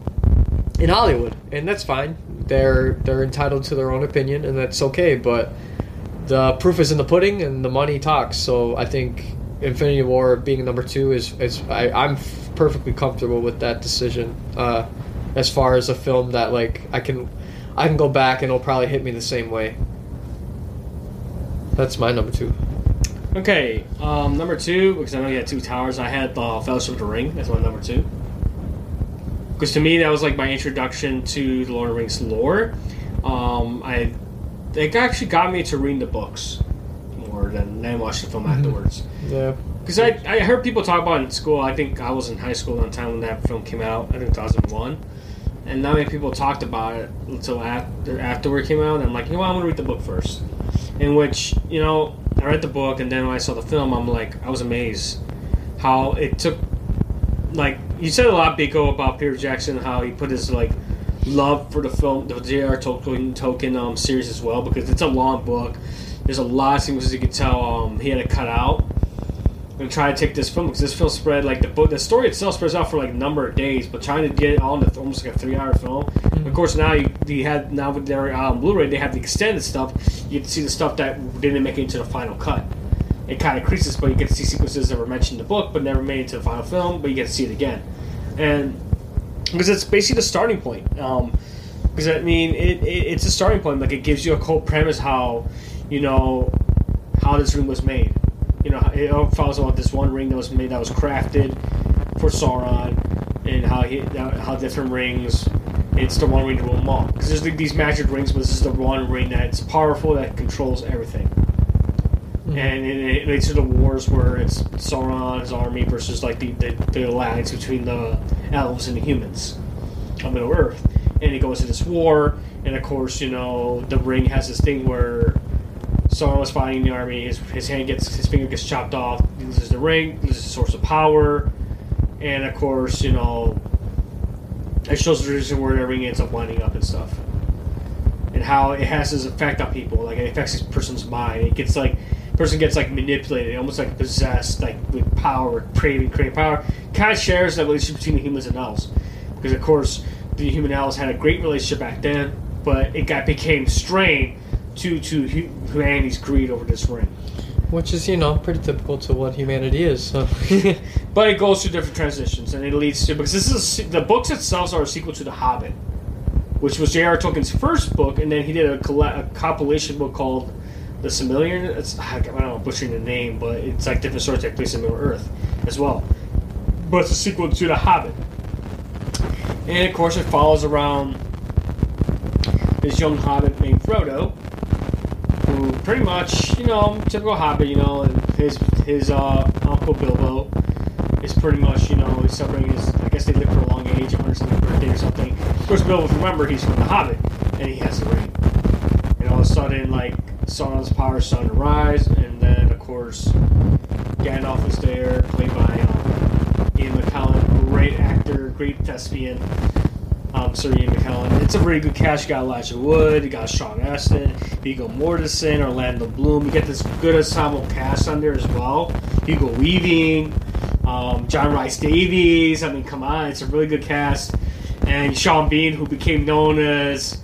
in Hollywood, and that's fine. They're they're entitled to their own opinion, and that's okay. But the proof is in the pudding, and the money talks. So I think Infinity War being number two is is I, I'm f- perfectly comfortable with that decision. Uh, as far as a film that like I can I can go back and it'll probably hit me the same way. That's my number two. Okay, um, number two, because I know you had two towers, I had uh, Fellowship of the Ring. That's my number two. Because to me, that was like my introduction to the Lord of the Rings lore. Um, I, it actually got me to read the books more than then watch the film afterwards. Yeah. Because I, I heard people talk about it in school. I think I was in high school at the time when that film came out. I think 2001. And not many people talked about it until after afterward it came out. And I'm like, you know what? I'm gonna read the book first. In which, you know, I read the book, and then when I saw the film, I'm like, I was amazed how it took. Like you said a lot, Biko, about Peter Jackson, how he put his like love for the film, the J.R. Tolkien Tolkien um, series as well, because it's a long book. There's a lot of things you could tell um, he had to cut out and try to take this film because this film spread like the book. The story itself spreads out for like a number of days, but trying to get it all into almost like a three-hour film. Of course, now you, you had now with their um, Blu-ray, they have the extended stuff. You get to see the stuff that didn't make it into the final cut. It kind of creases, but you get to see sequences that were mentioned in the book but never made it to the final film. But you get to see it again, and because it's basically the starting point. Um, because I mean, it, it, it's a starting point. Like it gives you a cold premise how, you know, how this ring was made. You know, it all follows about this one ring that was made that was crafted for Sauron, and how he how different rings. It's the one ring to rule them all. Because there's like these magic rings, but this is the one ring that's powerful that controls everything. Mm-hmm. And it, it leads to the wars where it's Sauron's army versus like the, the, the alliance between the elves and the humans on Middle Earth. And it goes to this war, and of course, you know, the ring has this thing where Sauron was fighting in the army, his, his hand gets, his finger gets chopped off, he loses the ring, loses the source of power, and of course, you know, it shows the reason where the ring ends up winding up and stuff. And how it has this effect on people, like it affects this person's mind. It gets like, person gets like manipulated, almost like possessed, like with power, craving, craving power. Kind of shares that relationship between the humans and elves, because of course the human elves had a great relationship back then, but it got became strained to hu- humanity's greed over this ring. Which is, you know, pretty typical to what humanity is. So. But it goes through different transitions, and it leads to because this is a, the books themselves are a sequel to The Hobbit, which was J.R. Tolkien's first book, and then he did a, a compilation book called The Silmarillion. It's I don't know, butchering the name, but it's like different stories take place in Middle Earth as well. But it's a sequel to The Hobbit, and of course it follows around this young hobbit named Frodo, who pretty much, you know, typical hobbit, you know, and his his uh, uncle Bilbo is pretty much, you know, he's celebrating his, I guess they live for a long age, 100 something birthday or something. Of course, Bilbo, if you remember, he's from the Hobbit, and he has the ring. And all of a sudden, like, Sauron's power starting to rise, and then, of course, Gandalf is there, played by um, Ian McKellen, great actor, great thespian. Um, Ian McKellen. It's a very good cast. You got Elijah Wood, you got Sean Astin, Viggo Mortensen, Orlando Bloom. You get this good ensemble cast on there as well. Hugo Weaving, um, John Rhys-Davies. I mean, come on, it's a really good cast. And Sean Bean, who became known as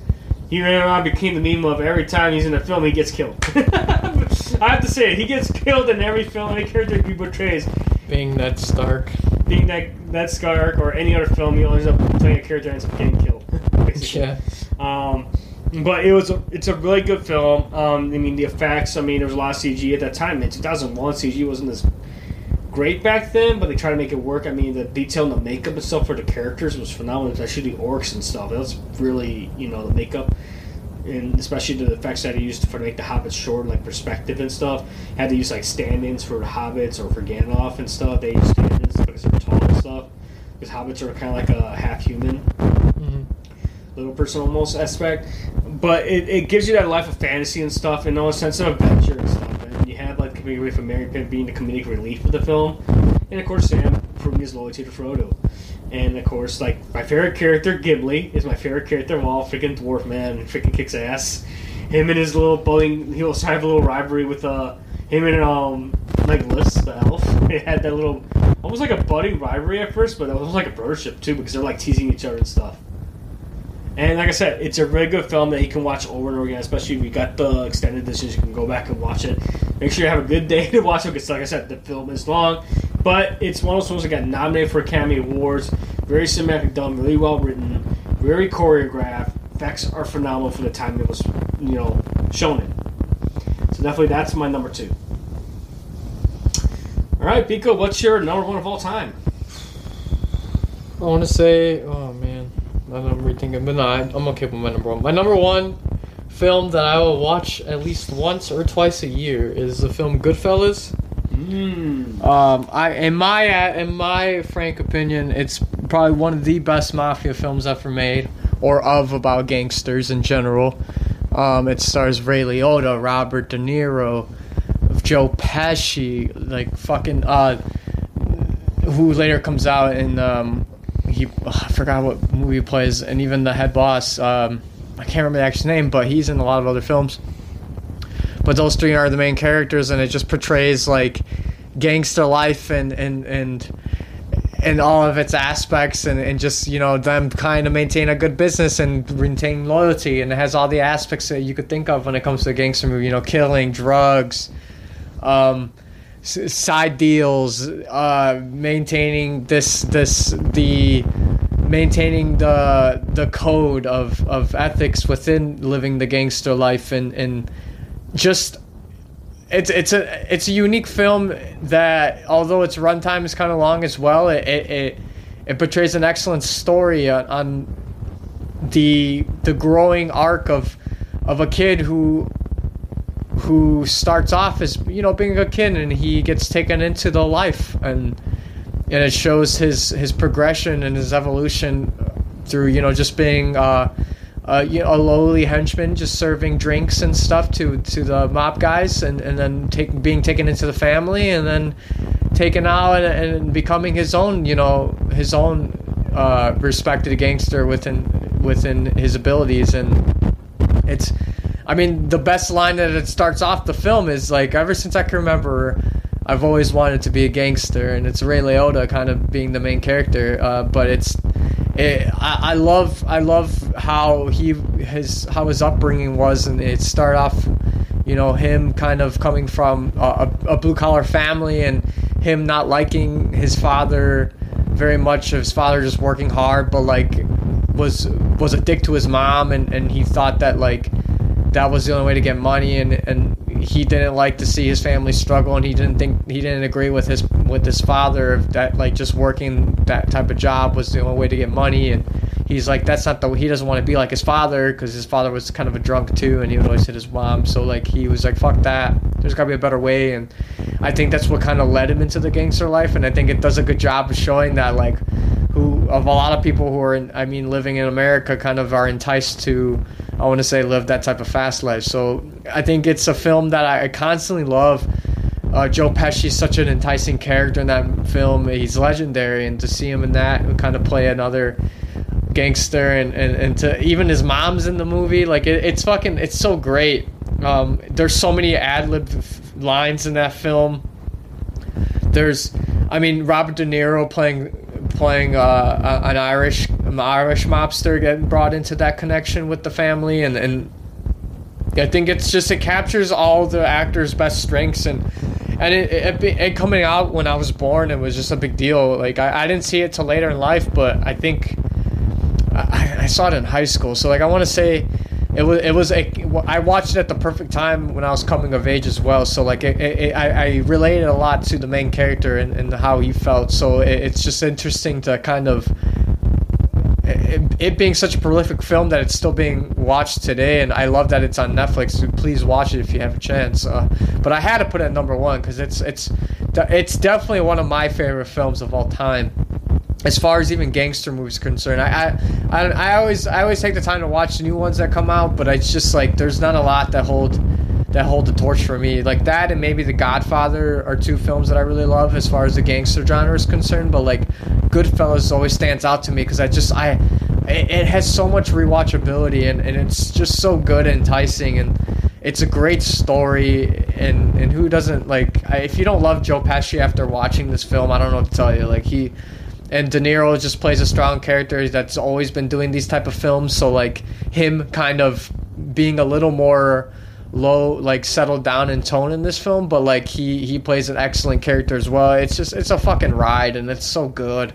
he ran around, became the meme of every time he's in a film, he gets killed. I have to say he gets killed in every film, any character he portrays. Being Ned Stark. Being that that Skark or any other film, he end up playing a character and ends up getting killed. basically. Yeah. Um, but it was a, it's a really good film. Um, I mean, the effects. I mean, there was a lot of CG at that time. In 2001, CG wasn't as great back then, but they tried to make it work. I mean, the detail and the makeup and stuff for the characters was phenomenal, especially the orcs and stuff. That was really, you know, the makeup and especially the effects that he used for make the hobbits short, like perspective and stuff. Had to use like stand-ins for the hobbits or for Gandalf and stuff. They used stand-ins because they were tall and stuff. Because hobbits are kind of like a half human hmm little person almost aspect. But it, it gives you that life of fantasy and stuff, and no sense of adventure and stuff. And you have like comedic relief of Mary Pitt being the comedic relief of the film, and of course Sam proving his loyalty to Frodo. And of course, like my favorite character, Gimli, is my favorite character of all. Freaking dwarf man, and freaking kicks ass. Him and his little bullying. He also have a little rivalry with uh him and um Legolas, the elf. They had that little almost like a budding rivalry at first, but it was like a brothership too because they're like teasing each other and stuff. And like I said, it's a really good film that you can watch over and over again, especially if you got the extended editions. You can go back and watch it. Make sure you have a good day to watch it because, like I said, the film is long, but it's one of those films that got nominated for Academy Awards. Very cinematic, done, really well written, very choreographed. Effects are phenomenal for the time it was, you know, shown in. So definitely, that's my number two. All right, Biko, what's your number one of all time? I want to say, oh man, I'm rethinking, but no, I'm okay with my number one. My number one film that I will watch at least once or twice a year is the film Goodfellas. Mm. Um, I in my in my frank opinion, it's probably one of the best mafia films ever made, or of about gangsters in general. Um, it stars Ray Liotta, Robert De Niro, Joe Pesci, like fucking uh, who later comes out and um, he I forgot what movie he plays, and even the head boss. Um, I can't remember the actual name, but he's in a lot of other films. But those three are the main characters, and it just portrays like gangster life and and and and all of its aspects, and, and just you know them kind of maintain a good business and maintain loyalty, and it has all the aspects that you could think of when it comes to a gangster movie. You know, killing, drugs, um, side deals, uh, maintaining this this the maintaining the the code of, of ethics within living the gangster life and, and just it's it's a it's a unique film that although its runtime is kind of long as well it it, it, it portrays an excellent story on, on the the growing arc of of a kid who who starts off as you know being a kid and he gets taken into the life and and it shows his his progression and his evolution through you know just being uh, uh, you know, a lowly henchman just serving drinks and stuff to to the mob guys and and then take, being taken into the family and then taken out and, and becoming his own you know his own uh, respected gangster within within his abilities. And it's I mean the best line that it starts off the film is like ever since I can remember I've always wanted to be a gangster, and it's Ray Liotta kind of being the main character. Uh, but it's, it, I, I love, I love how he his how his upbringing was, and it started off, you know, him kind of coming from a, a blue collar family, and him not liking his father very much. His father just working hard, but like was was a dick to his mom, and and he thought that like that was the only way to get money, and and he didn't like to see his family struggle and he didn't think he didn't agree with his with his father that like just working that type of job was the only way to get money and he's like that's not the he doesn't want to be like his father because his father was kind of a drunk too and he would always hit his mom so like he was like fuck that there's got to be a better way and i think that's what kind of led him into the gangster life and i think it does a good job of showing that like who of a lot of people who are in, i mean living in america kind of are enticed to i want to say live that type of fast life so i think it's a film that i constantly love uh, Joe Pesci's such an enticing character in that film. He's legendary, and to see him in that kind of play another gangster, and, and, and to even his mom's in the movie, like it, it's fucking, it's so great. Um, there's so many ad lib lines in that film. There's, I mean, Robert De Niro playing playing uh, an Irish an Irish mobster getting brought into that connection with the family, and and I think it's just it captures all the actors' best strengths and and it, it, it, coming out when I was born, it was just a big deal. Like I, I didn't see it till later in life, but I think I, I saw it in high school. So like I want to say it was it was a I watched it at the perfect time when I was coming of age as well. So like it, it, I I related a lot to the main character and, and how he felt. So it, it's just interesting to kind of it, being such a prolific film that it's still being watched today, and I love that it's on Netflix. So please watch it if you have a chance. Uh, but I had to put it at number one because it's it's it's definitely one of my favorite films of all time. As far as even gangster movies concerned, I, I I always I always take the time to watch the new ones that come out, but it's just like there's not a lot that hold that hold the torch for me. Like that and maybe The Godfather are two films that I really love as far as the gangster genre is concerned. But like Goodfellas always stands out to me because I just I it, has so much rewatchability and, and it's just so good and enticing and it's a great story and and who doesn't like I, if you don't love Joe Pesci after watching this film I don't know what to tell you like he and De Niro just plays a strong character that's always been doing these type of films. So like him kind of being a little more low like settled down in tone in this film but like he he plays an excellent character as well. It's just it's a fucking ride and it's so good.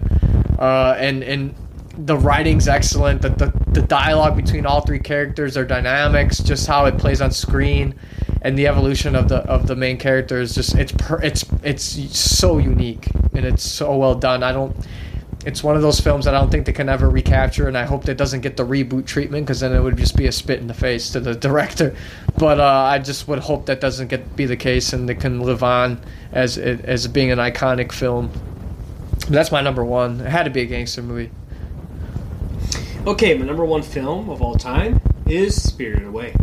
Uh and and the writing's excellent. The, the the dialogue between all three characters are dynamics just how it plays on screen and the evolution of the of the main character is just it's per, it's it's so unique and it's so well done. I don't it's one of those films that I don't think they can ever recapture, and I hope that doesn't get the reboot treatment because then it would just be a spit in the face to the director. But uh, I just would hope that doesn't get be the case, and it can live on as as being an iconic film. That's my number one. It had to be a gangster movie. Okay, my number one film of all time is Spirited Away.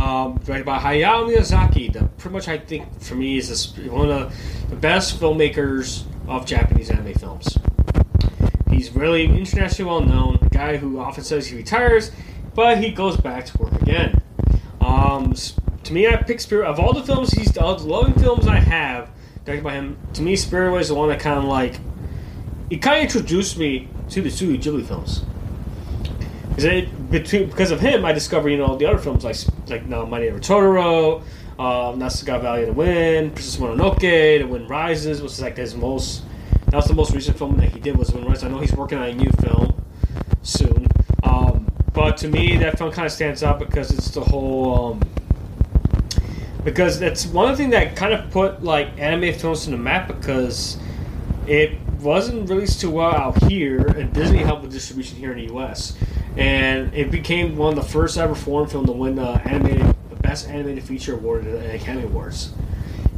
Um, directed by Hayao Miyazaki. That pretty much I think for me is one of the best filmmakers of Japanese anime films. He's really internationally well known. A guy who often says he retires, but he goes back to work again. Um, to me, I pick Spirit of all the films he's all the loving films I have directed by him. To me, Spirit Away is the one that kind of like it kind of introduced me to the Studio Ghibli films. Because between because of him, I discovered you know all the other films like like now My Neighbor Totoro, um, Nausicaa Valley of the Wind, Princess Mononoke, The Wind Rises, which is like his most. That was the most recent film that he did was Wind Rises. I know he's working on a new film soon, um, but to me that film kind of stands out because it's the whole. Um, because that's one things that kind of put like anime films in the map because it wasn't released too well out here, and Disney helped with distribution here in the U.S. And it became one of the first ever foreign film to win the animated best animated feature award at the Academy Awards.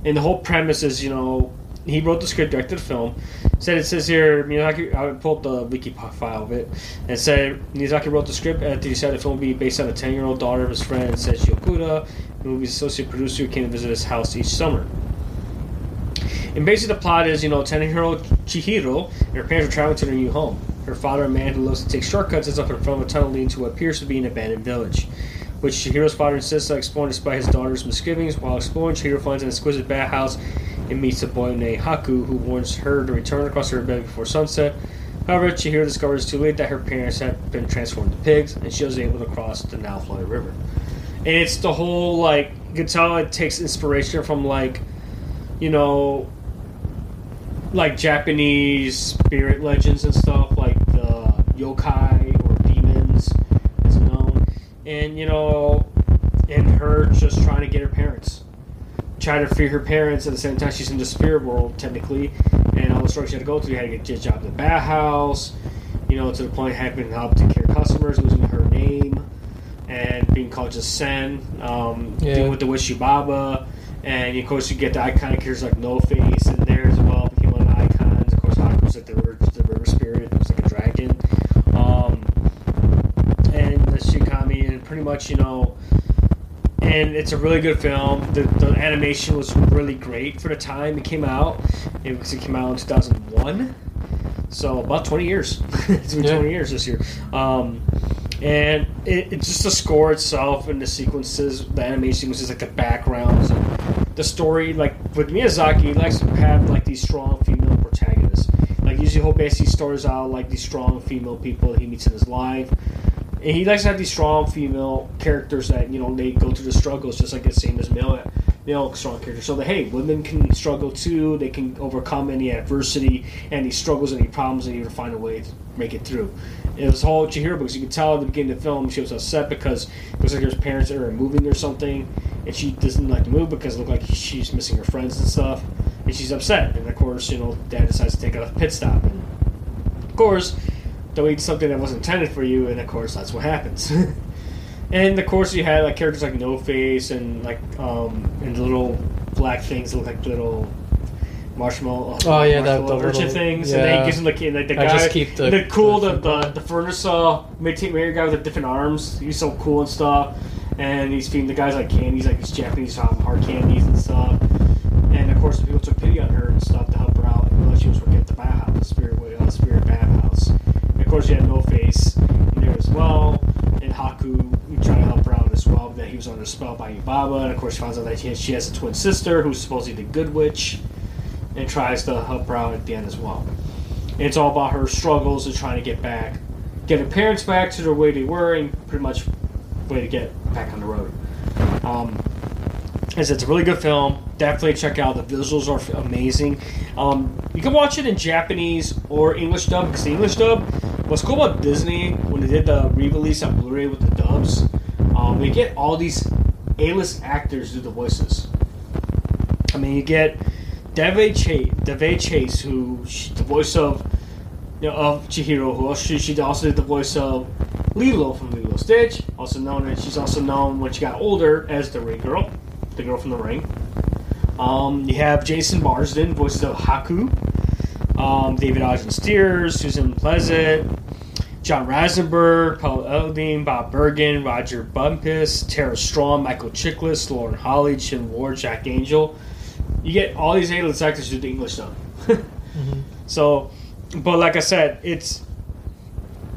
And the whole premise is, you know, he wrote the script, directed the film. Said it says here, Miyazaki. I pulled the wiki file of it, and said Miyazaki wrote the script and he said the film would be based on a ten-year-old daughter of his friend Seiichi Okuda, the movie's associate producer, who came to visit his house each summer. And basically, the plot is, you know, ten-year-old Chihiro and her parents are traveling to their new home. Her father, a man who loves to take shortcuts, is up in front of a tunnel leading to what appears to be an abandoned village which Chihiro's father insists on exploring despite his daughter's misgivings. While exploring, Chihiro finds an exquisite bathhouse and meets a boy named Haku who warns her to return across the river before sunset. However, Chihiro discovers too late that her parents have been transformed to pigs, and she was able to cross the now flooded river. And it's the whole like you can tell it takes inspiration from like, you know, like Japanese spirit legends and stuff, like the yokai or demons, as known, and you know, and her just trying to get her parents, trying to free her parents at the same time she's in the spirit world technically, and all the struggles she had to go through. Had to get a job at the bathhouse, you know, to the point of having to help take care of customers, losing her name, and being called just Sen, um, Yeah. dealing with the Wishy Baba. And of course, you get the iconic characters like No Face in there as well. Became one of the icons. Of course, Haku's like the river, the river spirit. It was like a dragon. Um, and the Shikami, and pretty much, you know, and it's a really good film. The, the animation was really great for the time it came out. It, it came out in 2001, so about 20 years. it's been Yeah. 20 years this year. Um, and it, it's just the score itself and the sequences, the animation sequences, like the backgrounds, and the story. Like with Miyazaki, he likes to have like these strong female protagonists. Like usually, basically stories out like these strong female people he meets in his life. And he likes to have these strong female characters that you know they go through the struggles just like the same as male male strong characters. So that hey, women can struggle too. They can overcome any adversity, any struggles, any problems, and even find a way to make it through. It was all Chihiro because you could tell at the beginning of the film she was upset because it looks like her parents are moving or something, and she doesn't like to move because it looked like she's missing her friends and stuff, and she's upset. And of course, you know, dad decides to take a pit stop. And of course, eat something that wasn't intended for you, and of course that's what happens. and of course you had like characters like No Face and like um and little black things that look like little marshmallow. Oh, yeah, that- marshmallow the urchin little- things, and then he gives him the like the I guy, just keep the- cool the- the the, the furnace uh maintain mayor guy with the different arms. He's so cool and stuff. and he's feeding the guys like candies, like these Japanese um, hard candies and stuff. And of course, the people took pity on her and stuff to help her out, and realized she was working at the bathhouse, the spirit way, uh, spirit bathhouse. And course, she had no face in there as well. And Haku tried to help her out as well, that he was under spell by Yubaba. And of course, she finds out that she has, a twin sister who's supposedly the good witch, and tries to help her out at the end as well. And it's all about her struggles of trying to get back, get her parents back to the way they were, and pretty much way to get back on the road. Um, as it's a really good film. Definitely check out. The visuals are amazing. Um, you can watch it in Japanese or English dub because the English dub. What's cool about Disney when they did the re-release on Blu-ray with the dubs, um, they get all these A-list actors do the voices. I mean, you get Daveigh Chase, Daveigh Chase, who she, the voice of you know, of Chihiro, who also, she also did the voice of Lilo from Lilo Stitch, also known she's also known when she got older as the Ring Girl, the girl from the Ring. Um, you have Jason Marsden, voices of Haku, um, David Ogden Stiers, Susan Pleasant, John Ratzenberger, Paul Eiding, Bob Bergen, Rodger Bumpass, Tara Strong, Michael Chiklis, Lauren Holly, Jim Ward, Jack Angel. You get all these A-list actors do the English dub. So, but like I said, it's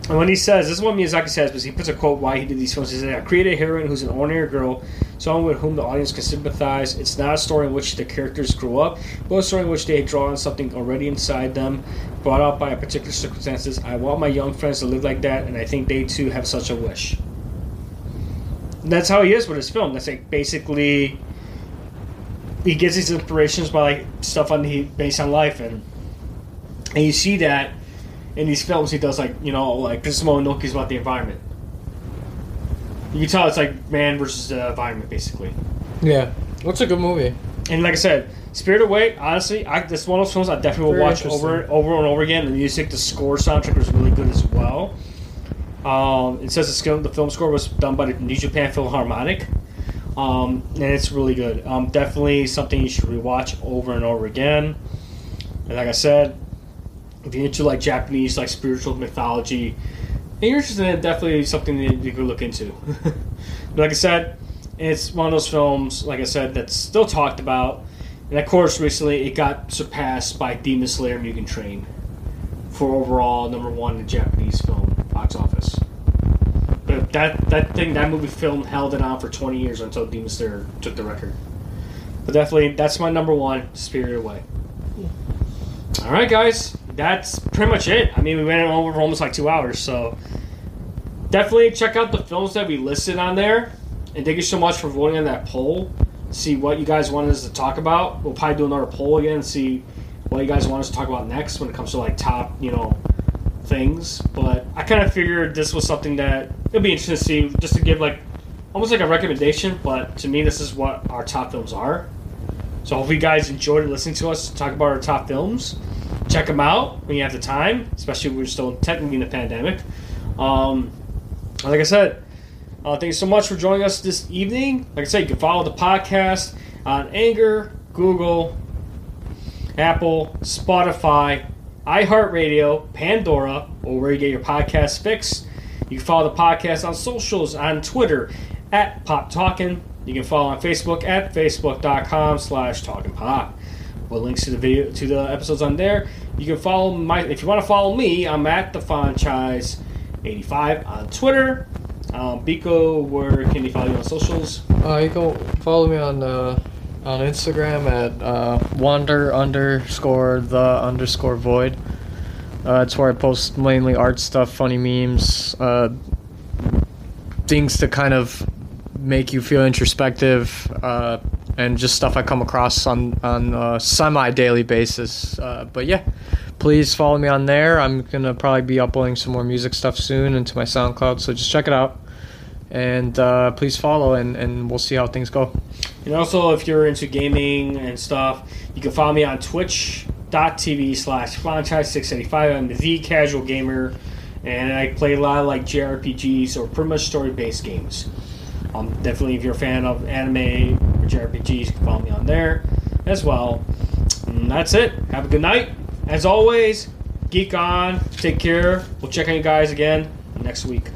and when he says this is what Miyazaki says, because he puts a quote why he did these films. He said, "I created a heroine who's an ordinary girl, someone with whom the audience can sympathize. It's not a story in which the characters grew up, but a story in which they draw on something already inside them, brought out by a particular circumstances. I want my young friends to live like that, and I think they too have such a wish." And that's how he is with his film. That's like basically he gets his inspirations by like stuff on the based on life, and and you see that in these films he does like you know like Princess Mononoke's about the environment. You can tell it's like man versus the environment basically. Yeah. What's a good movie? And like I said, Spirited Away, honestly, I, this is one of those films I definitely will Very watch over over and over again. The music, the score, soundtrack was really good as well. Um, it says the, skill, the film score was done by the New Japan Philharmonic, um, and it's really good. Um, definitely something you should rewatch over and over again. And like I said, if you're into like Japanese like spiritual mythology, and you're interested in it, definitely something that you could look into. like I said, it's one of those films, like I said, that's still talked about. And of course, recently it got surpassed by Demon Slayer Mugen Train for overall number one in the Japanese film box office. But that that thing, that movie film held it on for 20 years until Demon Slayer took the record. But definitely, that's my number one, Spirited Away. All right, guys, that's pretty much it. I mean, we went over almost like two hours, so definitely check out the films that we listed on there. And thank you so much for voting on that poll. See what you guys want us to talk about. We'll probably do another poll again and see what you guys want us to talk about next when it comes to like top, you know, things. But I kind of figured this was something that it'd be interesting to see, just to give like almost like a recommendation. But to me, this is what our top films are. So hopefully you guys enjoyed listening to us talk about our top films. Check them out when you have the time, especially when we're still technically in the pandemic. Um, like I said, uh, thank you so much for joining us this evening. Like I said, you can follow the podcast on Anchor, Google, Apple, Spotify, iHeartRadio, Pandora, or where you get your podcast fixed. You can follow the podcast on socials on Twitter at Pop Talkin'. You can follow on Facebook at facebook.com slash talking pop. With links to the video to the episodes on there. You can follow my if you want to follow me, I'm at the franchise 85 on Twitter. Um, Biko, where can you follow you on socials? Uh, you can follow me on uh, on Instagram at uh, wander underscore the underscore void. Uh, it's where I post mainly art stuff, funny memes, uh, things to kind of make you feel introspective, uh, and just stuff I come across on on a semi daily basis. Uh, but yeah, please follow me on there. I'm gonna probably be uploading some more music stuff soon into my SoundCloud, so just check it out. And uh, please follow, and, and we'll see how things go. And also, if you're into gaming and stuff, you can follow me on twitch.tv slash franchise685. I'm the casual gamer, and I play a lot of like JRPGs or pretty much story based games. Um, definitely, if you're a fan of anime or JRPGs, you can follow me on there as well. And that's it. Have a good night. As always, geek on. Take care. We'll check on you guys again next week.